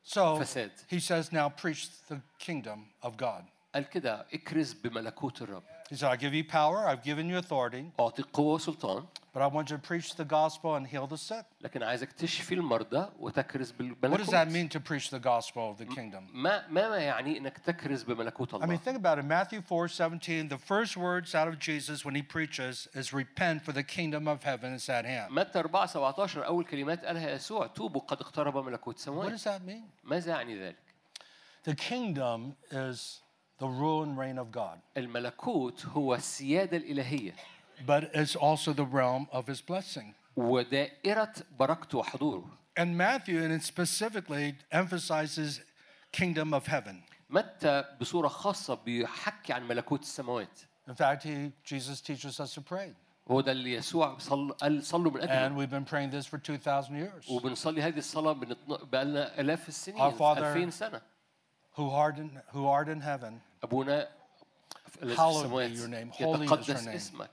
So فساد. he says, now preach the kingdom of God. قال كده اكرز بملكوت الرب He said, I give you power, I've given you authority, اعطيك قوه وسلطان but I want you to preach the gospel and heal the sick. لكن عايزك تشفي المرضى وتكرز What does that بالملكوت mean to preach the gospel of the kingdom? ما ما ما يعني انك تكرز بملكوت I mean, الله think about it. Matthew 4 17, the first words out of Jesus when he preaches is repent, for the kingdom of heaven is at hand. متى 4 17 اول كلمات قالها يسوع توبوا قد اقترب ملكوت What سماوات does that mean? ماذا يعني ذلك The kingdom is the rule and reign of God, الملكوت هو السياده الالهيه but it's also the realm of his blessing. ودائره بركته وحضوره And Matthew, and it specifically emphasizes kingdom of heaven. متى بصوره خاصه بيحكي عن ملكوت السماوات In fact, he, Jesus teaches us to pray. هو ده اللي يسوع صل... قال صلوا من And اجله we've been praying this for 2,000 years. وبنصلي هذه الصلاه بنتن... بقالنا الاف السنين Our Father- 2000 سنه Who art in, who art in heaven, ابونا الذي في Hallowed be السماوات your name. Holy is your يتقدس name. اسمك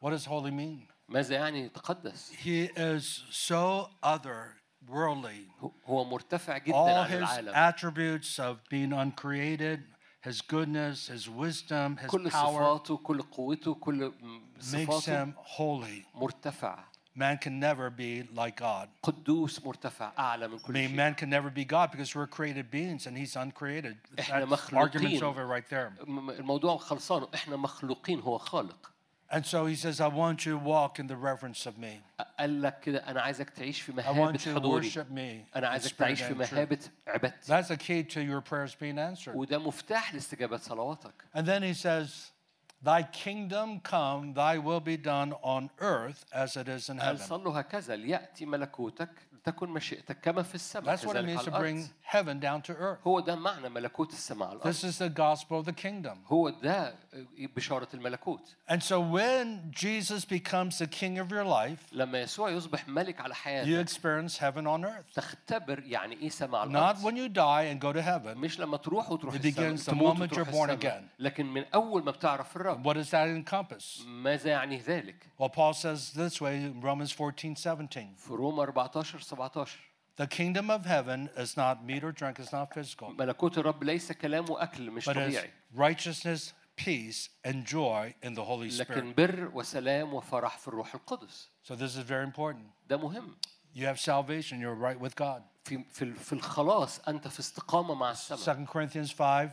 What does holy mean? ماذا يعني يتقدس He is so otherworldly. هو- هو مرتفع جدا All عن his العالم attributes of being uncreated, his goodness, his wisdom, his كل power صفاته كل قوته كل makes صفاته him holy. مرتفع Man can never be like God. قدوس مرتفع أعلى من I كل mean, شيء man can never be God because we're created beings and he's uncreated. إحنا That's argument's مخلوقين. over right there. م- الموضوع خلصان احنا مخلوقين هو خالق And so he says, I want you to walk in the reverence of me. قال لك كده انا عايزك تعيش في I مهابة want you to حضوري worship me. انا in عايزك spirit تعيش في and truth." مهابة عبادتي That's the key to your prayers being answered. وده مفتاح لاستجابة صلواتك And then he says, Thy kingdom come, thy will be done on earth as it is in قال heaven. صلوا هكذا ليأتي ملكوتك تكن مشيئتك كما في السماء That's what it كذلك means على to bring الأرض heaven down to earth. هو ده معنى ملكوت السماء على الأرض This is the gospel of the kingdom. هو ده بشارة الملكوت And so when Jesus becomes the king of your life, لما يسوع يصبح ملك على you حياتك experience heaven on earth. تختبر يعني ايه سماء على Not الأرض when you die and go to heaven. مش لما تروح وتروح It السماء begins the تموت moment وتروح you're born السماء. again. لكن من أول ما بتعرف الرب What does that encompass? ماذا يعني ذلك Well, Paul says this way in Romans 14, 17. في روما 14 17 The kingdom of heaven is not meat or drink, it's not physical, ملكوت الرب ليس كلام وأكل مش but is طبيعي righteousness, peace, and joy in the Holy لكن Spirit. بر وسلام وفرح في الروح القدس So this is very important. ده مهم You have salvation, you're right with God. في في في الخلاص أنت في استقامة مع السماء 2 Corinthians 5,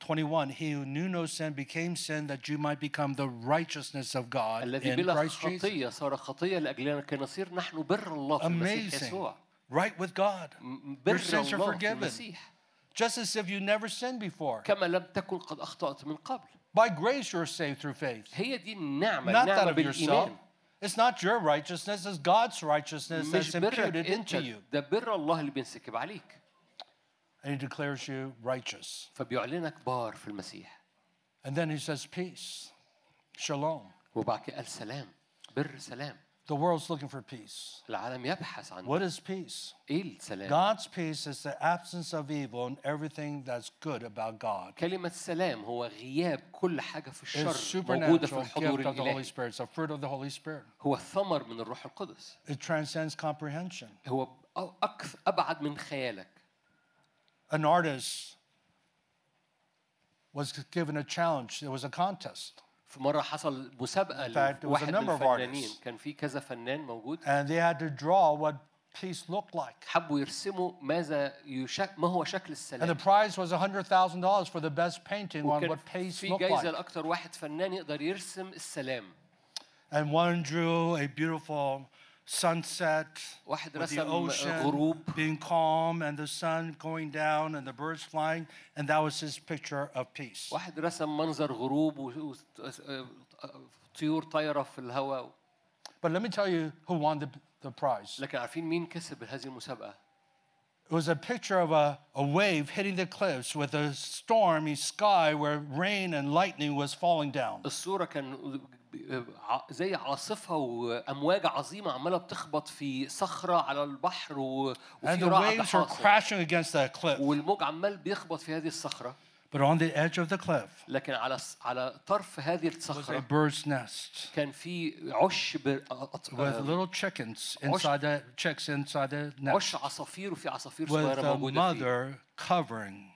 21. He who knew no sin became sin that you might become the righteousness of God الذي in بلا Christ Jesus. خطية صار خطية لأجلنا كي نصير نحن بر الله في المسيح Amazing. يسوع Right with God. م- Your بر sins are الله في forgiven. المسيح Just as if you never sinned before. كما لم تكن قد أخطأت من قبل By grace you're saved through faith. هي دي النعمة Not that النعمة of yourself. بالإيمان It's not your righteousness, it's God's righteousness مش that's برك imputed أنت into you. ده بر الله اللي بينسكب عليك And he declares you righteous. فبيعلنك بار في المسيح And then he says, Peace, shalom. وبعد كده قال سلام بر سلام The world's looking for peace. العالم يبحث عن What is peace? ايه السلام God's peace is the absence of evil and everything that's good about God. كلمة سلام هو غياب كل حاجة في It's الشر موجودة في supernatural الحضور gift of the Holy الإلهي Spirit. It's a fruit of the Holy Spirit. هو الثمر من الروح القدس It transcends comprehension. هو أكثر أبعد من خيالك An artist was given a challenge. There was a contest. في مرة حصل مسابقة In fact, there was a لواحد من number of الفنانين artists. كان في كذا فنان موجود And they had to draw what peace looked like. حبوا يرسموا ماذا يشك ما هو شكل And the السلام prize was $100,000 for the best painting on وكان what peace في looked جايزة like. لأكتر واحد فنان يقدر يرسم السلام And one drew a beautiful sunset واحد with the رسم ocean غروب being calm and the sun going down and the birds flying. And that was his picture of peace. واحد رسم منظر غروب وطيور طايرة في الهواء But let me tell you who won the, the prize. لكن عارفين مين كسب هذه المسابقة؟ It was a picture of a, a wave hitting the cliffs with a stormy sky where rain and lightning was falling down. الصورة كان ع- زي عاصفة وأمواج عظيمة عمالة بتخبط في صخرة على البحر وفي the رعد حاصل. والموج عمال بيخبط في هذه الصخرة But on the edge of the cliff لكن على على طرف هذه was a الصخرة bird's nest كان في عش ب... with little chickens inside the chicks inside the nest عش عصافير وفي عصافير with صغيرة the موجودة فيه mother covering.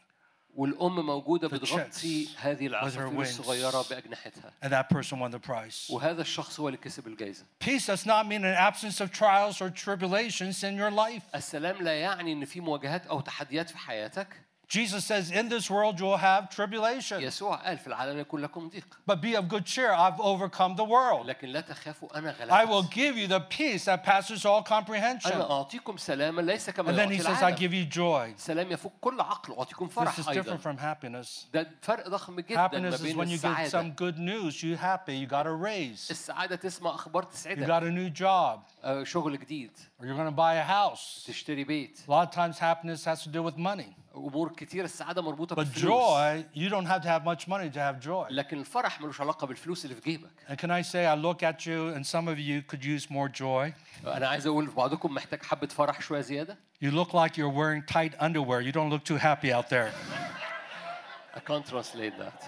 والأم موجودة بتغطي هذه العصافير. الصغيرة بأجنحتها And that person won the prize. وهذا الشخص هو اللي كسب الجائزة Peace does not mean an absence of trials or tribulations in your life. السلام لا يعني إن في مواجهات أو تحديات في حياتك Jesus says, In this world you will have tribulation. يسوع قال في العالم يكون لكم ضيق But be of good cheer. I've overcome the world. لكن لا تخافوا انا I will غلبت give you the peace that passes all comprehension. انا اعطيكم سلاما ليس كما And then he يعطي says, I العالم give you joy. سلام يفوق كل عقل واعطيكم This فرح is different ايضا from happiness. ده فرق ضخم جدا ما Happiness is بين when you get some السعاده good news, you happy, you got a raise, السعاده تسمع اخبار you تسعدك got a new job, آه، شغل جديد or you're going to buy a house. تشتري بيت A lot of times happiness has to do with money. امور كتير السعاده مربوطه But بالفلوس joy, you don't have to have much money to have joy. لكن الفرح ملوش علاقه بالفلوس اللي في جيبك And can I say, I look at you, and some of you could use more joy. انا عايز اقول بعضكم محتاج حبه فرح شويه زياده You look like you're wearing tight underwear. You don't look too happy out there. [LAUGHS] I can't translate that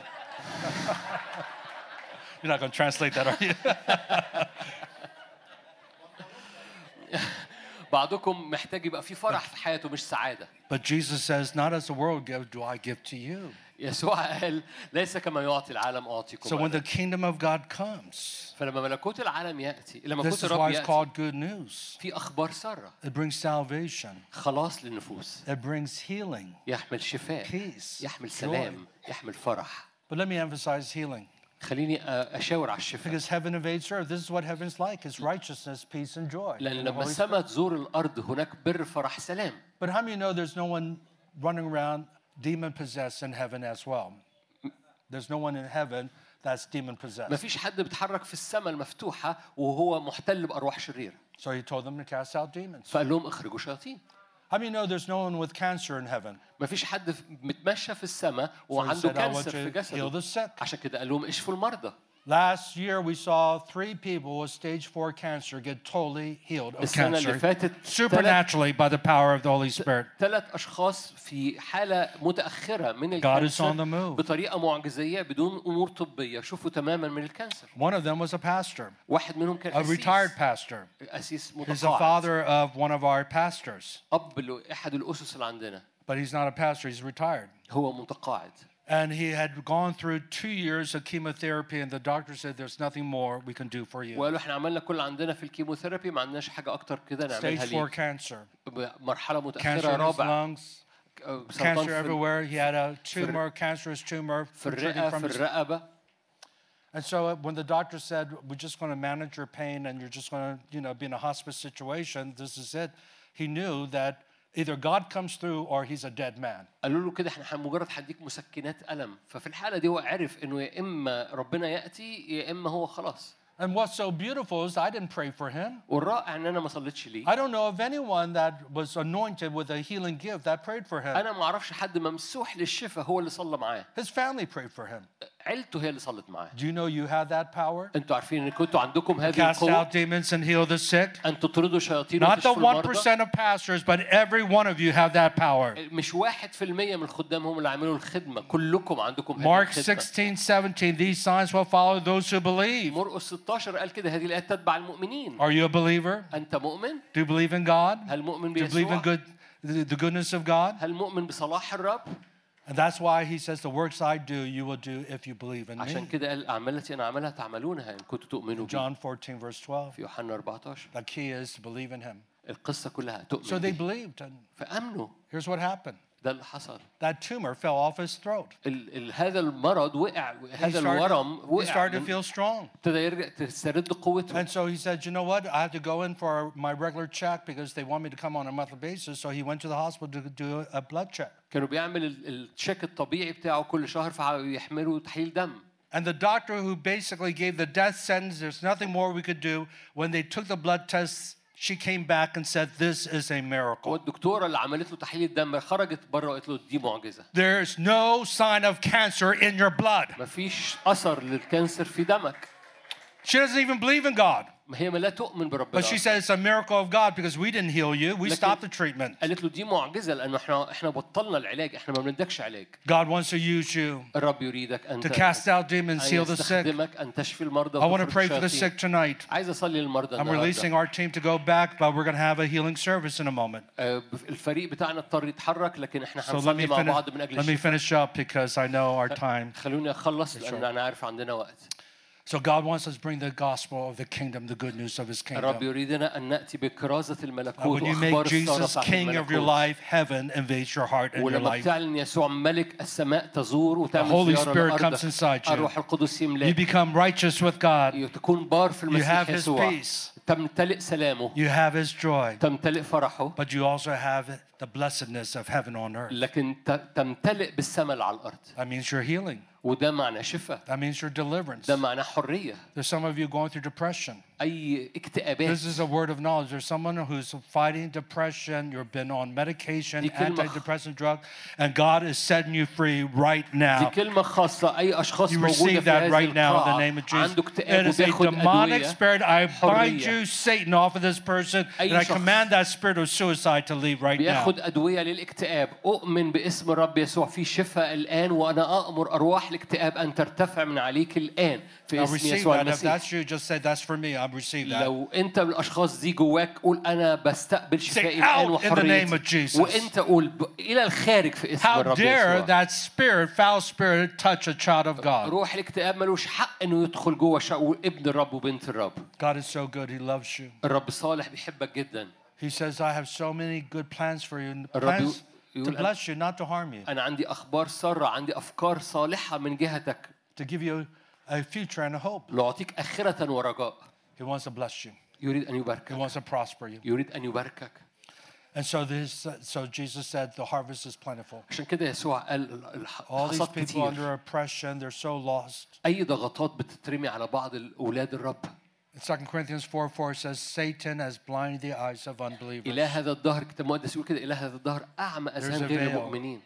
You're not going to translate that, are you? [LAUGHS] بعضكم محتاج يبقى في فرح في حياته مش سعاده but Jesus says, Not as the world gives, do I give to you. يسوع قال ليس كما يعطي العالم اعطيكم So when the kingdom of God comes, فلما ملكوت العالم ياتي لما this ملكوت is الرب why it's called good news. في أخبار ساره It brings salvation, خلاص للنفوس it brings healing. يحمل شفاء Peace, يحمل. سلام يحمل فرح But let me emphasize healing. خليني اشاور على الشفاء Because heaven invades earth. This is what heaven's like. It's righteousness, peace, and joy. the لما السماء تزور الأرض هناك بر فرح سلام But how many know there's no one running around demon possessed in heaven as well? There's no one in heaven that's demon ما possessed. فيش حد بيتحرك في السماء المفتوحه وهو محتل بارواح شريره So he told them to cast out demons. فقال لهم اخرجوا شياطين How many know there's no one with cancer in heaven? ما فيش حد في- متمشى في السماء So he وعنده said, I want كانسر you في to heal جسده the sick. عشان كده قال لهم اشفوا المرضى Last year we saw three people with stage four cancer get totally healed of السنه اللي cancer فاتت supernaturally by the power of the Holy Spirit. ثلاث اشخاص في حاله متاخره من God is الكانسر on the move. بطريقه معجزيه بدون امور طبيه شوفوا تماما من الكانسر One of them was a pastor, واحد منهم كان a قسيس retired pastor. قسيس He's a متقاعد father of one of our pastors, اب لاحد الاسس اللي عندنا but he's not a pastor, he's retired. هو متقاعد And he had gone through two years of chemotherapy, and the doctor said, There's nothing more we can do for you. وقالوا احنا عملنا كل اللي عندنا في الكيموثيرابي ما عندناش حاجه اكتر كده نعملها Stage four ليك cancer, مرحله cancer متاخره in his رابع lungs, آه، سرطان cancer في, everywhere. He had a tumor, cancerous tumor في protruding الرئه from في his. الرقبه And so when the doctor said, We're just going to manage your pain and you're just going to, you know, be in a hospice situation, this is it, he knew that either God comes through or he's a dead man. قالوا له كده احنا ح- مجرد هديك مسكنات الم ففي الحاله دي هو عرف انه يا اما ربنا ياتي يا اما هو خلاص And what's so beautiful is I didn't pray for him. والرائع ان انا ما صليتش ليه I don't know of anyone that was anointed with a healing gift that prayed for him. انا ما اعرفش حد ممسوح للشفاء هو اللي صلى معاه His family prayed for him. عيلته هي اللي صلت معاه Do you know you have that power? انتوا عارفين ان كنتوا عندكم هذه Cast القوه out demons and heal the sick? ان تطردوا شياطين Not the وتشفوا المرضى 1% of pastors, but every one of you have that power. مش واحد في المية من الخدام هم اللي عملوا الخدمة كلكم عندكم هذه Mark الخدمة 16, 17, these signs will follow those who believe. مرقس 16 قال كده هذه الآيات تتبع المؤمنين Are you a believer? أنت مؤمن؟ Do you believe in God? هل مؤمن Do you believe in بيسوع؟ good, the, the goodness of God? هل مؤمن بصلاح الرب؟ And that's why he says, The works I do, you will do if you believe in عشان me. كده قال الأعمال التي أنا أعملها تعملونها إن كنتوا تؤمنوا بي John 14, verse 12. في يوحنا 14 The key is to believe in him. القصة كلها So تؤمن they بيه. believed, and فأمنوا here's what happened. ده اللي حصل That tumor fell off his throat. ال ال هذا المرض وقع He هذا started, الورم he وقع started to من- feel strong. ابتدى يرجع تسترد قوته And so he said, You know what? I have to go in for my regular check because they want me to come on a monthly basis. So he went to the hospital to do a blood check. كانوا بيعمل ال- التشيك الطبيعي بتاعه كل شهر فيحملوا تحليل دم And the doctor who basically gave the death sentence, there's nothing more we could do. When they took the blood tests, she came back and said, This is a miracle. والدكتوره اللي عملت له تحليل الدم خرجت بره وقالت له دي معجزه There's no sign of cancer in your blood. مفيش اثر للكانسر في دمك She doesn't even believe in God. ما هي ما لا تؤمن بربنا But she أصلاً. said it's a miracle of God because we didn't heal you. We لكن- stopped the treatment. قالت له دي معجزه لانه احنا احنا بطلنا العلاج احنا ما بندكش علاج God wants to use you الرب يريدك ان to cast out demons, أن heal the sick. يستخدمك ان تشفي المرضى I want to وتخرج pray for the الشياطين. sick tonight. عايز اصلي للمرضى I'm releasing النهارده our team to go back, but we're going to have a healing service in a moment. آه، الفريق بتاعنا اضطر يتحرك لكن احنا So let me هنصلي مع finish, بعض من اجل let me الشفاء finish up because I know our time. خلوني اخلص لان انا عارف عندنا وقت So God wants us to bring the gospel of the kingdom, the good news of His الرب kingdom. يريدنا ان ناتي بكرازه And الملكوت when you واخبار make الساره Jesus بتاعت king of your الملكوت life, heaven invades your heart and your ولما life. بتعلن يسوع ملك السماء تزور وتعمل Holy زياره Spirit لأرضك. comes inside you. الروح القدس You يملاك become righteous with God. تكون بار في You المسيح have His يسوع peace. تمتلئ سلامه You have His joy. تمتلئ فرحه But you also have the blessedness of heaven on earth. لكن ت- تمتلئ بالسماء اللي على الارض That means you're healing. وده معنى شفاء That means you're deliverance. ده معناه حريه There's some of you going through depression. اي اكتئابات This is a word of knowledge. There's someone who's fighting depression. You've been on medication, دي كلمة- antidepressant drug, and God is setting you free right دي now. كلمة خاصة أي أشخاص You موجودة receive في that هذه right now in the القاعة name of Jesus. عنده It اكتئاب is a وبياخد demonic أدوية spirit. I bind حرية. you, Satan, off of this person, أي and I شخص command that spirit of suicide to leave right now. بياخد أدوية للاكتئاب أؤمن باسم الرب يسوع في شفاء الآن وأنا أأمر أرواح الاكتئاب أن ترتفع من عليك الآن في اسم يسوع المسيح. لو أنت من الأشخاص دي جواك قول أنا بستقبل شفائي of وحريتي. وأنت قول ب... إلى الخارج في اسم الرب يسوع that spirit, foul spirit, touch a child of God? روح الاكتئاب ملوش حق إنه يدخل جوه ابن الرب وبنت الرب God is so good. He loves you. الرب صالح بيحبك جدا He says, I have so many good plans for you. الرب To bless you, not to harm you. أنا عندي أخبار ساره عندي افكار صالحه من جهتك To give you a future and a hope. نعطيك اخره ورجاء He wants to bless you. يريد He يباركك wants to prosper you. يريد ان يباركك And so this, so Jesus said, the harvest is plentiful. عشان كده يسوع قال All these people under oppression, they're so lost. اي ضغطات بتترمي على بعض أولاد الرب 2 Corinthians 4 4 says, Satan has blinded the eyes of unbelievers. اله هذا الدهر الكتاب المقدس يقول كده اله هذا الدهر اعمى اذهان a غير veil. المؤمنين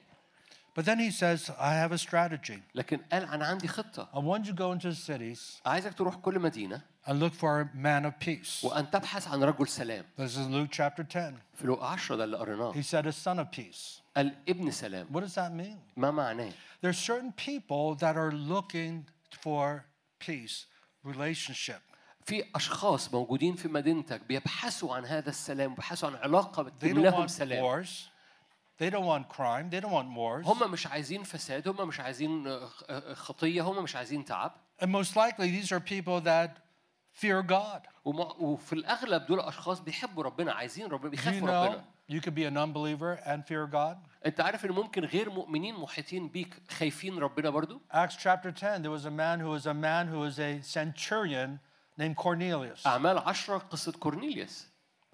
But then he says, I have a strategy. لكن قال انا عندي خطه I want you to go into the cities عايزك تروح كل مدينه and look for a man of peace. وان تبحث عن رجل سلام This is Luke chapter 10. في لوقا 10 ده اللي قريناه He said, a son of peace. قال ابن سلام What does that mean? ما معناه There's certain people that are looking for peace, relationship. في أشخاص موجودين في مدينتك بيبحثوا عن هذا السلام بيبحثوا عن علاقة بتجيب لهم سلام wars. They don't want crime. They don't want wars. هم مش عايزين فساد هم مش عايزين آه، آه، خطية هم مش عايزين تعب And most likely, these are people that fear God. وفي الأغلب دول أشخاص بيحبوا ربنا عايزين ربنا بيخافوا know ربنا you could be an unbeliever and fear God? أنت عارف إن ممكن غير مؤمنين محيطين بيك خايفين ربنا برضو Acts chapter 10, there was a man who was a man who was a centurion named Cornelius, اعمال عشرة قصه كورنيليوس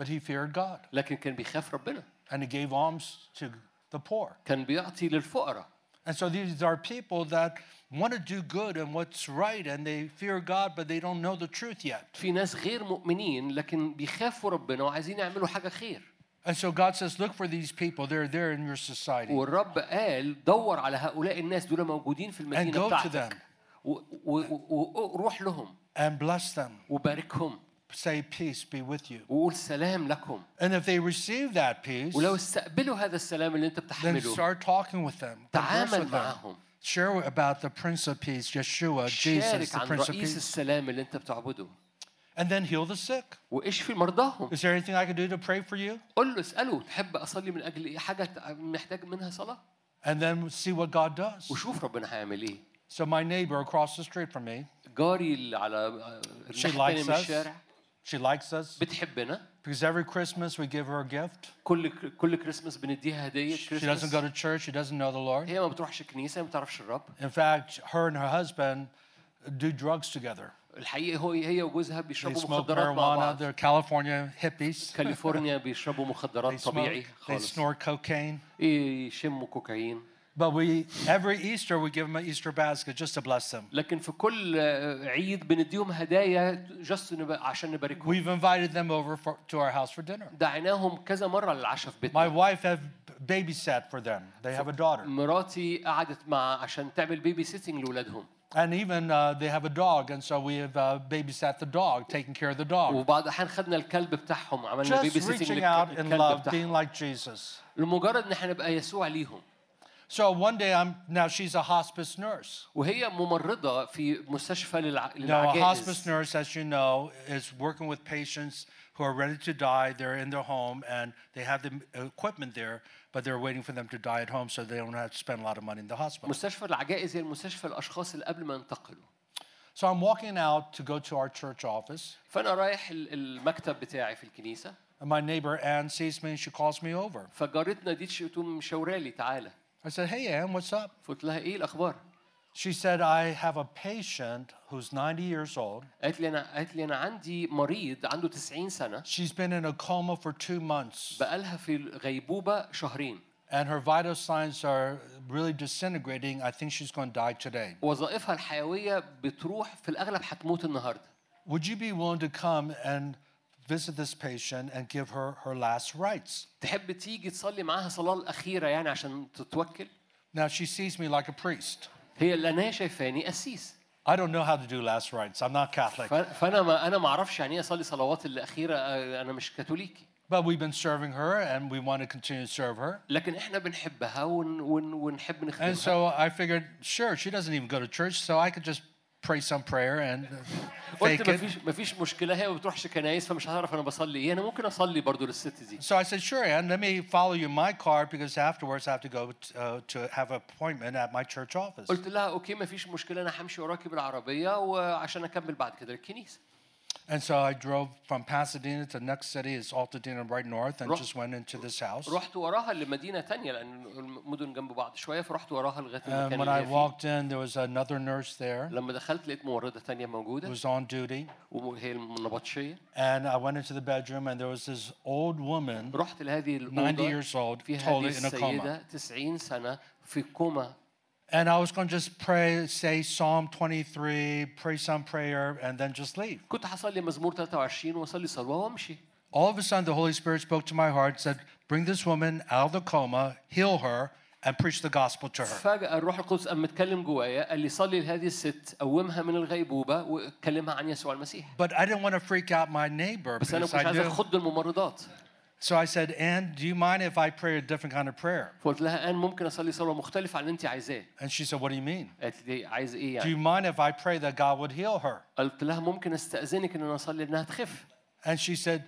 but he feared God لكن كان بيخاف ربنا and he gave alms to the poor. كان بيعطي للفقراء And so these are people that want to do good and what's right and they fear God, but they don't know the truth yet. في ناس غير مؤمنين لكن بيخافوا ربنا وعايزين يعملوا حاجه خير And so God says, look for these people. They're there in your society. والرب قال دور على هؤلاء الناس دول موجودين في And المدينه go to بتاعتك و- و- و- وروح لهم and bless them. وباركهم Say, peace be with you. وقول سلام لكم And if they receive that peace, ولو استقبلوا هذا السلام اللي انت then بتحمله start talking with them. Converse تعامل with them. معهم Share about the Prince of Peace, Yeshua, Jesus, شارك the عن Prince of رئيس Peace. السلام اللي انت بتعبده And then heal the sick. واشفي مرضاهم Is there anything I can do to pray for you? قول له اساله تحب اصلي من اجل ايه حاجه ت- محتاج منها صلاه And then see what God does. وشوف ربنا هيعمل ايه So my neighbor across the street from me, جاري اللي على she الناحية likes التانية من us. الشارع She likes us بتحبنا because every Christmas we give her a gift. كل كل كريسماس بنديها هديه She doesn't go كريسماس to church. She doesn't know the Lord. هي ما بتروحش كنيسه ما بتعرفش الرب In fact, her and her husband do drugs together. الحقيقه هو هي وجوزها They بيشربوا smoke مخدرات مع marijuana. بعض They're California hippies. كاليفورنيا بيشربوا They مخدرات [LAUGHS] smoke. طبيعي They خالص snort cocaine. إيه، يشموا كوكايين But we every Easter we give them an Easter basket just to bless them. لكن في كل آه، عيد بنديهم هدايا جاست عشان نباركهم We've invited them over for, to our house for dinner. دعيناهم كذا مره للعشاء في My بيتنا wife have babysat for them. They have a daughter, مراتي قعدت مع عشان تعمل بيبي سيتنج لاولادهم and even uh, they have a dog, and so we have uh, babysat the dog, taking care of the dog. وبعض الاحيان خدنا الكلب بتاعهم عملنا بيبي Just سيتنج reaching out in للكلب love, بتاعهم being like Jesus. لمجرد ان احنا نبقى يسوع ليهم So one day I'm now she's a hospice nurse. وهي ممرضه في مستشفى للع... Now a hospice للعجائز nurse, as you know, is working with patients who are ready to die. They're in their home and they have the equipment there, but they're waiting for them to die at home so they don't have to spend a lot of money in the hospital. مستشفى العجائز هي المستشفى الاشخاص اللي قبل ما ينتقلوا So I'm walking out to go to our church office, فانا رايح ال- المكتب بتاعي في الكنيسه and my neighbor Ann sees me and she calls me over. فجارتنا دي تش- تقوم مشاورالي تعالى I said, Hey Ann, what's up? فقلت لها ايه الاخبار She said, I have a patient who's 90 years old. قالت لي انا قالت لي انا عندي مريض عنده 90 سنه She's been in a coma for two months, بقالها في غيبوبه شهرين and her vital signs are really disintegrating. I think she's going to die today. وظائفها الحيويه بتروح في الاغلب هتموت النهارده Would you be willing to come and visit this patient and give her her last rites? تحب تيجي تصلي معاها صلاه الاخيره يعني عشان تتوكل Now she sees me like a priest. هي اللي انا شايفاني قسيس I don't know how to do last rites. I'm not Catholic. ف- فانا ما انا ما اعرفش يعني ايه اصلي صلوات الاخيره آه، انا مش كاثوليكي But we've been serving her and we want to continue to serve her. لكن احنا بنحبها ون ون ونحب And نخدمها so I figured, sure, she doesn't even go to church, so I could just pray some prayer and [LAUGHS] قلت fake ما it. فيش ما فيش مشكله هي ما بتروحش كنايس فمش هعرف انا بصلي ايه انا ممكن اصلي برضو للست دي So I said, sure, and let me follow you in my car because afterwards I have to go t- uh, to have an appointment at my church office. قلت لها اوكي ما فيش مشكله انا همشي وراكي بالعربيه وعشان اكمل بعد كده الكنيسه And so I drove from Pasadena to the next city is Altadena right north and Ro- just went into this house. رحت وراها لمدينه تانية لان المدن جنب بعض شويه فرحت وراها لغايه And المكان when اللي I هي فيه walked in, there was another nurse there لما دخلت لقيت ممرضه تانية who موجوده was on duty. وهي النبطشيه And I went into the bedroom and there was this old woman, رحت لهذه 90 الاوضه years old, في هذه totally in a coma. السيده 90 سنه في كوما And I was going to just pray, say Psalm 23, pray some prayer, and then just leave. كنت هصلي مزمور 23 واصلي صلوه وامشي All of a sudden, the Holy Spirit spoke to my heart, said, Bring this woman out of the coma, heal her, and preach the gospel to her. فجأة الروح القدس قام متكلم جوايا قال لي صلي لهذه الست قومها من الغيبوبة وكلمها عن يسوع المسيح But I didn't want to freak out my neighbor بس أنا because كنت I عايز knew. أخض الممرضات So I said, Ann, do you mind if I pray a different kind of prayer? فقلت لها أنا ممكن أصلي صلاة مختلفة عن اللي أنت عايزاه And she said, What do you mean? قالت لي عايز إيه Do يعني you mind if I pray that God would heal her? قلت لها ممكن أستأذنك إن أنا أصلي إنها تخف And she said,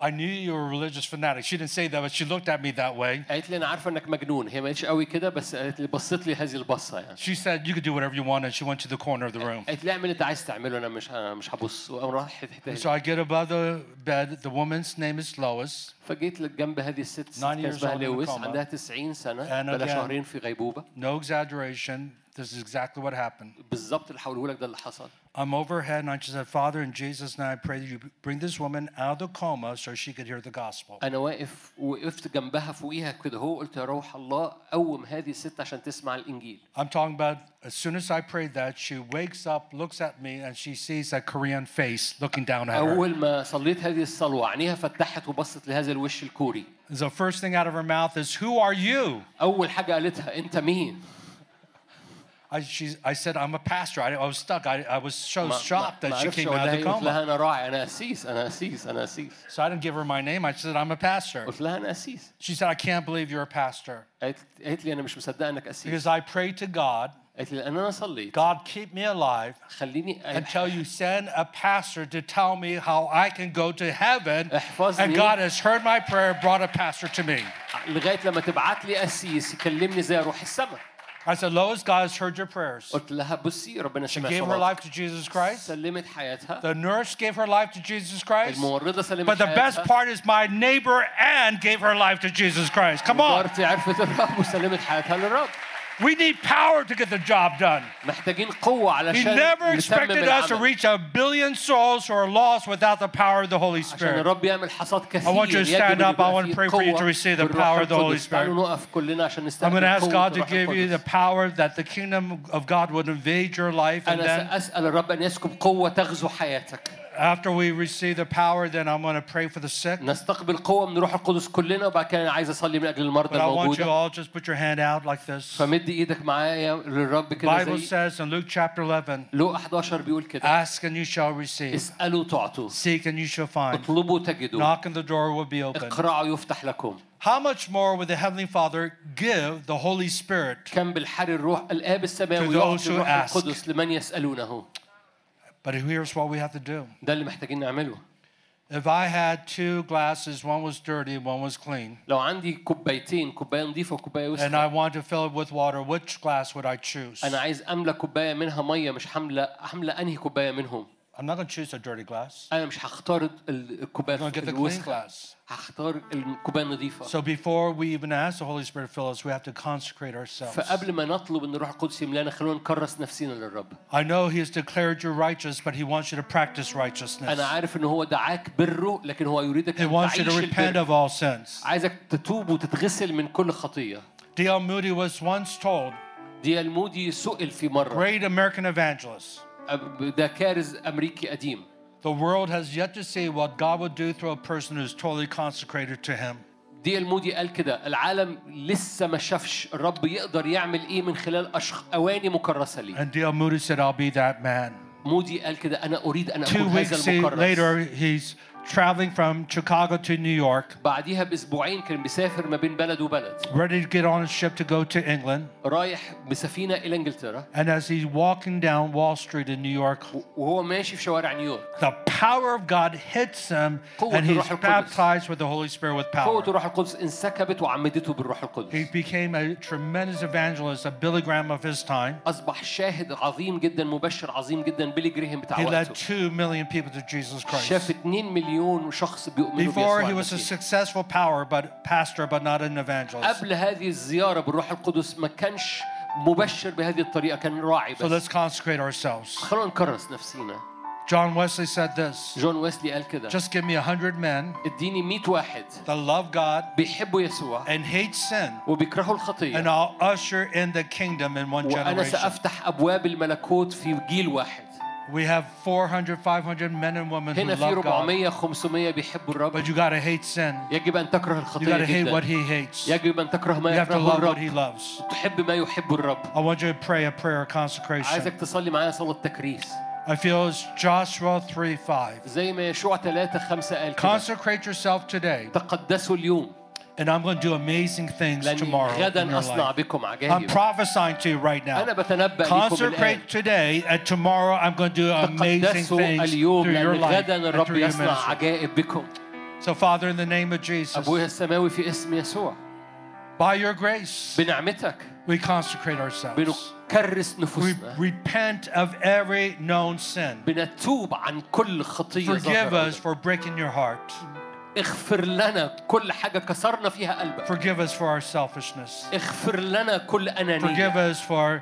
I knew you were a religious fanatic. She didn't say that, but she looked at me that way. قالت لي أنا عارفة إنك مجنون هي ما قالتش قوي كده بس قالت لي بصت لي هذه البصة يعني She said, You could do whatever you want. And she went to the corner of the room. قالت لي اعمل اللي أنت عايز تعمله أنا مش أنا مش هبص وقام راح حتة So تانية. I get above the bed. The woman's name is Lois. فجيت جنب هذه الست ست 90 كان years اسمها old in a لويس coma. عندها 90 سنة And بقى again- شهرين في غيبوبة No exaggeration. This is exactly what happened. بالظبط اللي هقوله لك ده اللي حصل I'm overhead, and I just said, Father, in Jesus' name, I pray that you bring this woman out of the coma so she could hear the gospel. انا واقف وقفت جنبها فوقيها كده هو قلت يا روح الله قوم هذه الست عشان تسمع الانجيل I'm talking about as soon as I prayed that, she wakes up, looks at me, and she sees that Korean face looking down at her. اول ما صليت هذه الصلوه عينيها فتحت وبصت لهذا الوش الكوري The first thing out of her mouth is, Who are you? اول حاجه قالتها انت مين I, she's, I said, I'm a pastor. I, I was stuck. I, I was so ما- shocked ما- that ما she عرفش came اقول out لها of the إيه. قلت لها coma. انا راعي انا قسيس انا قسيس انا قسيس So I didn't give her my name. I said, I'm a pastor. قلت لها انا قسيس She said, I can't believe you're a pastor. قالت قالت لي انا مش مصدقه انك قسيس Because I prayed to God, قالت لي لان انا صليت God, keep me alive خليني until you send a pastor to tell me how I can go to heaven. احفظني. And God has heard my prayer, brought a pastor to me. لغايه لما تبعت لي قسيس يكلمني زي اروح السماء I said, Lois, God has heard your prayers. قلت لها بصي ربنا She سمع gave her صلاتك life to Jesus Christ. سلمت حياتها The nurse gave her life to Jesus Christ. الممرضه سلمت But the best حياتها part is my neighbor Ann gave her life to Jesus Christ. Come on. جارتي عرفت الرب وسلمت حياتها للرب We need power to get the job done. محتاجين قوة He علشان never نتمم expected us to العمل reach a billion souls who are lost without the power of the Holy عشان Spirit. الرب يعمل حصاد كثير I want you to يجب stand أن up. I يبقى want to فيه pray for you to قوة receive the بالروح power of the Holy القدس. تعالوا Spirit. نقف كلنا عشان I'm نستقبل going to ask قوة God to الروح give you the القدس. power that the kingdom of God would invade your life. And أنا then سأسأل الرب أن يسكب قوة تغزو حياتك after we receive the power, then I'm going to pray for the sick. نستقبل قوة من الروح القدس كلنا وبعد كده أنا عايز أصلي من أجل المرضى But I want you الموجودة all just put your hand out like this. فمد إيدك معايا للرب كده Bible زي says in Luke chapter 11, لوقا 11 بيقول كده ask and you shall receive, اسألوا تعطوا seek and you shall find, اطلبوا تجدوا knock and the door will be open. اقرعوا يفتح لكم How much more would the Heavenly Father give the Holy Spirit? كم بالحري الروح الآب السماوي To those يعطي who الروح ask. القدس لمن يسألونه But here's what we have to do. ده اللي محتاجين نعمله If I had two glasses, one was dirty, one was clean, لو عندي كوبايتين كوبايه نظيفه وكوبايه and I وسخه wanted to fill it with water, which glass would I choose? انا عايز املى كوبايه منها ميه مش حامله حامله انهي كوبايه منهم I'm not going to choose a dirty glass. انا مش هختار ال- I'm الكوبايه going to get the clean الوسخه glass. هختار الكوبايه النظيفه So before we even ask the Holy Spirit to fill us, we have to consecrate ourselves. فقبل ما نطلب ان الروح القدس يملانا خلونا نكرس نفسنا للرب I know He has declared you righteous, but He wants you to practice righteousness. انا عارف ان هو دعاك بره لكن هو يريدك He ان wants you to تعيش repent البر of all sins. عايزك تتوب وتتغسل من كل خطيه D.L. Moody was once told, دي المودي سئل في مره great American evangelist, ده كارز امريكي قديم the world has yet to see what God would do through a person who is totally consecrated to Him. دي المودي قال كده العالم لسه ما شافش الرب يقدر يعمل ايه من خلال أشخ... اواني مكرسه ليه And D.L. Moody said, I'll be that man. مودي قال كده انا اريد ان Two اكون weeks هذا المكرس later, he's traveling from Chicago to New York, بعديها باسبوعين كان بيسافر ما بين بلد وبلد ready to get on a ship to go to England. رايح بسفينه الى انجلترا And as he's walking down Wall Street in New York, وهو ماشي في شوارع نيويورك the power of God hits him قوة and he's الروح القدس. baptized with the Holy Spirit with قوة power. الروح القدس انسكبت وعمدته بالروح He القدس became a tremendous evangelist, a Billy Graham of his time. اصبح شاهد عظيم جدا مبشر عظيم جدا بيلي جريهم بتاع He led وقته 2 million people to Jesus شاف Christ. 2 مليون شخص بيؤمنوا Before he was a successful power, but pastor, but not an evangelist. قبل هذه الزيارة بالروح القدس ما كانش مبشر بهذه الطريقة كان راعي So بس let's consecrate ourselves. خلونا نكرس نفسينا John Wesley said this جون ويسلي قال كده Just give me a hundred men اديني 100 واحد that love God بيحبوا يسوع and hate sin, وبيكرهوا and الخطية I'll usher in the kingdom in one وأنا generation. سأفتح أبواب الملكوت في جيل واحد We have 400, 500 men and women who هنا في love God, 400 500 بيحبوا الرب but you gotta hate sin. يجب أن تكره You الخطية gotta hate what he hates. You يجب أن تكره ما have to love what he loves. تحب ما يحب الرب I want you to pray a prayer of consecration. عايزك تصلي معايا صلاة تكريس I feel it's Joshua 3 5. زي ما يشوع 3 5 قال كده Consecrate yourself today, تقدسوا اليوم and I'm going to do amazing things لأني tomorrow. In غدا your أصنع life. بكم I'm عجائب prophesying to you right أنا now. بتنبأ لكم الآن Consecrate today, and tomorrow I'm going to do amazing تقدسوا things اليوم through your لأن life غدا and الرب through your يصنع ministry. عجائب بكم So, Father, in the name of Jesus, أبويا السماوي في اسم يسوع by your grace, بنعمتك we consecrate ourselves. بنكرس We نفوسنا repent of every known sin. بنتوب عن كل خطية Forgive ظاهرة us for breaking your heart. اغفر لنا كل حاجة كسرنا فيها قلبك. Forgive us for our selfishness. اغفر لنا كل Forgive أنانية us for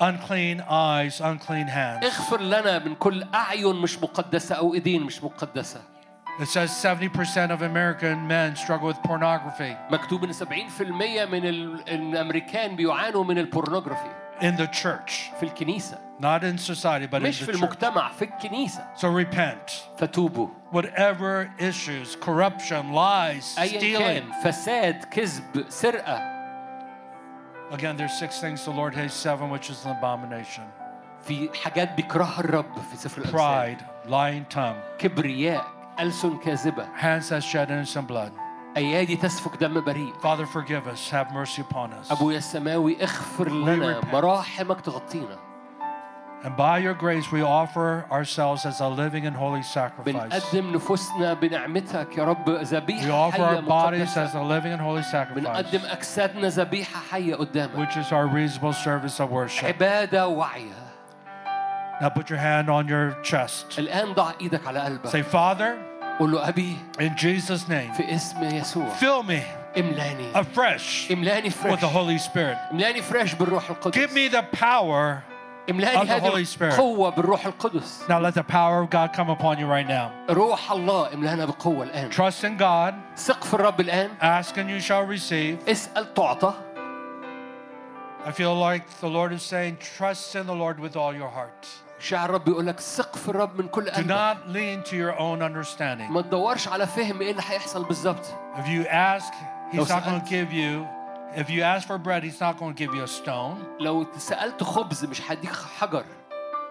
unclean eyes, unclean hands. اغفر لنا من كل أعين مش مقدسة أو إيدين مش مقدسة. It says 70% of American men struggle with pornography. مكتوب إن 70% من ال- الأمريكان بيعانوا من البورنوغرافي in the church, في الكنيسة. not in society, but in مش the في church. المجتمع في الكنيسة So repent. فتوبوا Whatever issues, corruption, lies, أيا stealing. كان فساد كذب سرقة Again, there's six things the Lord hates, seven, which is an abomination. في حاجات بيكرهها الرب في سفر الأمثال Pride, lying tongue, كبرياء ألسن كاذبة hands that shed innocent blood. أيادي تسفك دم بريء Father, forgive us. Have mercy upon us. أبويا السماوي اغفر لنا repent. مراحمك تغطينا And by your grace, we offer ourselves as a living and holy sacrifice. بنقدم نفوسنا بنعمتك يا رب We ذبيحة offer حية our bodies as مقدسة a living and holy بنقدم sacrifice, أجسادنا ذبيحة حية قدامك which is our reasonable service of worship. عبادة واعية Now put your hand on your chest. الآن ضع إيدك على Say, قلبك Father, قول له أبي in Jesus' name, في اسم يسوع fill me املاني afresh املاني with فريش the Holy Spirit. املاني فريش بالروح Give القدس me the power. املاني of the هذه Holy Spirit. القوة بالروح القدس Now let the power of God come upon you right now. روح الله املانا بقوة الآن Trust in God. ثق في الرب الآن Ask and you shall receive. اسأل تعطى I feel like the Lord is saying, trust in the Lord with all your heart. شاعر الرب يقول لك ثق في الرب من كل Do قلبك not lean to your own understanding. ما تدورش على فهم ايه اللي هيحصل بالظبط If you ask, لو He's not going سألت- to give you. If you ask for bread, He's not going to give you a stone. لو سألت خبز مش هديك حجر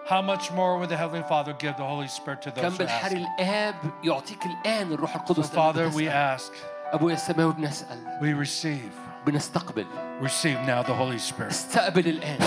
How much more will the Heavenly Father give the Holy Spirit to كم those who بالحري ask? الآب يعطيك الآن الروح So, القدس لأنك Father, we بتسأل. ask, أبويا السماوي بنسأل we receive. بنستقبل Receive now the Holy Spirit. استقبل الآن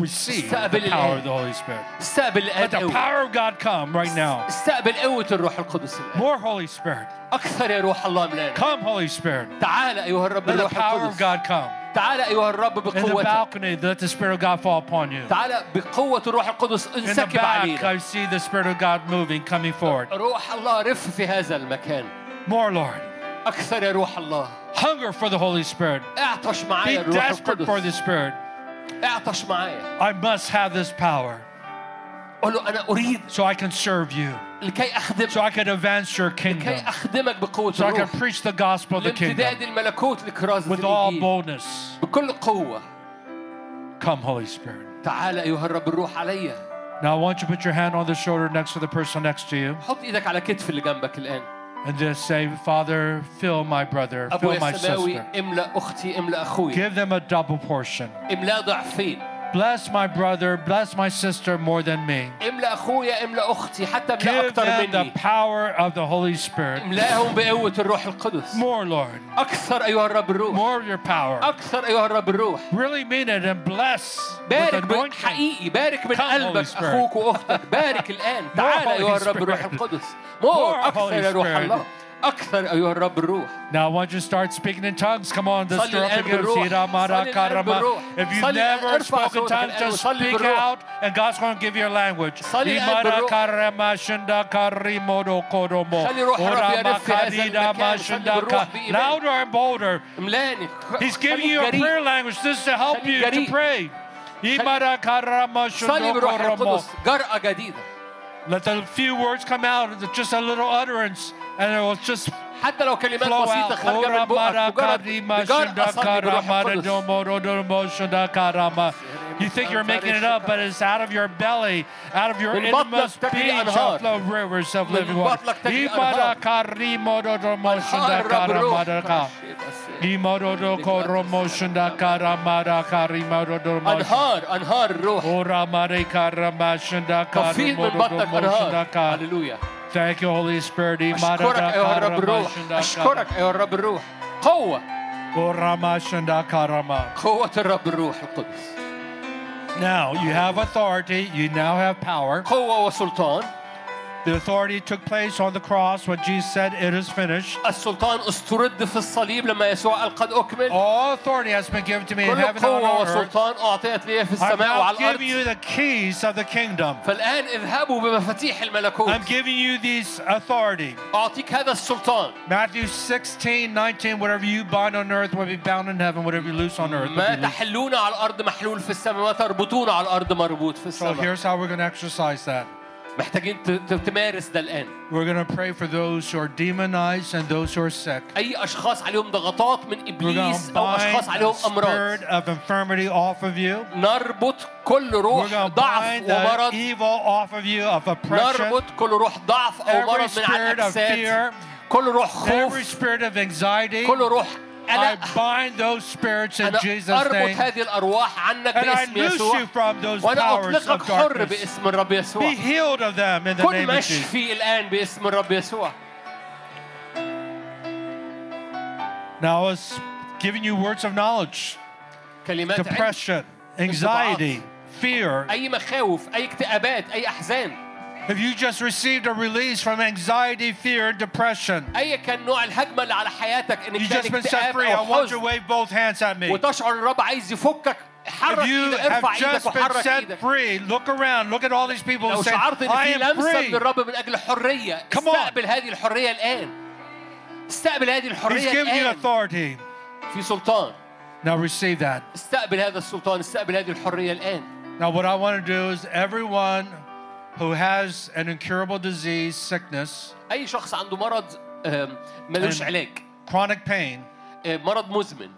Receive the استقبل power الآن. of the Holy Spirit. استقبل Let الآن the قوة power of God come right now. استقبل قوة الروح القدس الآن More Holy Spirit. أكثر يا روح الله ملانا Come, Holy Spirit. تعال أيها الرب Let the الروح power of القدس God come. تعال أيها الرب In the بقوتك balcony, let the Spirit of God fall upon you. تعال بقوة الروح القدس In the انسكب back, علينا I see the Spirit of God moving, coming forward. روح الله رف في هذا المكان More, Lord. أكثر يا روح الله Hunger for the Holy Spirit. اعطش Be معايا الروح desperate for the القدس Spirit. اعطش معايا I must have this power قول له أنا أريد so I can serve you, لكي so أخدمك I can advance your لكي kingdom, أخدمك بقوة so I can الروح preach the gospel of the لامتداد kingdom الملكوت لكرازة with all الإنجيل boldness. بكل قوة Come, Holy Spirit. تعال أيها الرب الروح عليا Now, I want you to put your hand on the shoulder next to the person next to you حط إيدك على كتف اللي جنبك الآن and just say, Father, fill my brother, fill أبويا my السماوي sister. املأ أختي املأ أخوي Give them a double portion. Bless my brother, bless my sister more than me. املأ أخويا املأ أختي حتى املأ Give أكتر them the مني power of the Holy Spirit. املأهم بقوة الروح القدس More, Lord. أكثر أيها الرب الروح More of your power. أكثر أيها الرب الروح Really mean it and bless بارك anointing. حقيقي بارك من قلبك. أخوك وأختك بارك الآن تعال أيها الرب. الروح القدس More, Holy يا روح Spirit. الله اكثر ايها الرب الروح Now, I want you to start speaking in tongues. Come on, the صلي stir up the الآن gifts. بالروح. Hira mara صلي الآن karama. بالروح. If you've صلي الآن. never ارفع spoken صوتك tongues, الآن just وصلي speak بالروح. out, and God's going to give you a language. صلي الآن Himara بالروح. karama shinda karimodo kodomo. خلي روح الرب Ora يرف في هذا makadida المكان. صلي mashinda بالروح ka- بإيمان. Louder and bolder. املاني He's giving خليك you a جريء. prayer language. This is to help خليك you to جريء. pray. Himara karama صلي shindo بروح koromo. القدس جرأة جديدة Let the few words come out, just a little utterance, and it will just حتى لو كلمات flow بسيطة out. خارجة من Ora mara بقك مجرد karima بجرأة shinda صلي بروح karama القدس domo rodomo shinda karama. You think you're making it up, but it's out of your belly, out of your من بطنك innermost تجري being أنهار. shall flow rivers of من living water. بطنك تجري Imara أنهار. karimo rodomo shinda أنهار الرب karama الروح daka. Imododo koromo shinda karama da karima rodomo. أنهار أنهار الروح Ora mare karama shinda تفيض من karimo بطنك rodomo shinda أنهار ka. هللويا Thank you, Holy Spirit. Imara أشكرك da أيها الرب karama الروح shinda ka. أشكرك أيها الرب الروح قوة Ora ma shinda karama. قوة الرب الروح القدس Now you have authority, you now have power. قوة وسلطان The authority took place on the cross when Jesus said, It is finished. السلطان استرد في الصليب لما يسوع قال قد أكمل All authority has been given to me in كل heaven and قوة on earth. وسلطان أعطيت لي في I'm السماء now وعلى giving you الأرض the keys of the kingdom. فالآن اذهبوا بمفاتيح الملكوت I'm giving you these authority. أعطيك هذا السلطان Matthew 16, 19, whatever you bind on earth will be bound in heaven, whatever you loose on earth will ما be loose. تحلون على الأرض محلول في السماء ما تربطون على الأرض مربوط في So السماء here's how we're going to exercise that. محتاجين تمارس ده الآن We're going to pray for those who are demonized and those who are sick. أي أشخاص عليهم ضغطات من إبليس أو أشخاص عليهم أمراض spirit of infirmity off of you. نربط كل روح ضعف ومرض evil off of you of oppression. نربط كل روح ضعف أو Every مرض من على الأجساد. كل روح Every خوف spirit of anxiety. كل روح I قلق bind those spirits in أنا Jesus' أربط name. هذه الأرواح عنك And I باسم loose يسوع you from those وأنا powers أطلقك of حر darkness. باسم الرب يسوع Be healed of them in the كن name of Jesus. مشفي الآن باسم الرب يسوع Now I was giving you words of knowledge. كلمات علم Depression, anxiety, fear. أي مخاوف أي اكتئابات أي أحزان If you just received a release from anxiety, fear, and depression, أي كان نوع الهجمة اللي على حياتك إن you've كان just been set اكتئاب free. I أو want you to حزن wave both hands at me. وتشعر الرب عايز يفكك حرك If you ايدك have ارفع ايدك just been وحرك set ايدك free, look around, look at all these people لو who say, شعرت ان I في am لمسه من free. الرب من اجل حريه Come on. استقبل هذه الحريه الان استقبل هذه He's الحريه giving you الان authority. في سلطان Now receive that. استقبل هذا السلطان استقبل هذه الحريه الان Now, what I want to do is everyone who has an incurable disease, sickness, اي شخص عنده مرض آم، ملوش And- علاج chronic pain, آه، مرض مزمن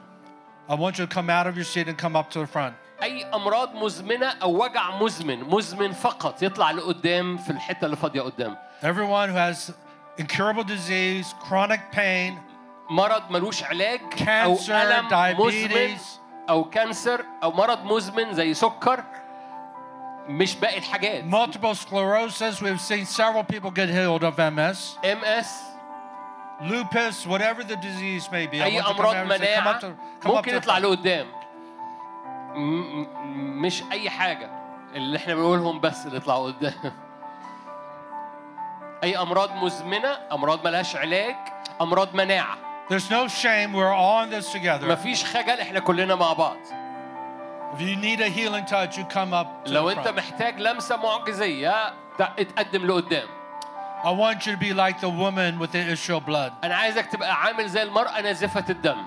I want you to come out of your seat and come up to the front. اي امراض مزمنه او وجع مزمن مزمن فقط يطلع لقدام في الحته اللي فاضيه قدام Everyone who has incurable disease, chronic pain, مرض ملوش علاج او Cancer, الم مزمن diabetes. او كانسر او مرض مزمن زي سكر مش باقي الحاجات. Multiple sclerosis, we've seen several people get healed of MS. MS. Lupus, whatever the disease may be. أي أمراض مناعة ممكن يطلع لقدام. مش أي حاجة اللي إحنا بنقولهم بس اللي يطلعوا قدام. أي أمراض مزمنة، أمراض مالهاش علاج، أمراض مناعة. There's no shame, we're all in this together. مفيش خجل، إحنا كلنا مع بعض. If you need a healing touch, you come up to لو front. محتاج لمسه معجزيه تع- اتقدم لقدام I want you to be like the woman with the issue of blood. أنا عايزك تبقى عامل زي المراه نازفه الدم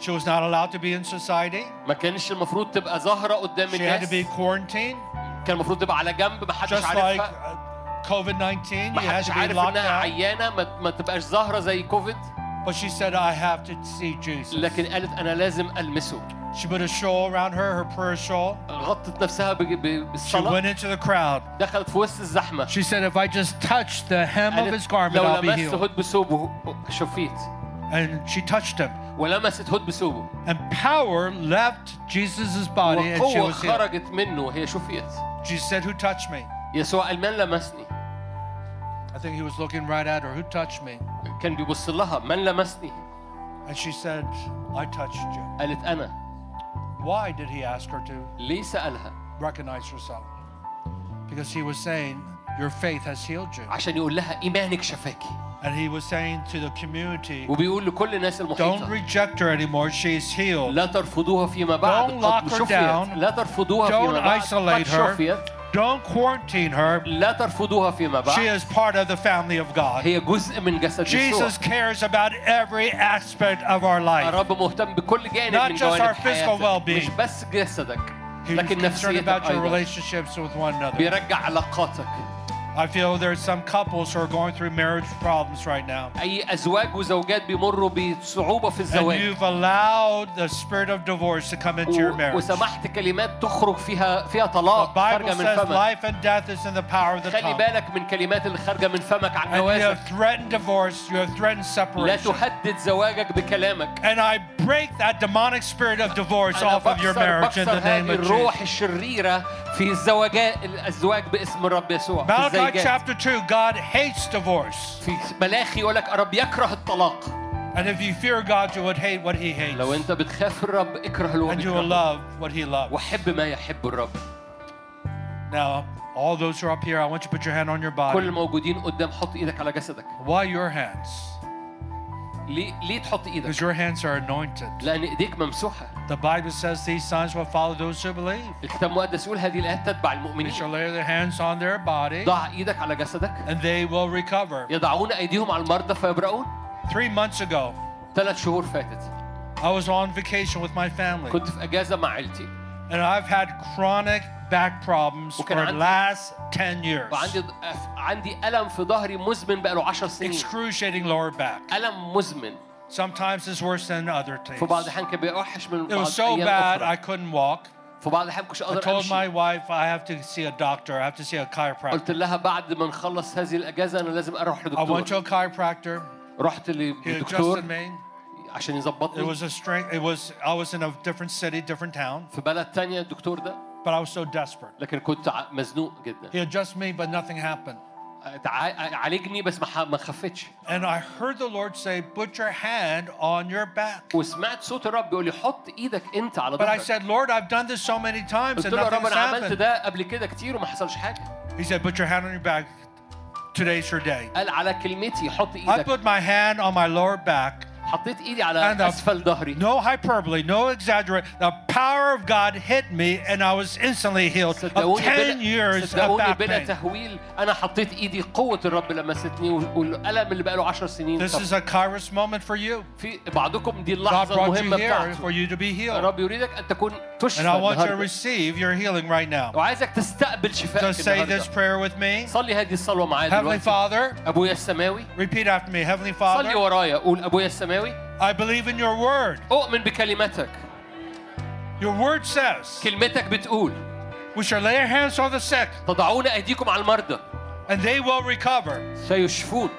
She was not allowed to be in society. ما كانش المفروض تبقى ظاهره قدام She had الناس to be quarantined. كان المفروض تبقى على جنب ما حدش Just like عارفها uh, COVID 19, ما you had to be locked down. عيانه ما, تبقاش ظاهره زي كوفيد But she said, I have to see Jesus. لكن قالت انا لازم المسه She put a shawl around her, her prayer shawl. غطت نفسها بج- ب- She بالصلاه went into the crowd. دخلت في وسط الزحمه She said, If I just touch the hem of his قالت garment, لو I'll be لمست healed. هد بثوبه شفيت And she touched him. ولمست هود بثوبه And power left Jesus' body and she وقوة was healed. خرجت منه وهي شفيت She said, Who touched me? يسوع قال من لمسني I think he was looking right at her. Who touched me? كان بيبص لها من لمسني And she said, I touched you. قالت أنا Why did he ask her to ليه سألها recognize herself? Because he was saying, Your faith has healed you. عشان يقول لها إيمانك شفاكي And he was saying to the community, وبيقول لكل الناس Don't المحيطة reject her anymore. She's healed. لا ترفضوها فيما بعد Don't lock قد her شفيت down. لا ترفضوها Don't فيما بعد isolate قد her. شفيت Don't quarantine her. لا ترفضوها فيما She بعد is part of the family of God. هي جزء من جسد يسوع Jesus cares about every aspect of our life. الرب مهتم بكل جانب Not من just جوانب our physical حياتك well-being. مش بس جسدك He's لكن concerned نفسيتك about your أيضا relationships with one another. بيرجع علاقاتك I feel there's some couples who are going through marriage problems right now. أي أزواج وزوجات بيمروا بصعوبة في And الزواج you've allowed the spirit of divorce to come into your و- marriage. The وسمحت كلمات تخرج فيها فيها طلاق Bible خارجة من says فمك life and death is in the power of the خلي tongue. بالك من كلمات اللي خارجة من فمك عن And you جوازك have threatened divorce, you have threatened لا separation. تهدد زواجك بكلامك And I break that demonic spirit of divorce أنا off of your بكسر, marriage in بكسر the name هذه of الروح Jesus. الشريرة في الزواجات الأزواج باسم الرب يسوع Malachi chapter 2, God hates divorce. في ملاخي يقول لك الرب يكره الطلاق And if you fear God, you would hate what He hates. لو أنت بتخاف الرب اكره اللي هو And you will love what He loves. وحب ما يحب الرب Now, all those who are up here, I want you to put your hand on your كل body. الموجودين قدام حط إيدك على جسدك Why your hands? ليه ليه تحط Because إيدك your hands are anointed. لأن ايديك ممسوحه The Bible says these signs will follow those who believe. الكتاب المقدس يقول هذه الايات تتبع They المؤمنين shall lay their hands on their body ضع ايدك على جسدك and they will recover. يضعون ايديهم على المرضى فيبرؤون Three months ago, ثلاث شهور فاتت I was on vacation with my family. كنت في اجازه مع عيلتي And I've had chronic back problems for وكان the عندي- last 10 years. وعندي ض- عندي الم في ظهري مزمن بقاله 10 سنين Excruciating lower back. الم مزمن Sometimes it's worse than other things. في بعض الاحيان كان بيبقى اوحش من It بعض was so ايام bad I اخرى couldn't walk. في بعض الاحيان كنتش I اقدر told my امشي wife I have to see a doctor. I have to see a chiropractor. قلت لها بعد ما نخلص هذه الاجازه انا لازم اروح I went to لدكتور a chiropractor. رحت He للدكتور adjusted me. عشان It يظبطني was a strength. It was I was in a different city, different town, في بلد تانية الدكتور ده but I was so desperate. لكن كنت ع- مزنوق جدا He adjusted me, but nothing happened. تع- عالجني بس ما ح- ما خفتش And I heard the Lord say, "Put your hand on your back." وسمعت صوت الرب بيقول لي حط ايدك انت على But I ظهرك said, "Lord, I've done this so many times قلت and له يا رب nothing's انا عملت happened." ده قبل كده كتير وما حصلش حاجه He said, "Put your hand on your back. Today's your day." قال على كلمتي حط I ايدك put my hand on my lower back. حطيت ايدي على And the- اسفل ظهري No hyperbole, no exaggerate. The power of God hit me, and I was instantly healed of صدقوني 10 بلا, years of صدقوني back بلا pain. تهويل انا حطيت ايدي قوه الرب لمستني والالم اللي بقاله 10 سنين This طب is a kairos moment for you. في بعضكم دي God اللحظه brought you المهمه here بتاعته for you to be healed. الرب يريدك ان تكون تشفى And I want you to النهارده receive your healing right now. وعايزك تستقبل شفائك Just say this النهارده prayer with me. صلي هذه الصلوه معايا Heavenly دلوقتي Father, ابويا السماوي repeat after me. Heavenly صلي Father, ورايا قول ابويا السماوي I believe in your word. اؤمن بكلمتك Your word says كلمتك بتقول we shall lay our hands on the sick تضعون ايديكم على المرضى and they will recover. سيشفون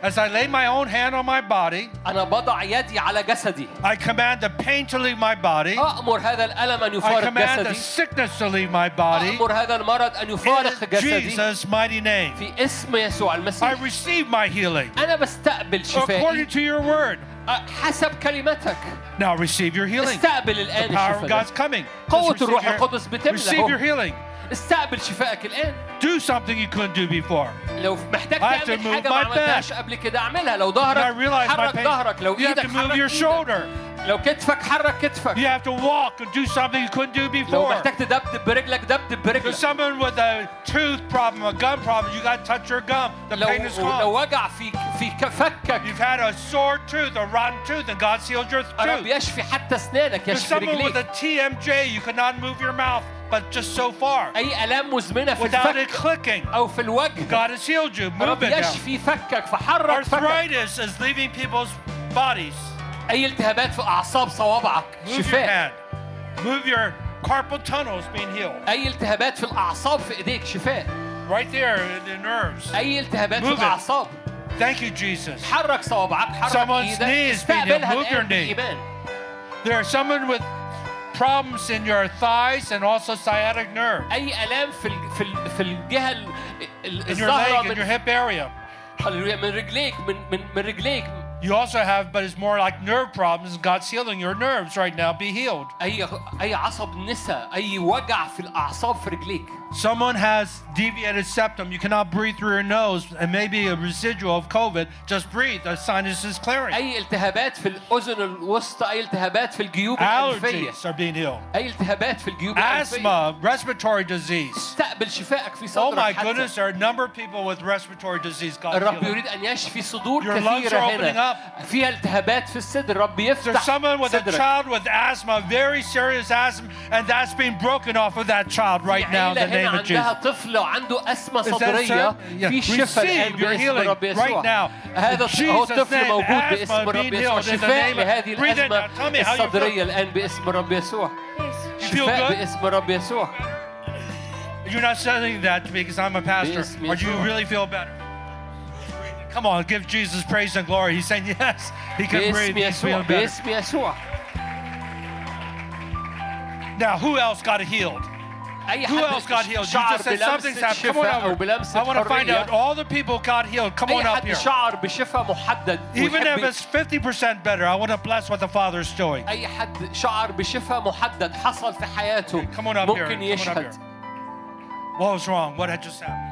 As I lay my own hand on my body, انا بضع يدي على جسدي I command the pain to leave my body. أأمر هذا الألم أن I يفارق command the جسدي sickness to leave my body. أأمر هذا المرض أن In يفارق جسدي Jesus' mighty name. في اسم يسوع I المسيح receive my healing أنا بستقبل according شفائي to your word. حسب كلمتك Now receive your healing. استقبل The الآن power of الشفاء God's ده. coming. قوة Just receive الروح your- القدس بتملى Receive أهو. your healing. استقبل شفائك الآن Do something you couldn't do before. لو محتاج I have to تعمل move حاجة ما my عملتهاش قبل كده اعملها لو And I ظهرك realize my حرك pain. ظهرك لو You have ايدك to move حرك your ايدك shoulder. لو كتفك حرك كتفك You have to walk and do something you couldn't do لو before. محتاج تدبدب برجلك دبدب For برجلك someone with a tooth problem, a gum problem, you got to touch your gum. The لو pain is لو gone. وجع في في فكك You've had a sore tooth, a rotten tooth, and God sealed your الرب tooth. يشفي حتى اسنانك There's يشفي someone with a رجليك TMJ, you could not move your mouth, but just so far. اي الام مزمنه في Without it الفك clicking, او في الوجه God has healed you. Move الرب it now. يشفي فكك فحرك فكك Arthritis is leaving people's bodies. اي التهابات في اعصاب صوابعك شفاء. Move your carpal tunnels being healed. اي التهابات في الاعصاب في ايديك شفاء Right there in the nerves. اي التهابات Move في it. الاعصاب Thank you, Jesus. حرك صوابعك حرك Someone's knee إيدك is being healed. Move your knee. There are someone with problems in your thighs and also sciatic nerve أي آلام في في في الجهة ال- ال- in your leg, in your hip area. من رجليك من من من رجليك You also have, but it's more like nerve problems. God's healing your nerves right now. Be healed. أي أي عصب نسا أي وجع في الأعصاب في رجليك Someone has deviated septum. You cannot breathe through your nose, and maybe a residual of COVID. Just breathe. The sinus is clearing. أي التهابات في الأذن الوسطى أي التهابات في الجيوب الأنفية Allergies are being healed. أي التهابات في الجيوب الأنفية Asthma, respiratory disease. استقبل شفائك في Oh صدرك my حتى. goodness, there are a number of people with respiratory disease. God الرب healing. يريد أن يشفي صدور Your lungs كثيرة are opening هنا up. فيها التهابات في الصدر الرب There's يفتح someone with a صدرك child with asthma, very serious asthma, and that's being broken off of that child right في now in عيلة the هنا name of Jesus. عندها طفل وعنده أزمة Is that صدرية so? Yeah. في شفاء الآن Receive your باسم healing الرب right يسوع now. هذا In هو Jesus' الطفل name, موجود asthma باسم الرب being يسوع healed in the شفاء name of- لهذه Breathe in الأزمة now. Tell me how you feel. الصدرية الآن باسم الرب يسوع You feel شفاء good? باسم الرب يسوع You're not saying that to me because I'm a pastor. باسم Or do you يسوع. really feel better? Come on, give Jesus praise and glory. He's saying yes. He can breathe. باسم He's يسوع feeling better. باسم يسوع Now, who else got healed? أي Who else got حد healed? You شعر just said something's بلمسة happened. Come on شفاء أو over. بلمسة I want to find out حرية all the people got healed. Come أي on up حد here. شعر بشفاء محدد Even ويحب if it's 50% better, I want to bless what the Father's doing. أي حد شعر بشفاء محدد حصل في حياته Come on up here. ممكن Come on up يشهد here. What was wrong? What had just happened?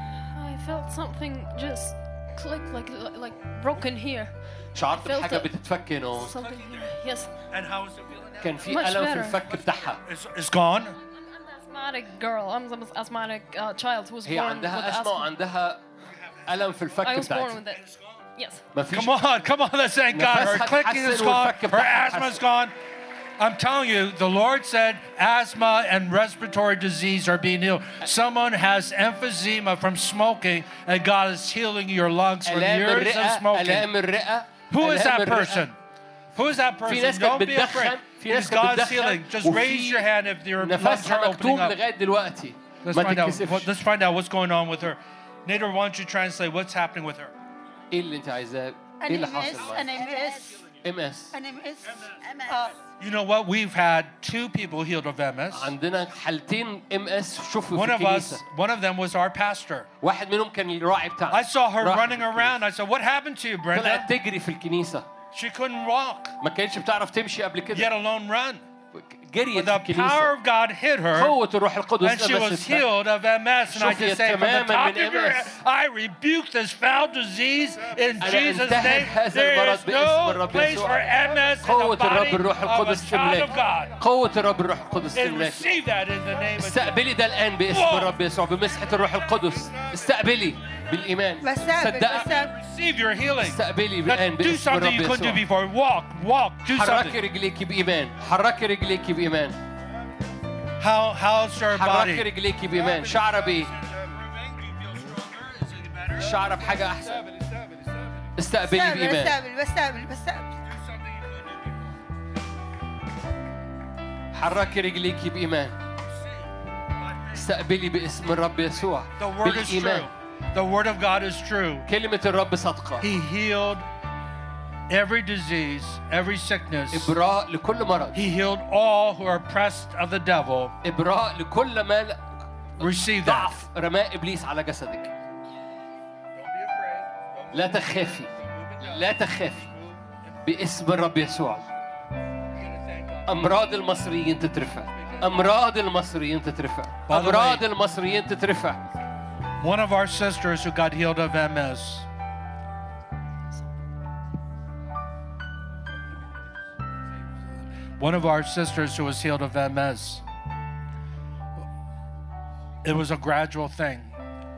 I felt something just click like like broken here. شعرت Felt بحاجة it. بتتفك هنا Something here. Yes. And how is it feeling now? كان في Much ألم في better. الفك بتاعها It's, it's gone. I'm an asthmatic girl. I'm an asthmatic uh, child who was هي born with عندها أزمة asthma. وعندها ألم في الفك I was born بتاعتها with it. Yes. ما فيش Come on, come on, let's thank God. Her نفسها clicking is تحسن gone, والفك her بتاعها asthma is تحسن. gone. I'm telling you, the Lord said asthma and respiratory disease are being healed. Someone has emphysema from smoking, and God is healing your lungs from آلام years of الرئة smoking. آلام الرئة Who is آلام that الرئة. person? Who is that person? ناس كانت Don't be afraid. بتدخن في ناس It's كانت God's بتدخن healing. Just وفي raise your hand if your lungs نفسها are opening مكتوم up. لغاية دلوقتي Let's ما find out. What, تتكسفش let's find out what's going on with her. Nader, why don't you translate what's happening with her? ايه اللي انت عايزاه؟ ايه أنا اللي مس حاصل أنا معاك؟ مس ام اس أنا مس آه. You know what? We've had two people healed of MS. عندنا حالتين ام اس شوفوا One في of us, الكنيسة one of them was our pastor. واحد منهم كان الراعي بتاعنا I saw her راح running في around. I said, What happened to you, Brenda? طلعت تجري في الكنيسة She couldn't walk, ما كانتش بتعرف تمشي قبل yet كده alone run. جريت But the power الكنيسة of God hit her, قوة الروح القدس and she was healed of MS. And I just say, from the top of your head. I rebuke this foul disease in Jesus' name. There is no place for MS in the body of a child of God. قوة الرب الروح القدس تملاك receive that in the name of Jesus. استقبلي ده الآن باسم. الرب يسوع بمسحة الروح القدس استقبلي بالإيمان. Receive your healing. استقبلي الآن do باسم something الرب you couldn't do يسوع. before. Walk, walk, do حركي. رجليكي بإيمان. حركي رجليكي بإيمان. How, how's your حركي body? رجليكي بإيمان. شعرة بإيه شعرة بحاجة أحسن. استقبلي بإيمان. بستقبل بستقبل بستقبل حركي رجليكي بإيمان. استقبلي باسم الرب يسوع. بالإيمان. The word of God is true. كلمة الرب صادقة. He healed every disease, every sickness. إبراء لكل مرض. He healed all who are oppressed of the devil. إبراء لكل ما Receive that. ضعف رماء إبليس على جسدك. لا تخافي. لا تخافي. باسم الرب يسوع. أمراض المصريين تترفع. أمراض المصريين تترفع. أمراض المصريين تترفع. One of our sisters who got healed of MS. One of our sisters who was healed of MS. It was a gradual thing.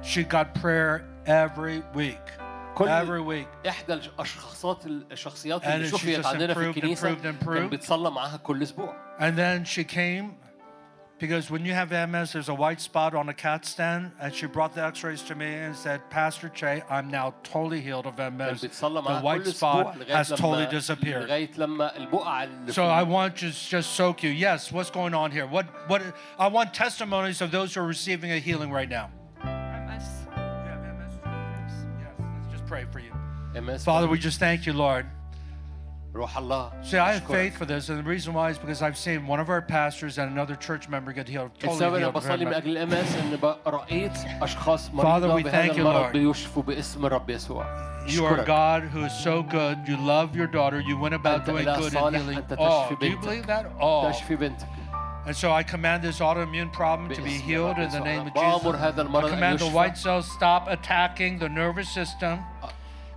She got prayer every week. كل Every week. إحدى الأشخاصات الشخصيات And اللي she شفيت just عندنا في improved, الكنيسة improved, improved. كان بيتصلى معاها كل أسبوع And then she came because when you have MS, there's a white spot on a CAT scan, and she brought the X-rays to me and said, "Pastor Che, I'm now totally healed of MS. The white spot has totally disappeared." So I want to just soak you. Yes, what's going on here? What what? I want testimonies of those who are receiving a healing right now. MS. Yes, let's just pray for you. Father, we just thank you, Lord. روح الله See, I have أشكرك. faith for this, and the reason why is because I've seen one of our pastors and another church member get healed, السبب totally انا healed. of بصلي من her- اجل الام اس ان بقى رايت اشخاص Father, مريضه we بهذا thank you, المرض Lord. بيشفوا باسم الرب يسوع You are أشكرك. God who is so good. You love your daughter. You went about أنت doing إله good and صالح. healing أنت all. تشفي Do you بنتك. believe that? All. تشفي بنتك And so I command this autoimmune problem to be باسم healed الرب in the يسوع. name of بأمر Jesus. هذا I المرض أن command the يشفى. white cells stop attacking the nervous system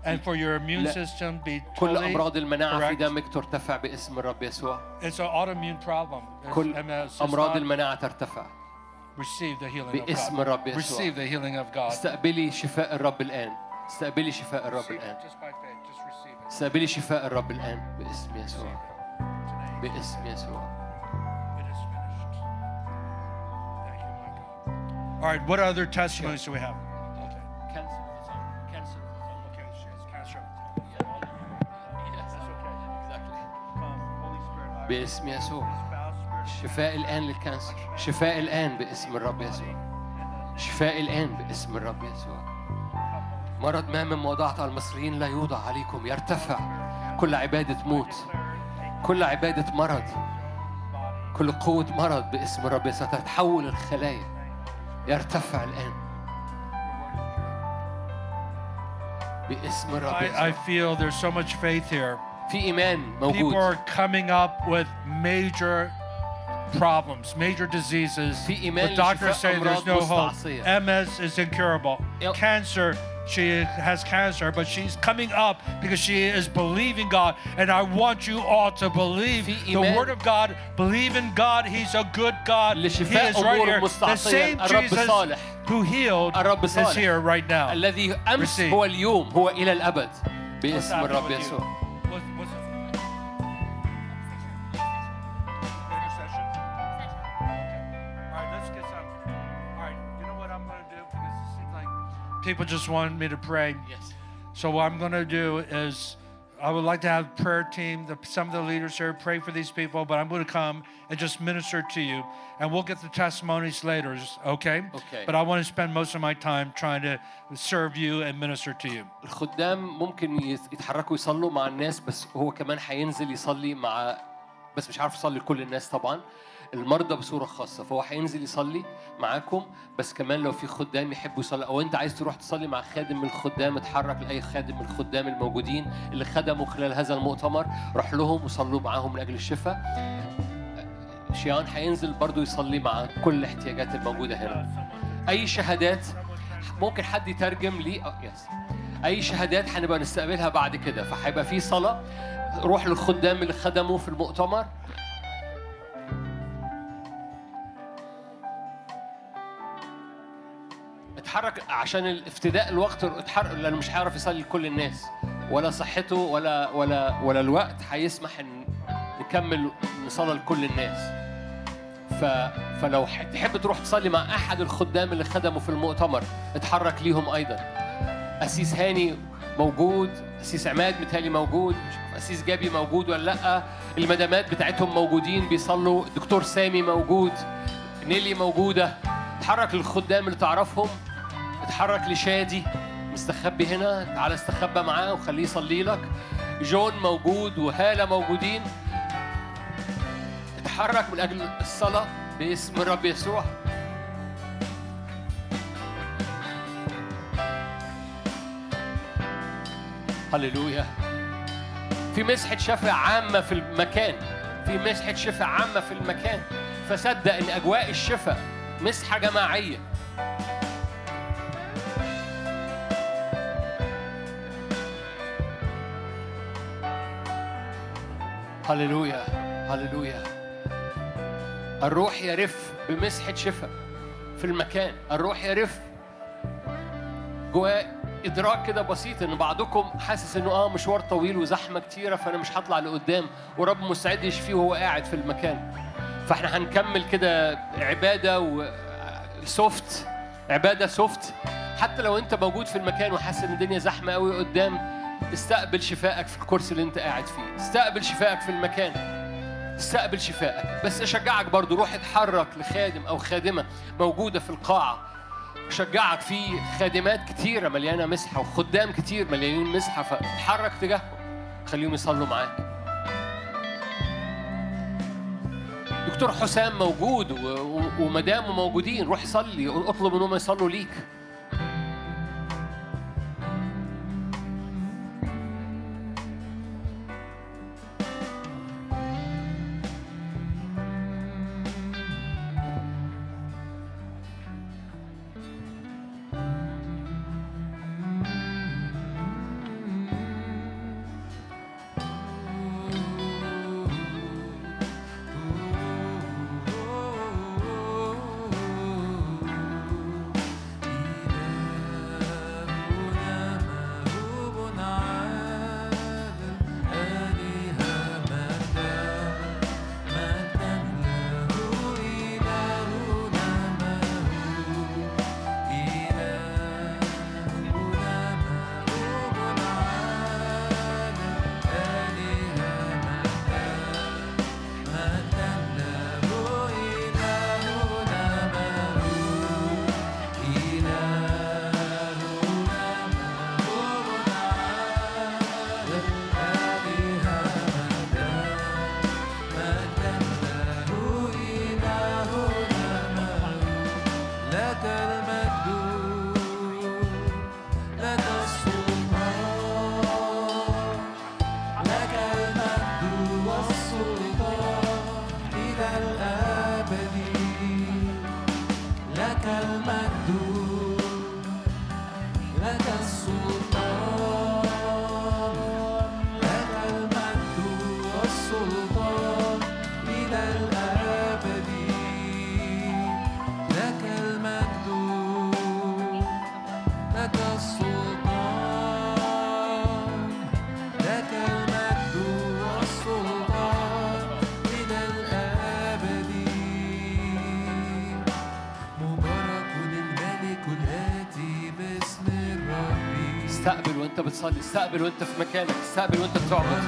And for your immune system be كل totally امراض المناعه في correct. دمك ترتفع باسم الرب يسوع It's an autoimmune problem. كل not- المناعه ترتفع Receive the healing of باسم God. الرب يسوع. Receive the healing of God. استقبلي شفاء الرب الان استقبلي شفاء الرب it. استقبلي شفاء الرب الان باسم يسوع باسم يسوع. All right, what other testimonies do we have? باسم يسوع. شفاء الآن للكانسر. شفاء الآن باسم الرب يسوع. شفاء الآن باسم الرب يسوع. مرض ما مما وضعت على المصريين لا يوضع عليكم يرتفع. كل عبادة موت. كل عبادة مرض. كل قوة مرض باسم الرب يسوع. تتحول الخلايا. يرتفع الآن. باسم الرب I, I يسوع. feel there's so much faith here. في إيمان People موجود are coming up with major problems, major diseases. في إيمان The doctors لشفاء say there's أمراض no hope. مستعصية. MS is incurable. Yep. Cancer, she has cancer, but she's coming up because she is believing God. And I want you all to believe في the إيمان. Word of God. Believe in God. He's a good God. He لشفاء is right أمور here. The مستعصية. same الرب Jesus صالح. who healed الرب is صالح. here right now. الذي أمس Receive. هو اليوم هو إلى الأبد What's باسم happening الرب with you? يسوع people just wanted me to pray. Yes. So what I'm going to do is I would like to have prayer team, the, some of the leaders here, pray for these people, but I'm going to come and just minister to you. And we'll get the testimonies later, okay? Okay. But I want to spend most of my time trying to serve you and minister to you. الخدام ممكن يت- يتحركوا يصلوا مع الناس بس هو كمان هينزل يصلي مع بس مش عارف يصلي لكل الناس طبعا المرضى بصورة خاصة فهو هينزل يصلي معاكم بس كمان لو في خدام يحبوا يصلي أو أنت عايز تروح تصلي مع خادم من الخدام اتحرك لأي خادم من الخدام الموجودين اللي خدموا خلال هذا المؤتمر روح لهم وصلوا معاهم من أجل الشفاء. شيان هينزل برضو يصلي مع كل الاحتياجات الموجودة هنا. أي شهادات ممكن حد يترجم لي يس. أي شهادات هنبقى نستقبلها بعد كده فهيبقى في صلاة روح للخدام اللي خدموا في المؤتمر. اتحرك عشان الافتداء الوقت اتحرك لأنه مش هيعرف يصلي لكل الناس. ولا صحته ولا ولا ولا الوقت هيسمح إن نكمل نصلي لكل الناس. ف... فلو تحب تروح تصلي مع أحد الخدام اللي خدموا في المؤتمر اتحرك ليهم أيضا. أسيس هاني موجود أسيس عماد متهيألي موجود أسيس جابي موجود ولا لأ؟ المدامات بتاعتهم موجودين بيصلوا. دكتور سامي موجود نيلي موجودة. اتحرك للخدام اللي تعرفهم. اتحرك لشادي مستخبي هنا تعالى استخبى معاه وخليه يصلي لك. جون موجود وهالة موجودين. اتحرك من أجل الصلاة باسم الرب يسوع. هللويا. في مسحة شفاء عامة في المكان. في مسحة شفاء عامة في المكان. فصدق إن أجواء الشفاء مسحة جماعية. هللويا هللويا. الروح يرف بمسحة شفاء في المكان. الروح يرف جواه إدراك كده بسيط إن بعضكم حاسس إنه آه مشوار طويل وزحمة كتيرة فأنا مش هطلع لقدام. ورب مستعد يشفيه وهو قاعد في المكان. فإحنا هنكمل كده عبادة وسوفت عبادة سوفت حتى لو أنت موجود في المكان وحاسس إن الدنيا زحمة قوي قدام استقبل شفائك في الكرسي اللي انت قاعد فيه. استقبل شفائك في المكان. استقبل شفائك. بس أشجعك برضو روح اتحرك لخادم أو خادمة موجودة في القاعة. شجعك في خادمات كتيرة مليانة مسحة وخدام كتير مليانين مسحة فتحرك تجاههم. خليهم يصلوا معاك. دكتور حسام موجود ومدامه موجودين. روح صلي اطلب انهم يصلوا ليك. بتصلي استقبل وانت في مكانك استقبل وانت بتعبد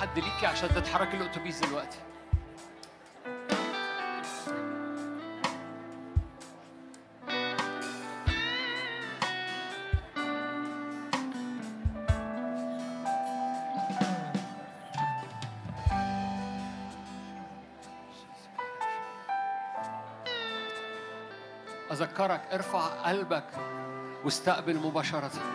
حد ليكي عشان تتحرك الأتوبيس دلوقتي. أذكرك ارفع قلبك واستقبل مباشرة.